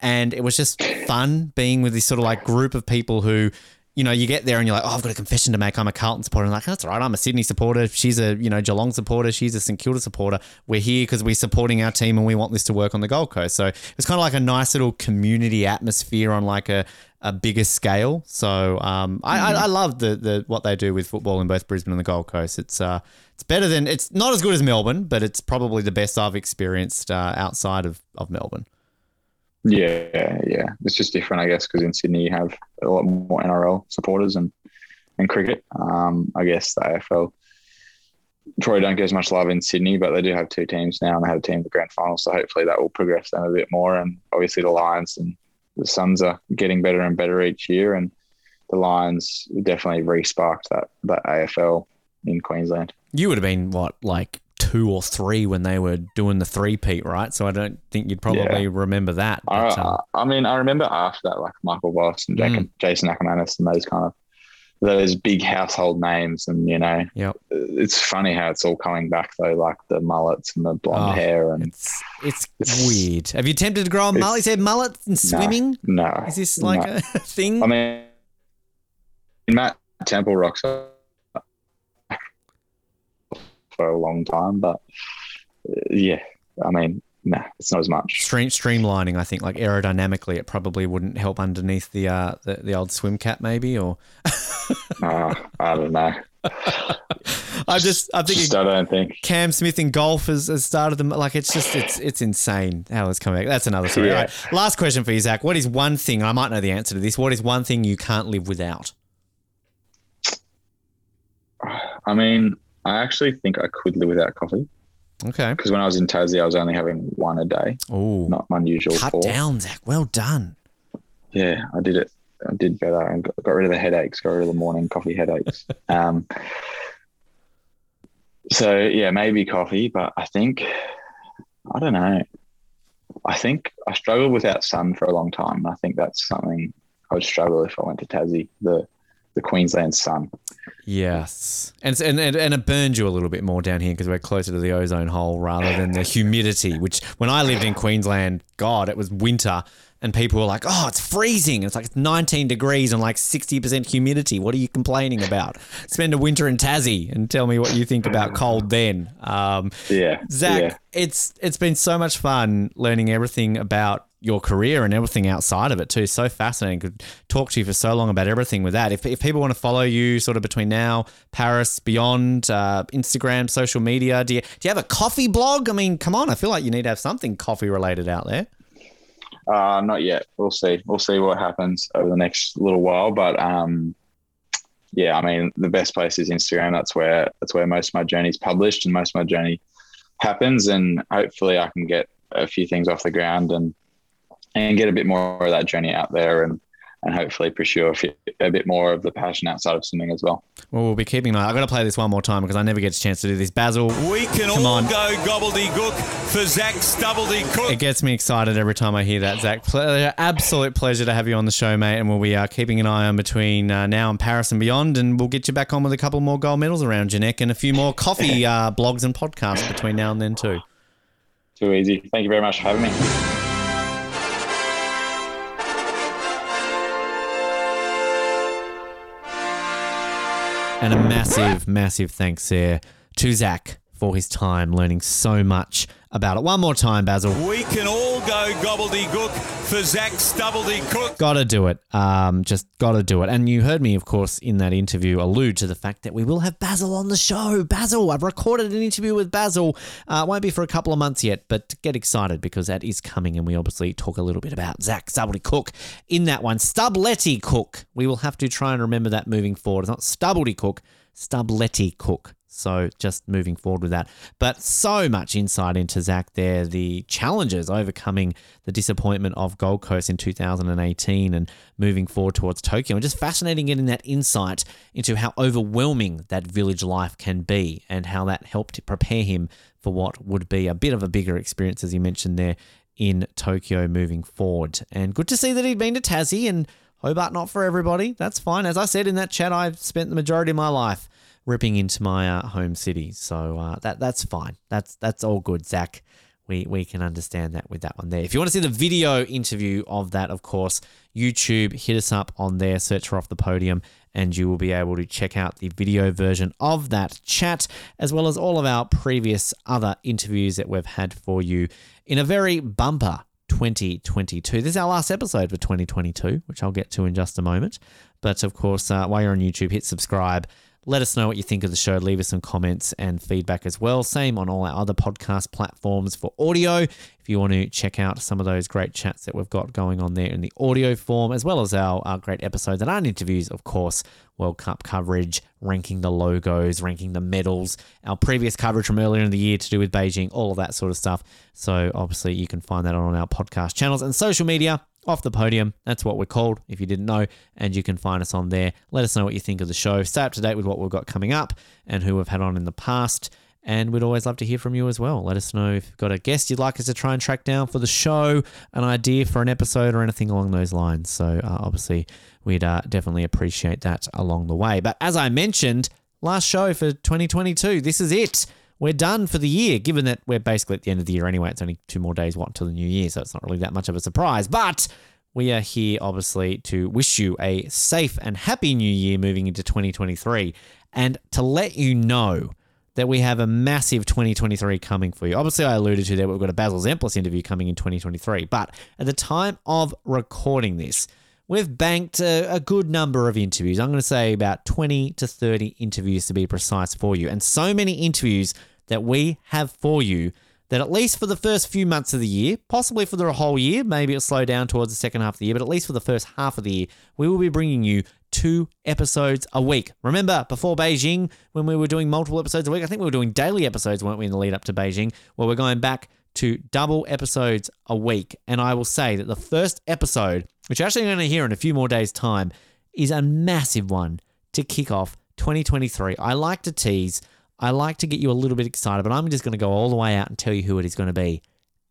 Speaker 6: and it was just fun being with this sort of like group of people who. You know, you get there and you're like, oh, I've got a confession to make. I'm a Carlton supporter. I'm like, that's right. I'm a Sydney supporter. She's a, you know, Geelong supporter. She's a St Kilda supporter. We're here because we're supporting our team and we want this to work on the Gold Coast. So it's kind of like a nice little community atmosphere on like a, a bigger scale. So um, I, I, I love the, the what they do with football in both Brisbane and the Gold Coast. It's uh, it's better than it's not as good as Melbourne, but it's probably the best I've experienced uh, outside of, of Melbourne.
Speaker 7: Yeah, yeah. It's just different, I guess, because in Sydney you have a lot more NRL supporters and and cricket. Um, I guess the AFL probably don't get as much love in Sydney, but they do have two teams now, and they have a team in the grand final. So hopefully that will progress them a bit more. And obviously the Lions and the Suns are getting better and better each year, and the Lions definitely re-sparked that that AFL in Queensland.
Speaker 6: You would have been what like two or three when they were doing the three peat, right? So I don't think you'd probably
Speaker 7: Yeah.
Speaker 6: remember that.
Speaker 7: I,
Speaker 6: But, um,
Speaker 7: I, I mean, I remember after that, like Michael Voss and Jack,
Speaker 6: Mm.
Speaker 7: Jason Akermanis and those kind of those big household names. And you know,
Speaker 6: Yep.
Speaker 7: it's funny how it's all coming back though, like the mullets and the blonde
Speaker 6: Oh,
Speaker 7: hair and
Speaker 6: it's it's
Speaker 7: It's-
Speaker 6: weird. Have you attempted to grow a mullet? Said mullet and swimming.
Speaker 7: No,
Speaker 6: Is this like
Speaker 7: no.
Speaker 6: a thing?
Speaker 7: I mean, Matt Temple rocks up for a long time, but uh, yeah, I mean, nah, it's not as much.
Speaker 6: Stream, streamlining, I think, like aerodynamically, it probably wouldn't help underneath the uh, the, the old swim cap, maybe. Or
Speaker 7: Uh, I don't know.
Speaker 6: I just, I think,
Speaker 7: Just, I don't think.
Speaker 6: Cam Smith in golf has, has started them. Like it's just, it's it's insane how it's coming. Back. That's another story.
Speaker 7: Yeah.
Speaker 6: All right. Last question for you, Zac. What is one thing? I might know the answer to this. What is one thing you can't live without?
Speaker 7: I mean, I actually think I could live without coffee
Speaker 6: Okay.
Speaker 7: because when I was in Tassie, I was only having one a day,
Speaker 6: Oh,
Speaker 7: not unusual. usual
Speaker 6: cut
Speaker 7: four.
Speaker 6: down, Zac. Well done.
Speaker 7: Yeah, I did it. I did better and got, got rid of the headaches, got rid of the morning coffee headaches. um, so yeah, maybe coffee, but I think I don't know. I think I struggled without sun for a long time. I think that's something I would struggle if I went to Tassie. The the Queensland sun.
Speaker 6: Yes, and and and, and it burns you a little bit more down here because we're closer to the ozone hole rather than the humidity. Which when I lived in Queensland, God, it was winter, and people were like, "Oh, it's freezing." It's like it's 19 degrees and like 60 percent humidity. What are you complaining about? Spend a winter in Tassie and tell me what you think about cold then. Um,
Speaker 7: Yeah,
Speaker 6: Zac,
Speaker 7: yeah.
Speaker 6: it's it's been so much fun learning everything about your career and everything outside of it too. So fascinating. Could talk to you for so long about everything with that. If, if people want to follow you sort of between now, Paris, beyond, uh, Instagram, social media, do you, do you have a coffee blog? I mean, come on, I feel like you need to have something coffee related out there.
Speaker 7: Uh, not yet. We'll see. We'll see what happens over the next little while. But um, yeah, I mean, the best place is Instagram. That's where that's where most of my journey is published and most of my journey happens. And hopefully, I can get a few things off the ground and and get a bit more of that journey out there and and hopefully pursue a, few, a bit more of the passion outside of swimming as well.
Speaker 6: Well, we'll be keeping an eye. I've got to play this one more time because I never get a chance to do this. Basil,
Speaker 5: We can
Speaker 6: Come
Speaker 5: all
Speaker 6: on.
Speaker 5: go gobbledygook for Zac Stubbledygook.
Speaker 6: It gets me excited every time I hear that, Zac. Ple- absolute pleasure to have you on the show, mate. And we'll be uh, keeping an eye on between uh, now and Paris and beyond. And we'll get you back on with a couple more gold medals around your neck and a few more coffee uh, blogs and podcasts between now and then, too.
Speaker 7: Too easy. Thank you very much for having me.
Speaker 6: And a massive, massive thanks there to Zac for his time learning so much about it. One more time, Basil.
Speaker 8: We can all go gobbledygook for Zac Stubbledygook.
Speaker 6: Gotta do it. Um, just gotta do it. And you heard me, of course, in that interview allude to the fact that we will have Basil on the show. Basil, I've recorded an interview with Basil. Uh, won't be for a couple of months yet, but get excited because that is coming, and we obviously talk a little bit about Zac Cook in that one. Stubletty Cook. We will have to try and remember that moving forward. It's not Stubblety Cook, Stubletty Cook. So just moving forward with that. But so much insight into Zac there, the challenges overcoming the disappointment of Gold Coast in 2018 and moving forward towards Tokyo. And just fascinating getting that insight into how overwhelming that village life can be and how that helped prepare him for what would be a bit of a bigger experience, as you mentioned there, in Tokyo moving forward. And good to see that he'd been to Tassie and Hobart not for everybody. That's fine. As I said in that chat, I've spent the majority of my life ripping into my uh, home city. So uh, that that's fine. That's that's all good, Zac. We we can understand that with that one there. If you want to see the video interview of that, of course, YouTube, hit us up on there, search for off the podium, and you will be able to check out the video version of that chat, as well as all of our previous other interviews that we've had for you in a very bumper 2022. This is our last episode for 2022, which I'll get to in just a moment. But of course, uh, while you're on YouTube, hit subscribe let us know what you think of the show. Leave us some comments and feedback as well. Same on all our other podcast platforms for audio. If you want to check out some of those great chats that we've got going on there in the audio form, as well as our, our great episodes and our interviews, of course, World Cup coverage, ranking the logos, ranking the medals, our previous coverage from earlier in the year to do with Beijing, all of that sort of stuff. So obviously you can find that on our podcast channels and social media off the podium. That's what we're called, if you didn't know. And you can find us on there. Let us know what you think of the show. Stay up to date with what we've got coming up and who we've had on in the past. And we'd always love to hear from you as well. Let us know if you've got a guest you'd like us to try and track down for the show, an idea for an episode, or anything along those lines. So, uh, obviously, we'd uh, definitely appreciate that along the way. But as I mentioned, last show for 2022, this is it we're done for the year, given that we're basically at the end of the year anyway. It's only two more days, what, until the new year, so it's not really that much of a surprise. But we are here, obviously, to wish you a safe and happy new year moving into 2023 and to let you know that we have a massive 2023 coming for you. Obviously, I alluded to that we've got a Basil Zempilas interview coming in 2023, but at the time of recording this, we've banked a, a, good number of interviews. I'm going to say about 20 to 30 interviews to be precise for you. And so many interviews that we have for you that at least for the first few months of the year, possibly for the whole year, maybe it'll slow down towards the second half of the year, but at least for the first half of the year, we will be bringing you two episodes a week. Remember, before Beijing, when we were doing multiple episodes a week, I think we were doing daily episodes, weren't we, in the lead up to Beijing? Well, we're going back to double episodes a week. And I will say that the first episode, which you're actually going to hear in a few more days' time, is a massive one to kick off 2023. I like to tease I like to get you a little bit excited, but I'm just going to go all the way out and tell you who it is going to be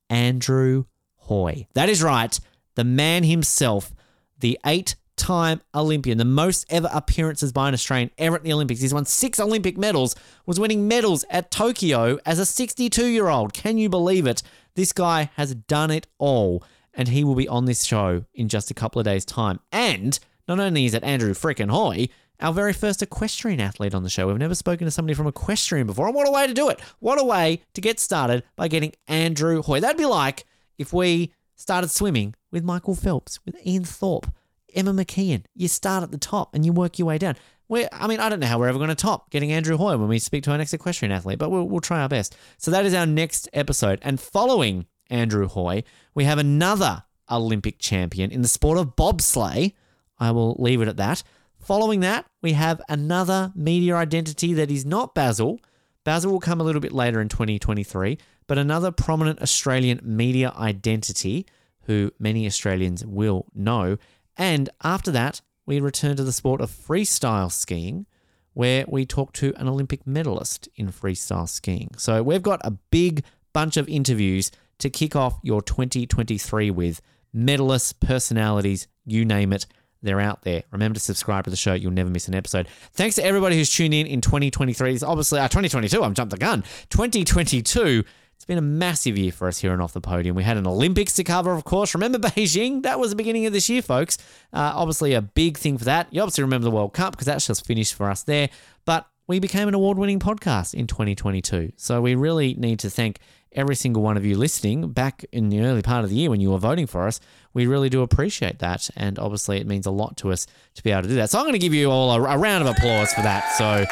Speaker 6: Andrew Hoy. That is right. The man himself, the eight time Olympian, the most ever appearances by an Australian ever at the Olympics. He's won six Olympic medals, was winning medals at Tokyo as a 62 year old. Can you believe it? This guy has done it all, and he will be on this show in just a couple of days' time. And not only is it Andrew frickin' Hoy, our very first equestrian athlete on the show. We've never spoken to somebody from equestrian before. And what a way to do it! What a way to get started by getting Andrew Hoy. That'd be like if we started swimming with Michael Phelps, with Ian Thorpe, Emma McKeon. You start at the top and you work your way down. We're, I mean, I don't know how we're ever going to top getting Andrew Hoy when we speak to our next equestrian athlete, but we'll, we'll try our best. So that is our next episode. And following Andrew Hoy, we have another Olympic champion in the sport of bobsleigh. I will leave it at that. Following that, we have another media identity that is not Basil. Basil will come a little bit later in 2023, but another prominent Australian media identity who many Australians will know. And after that, we return to the sport of freestyle skiing, where we talk to an Olympic medalist in freestyle skiing. So we've got a big bunch of interviews to kick off your 2023 with medalists, personalities, you name it. They're out there. Remember to subscribe to the show. You'll never miss an episode. Thanks to everybody who's tuned in in 2023. It's obviously uh, 2022. I'm jumped the gun. 2022. It's been a massive year for us here on Off the Podium. We had an Olympics to cover, of course. Remember Beijing? That was the beginning of this year, folks. Uh, obviously, a big thing for that. You obviously remember the World Cup because that's just finished for us there. But we became an award winning podcast in 2022. So we really need to thank every single one of you listening back in the early part of the year when you were voting for us. We really do appreciate that. And obviously, it means a lot to us to be able to do that. So I'm going to give you all a, a round of applause for that. So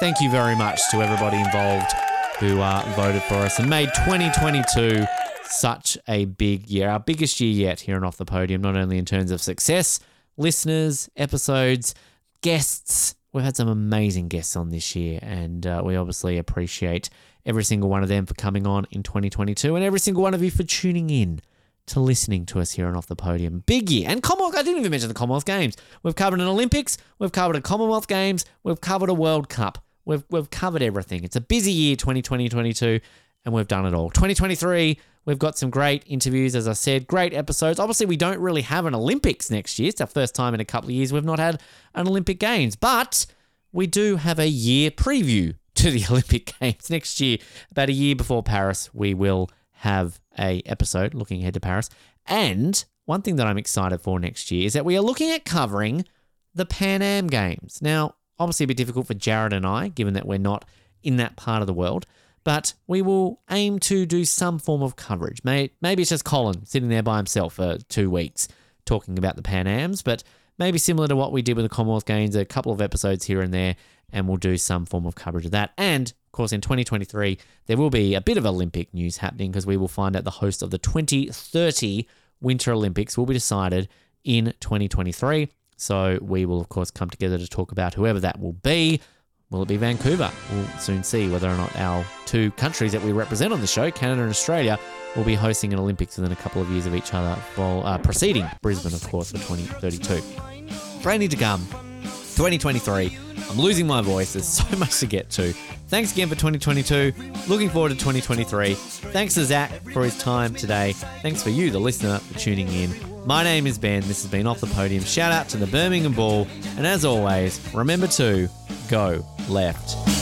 Speaker 6: thank you very much to everybody involved who uh, voted for us and made 2022 such a big year, our biggest year yet here on Off the Podium, not only in terms of success, listeners, episodes, guests. We've had some amazing guests on this year, and uh, we obviously appreciate every single one of them for coming on in 2022 and every single one of you for tuning in to listening to us here on Off the Podium. Big year. And Commonwealth, I didn't even mention the Commonwealth Games. We've covered an Olympics, we've covered a Commonwealth Games, we've covered a World Cup. We've, we've covered everything. It's a busy year, 2020 22, and we've done it all. 2023, we've got some great interviews, as I said, great episodes. Obviously, we don't really have an Olympics next year. It's our first time in a couple of years we've not had an Olympic Games, but we do have a year preview to the Olympic Games next year. About a year before Paris, we will have a episode looking ahead to Paris. And one thing that I'm excited for next year is that we are looking at covering the Pan Am Games. Now, obviously a bit difficult for Jared and I, given that we're not in that part of the world, but we will aim to do some form of coverage. Maybe it's just Colin sitting there by himself for two weeks talking about the Pan Ams, but maybe similar to what we did with the Commonwealth Games, a couple of episodes here and there, and we'll do some form of coverage of that. And course, in 2023, there will be a bit of Olympic news happening because we will find out the host of the 2030 Winter Olympics will be decided in 2023. So we will, of course, come together to talk about whoever that will be. Will it be Vancouver? We'll soon see whether or not our two countries that we represent on the show, Canada and Australia, will be hosting an Olympics within a couple of years of each other, while uh, preceding Brisbane, of course, for 2032. Brand to come, 2023. I'm losing my voice. There's so much to get to. Thanks again for 2022. Looking forward to 2023. Thanks to Zac for his time today. Thanks for you, the listener, for tuning in. My name is Ben. This has been Off the Podium. Shout out to the Birmingham Bull. And as always, remember to go left.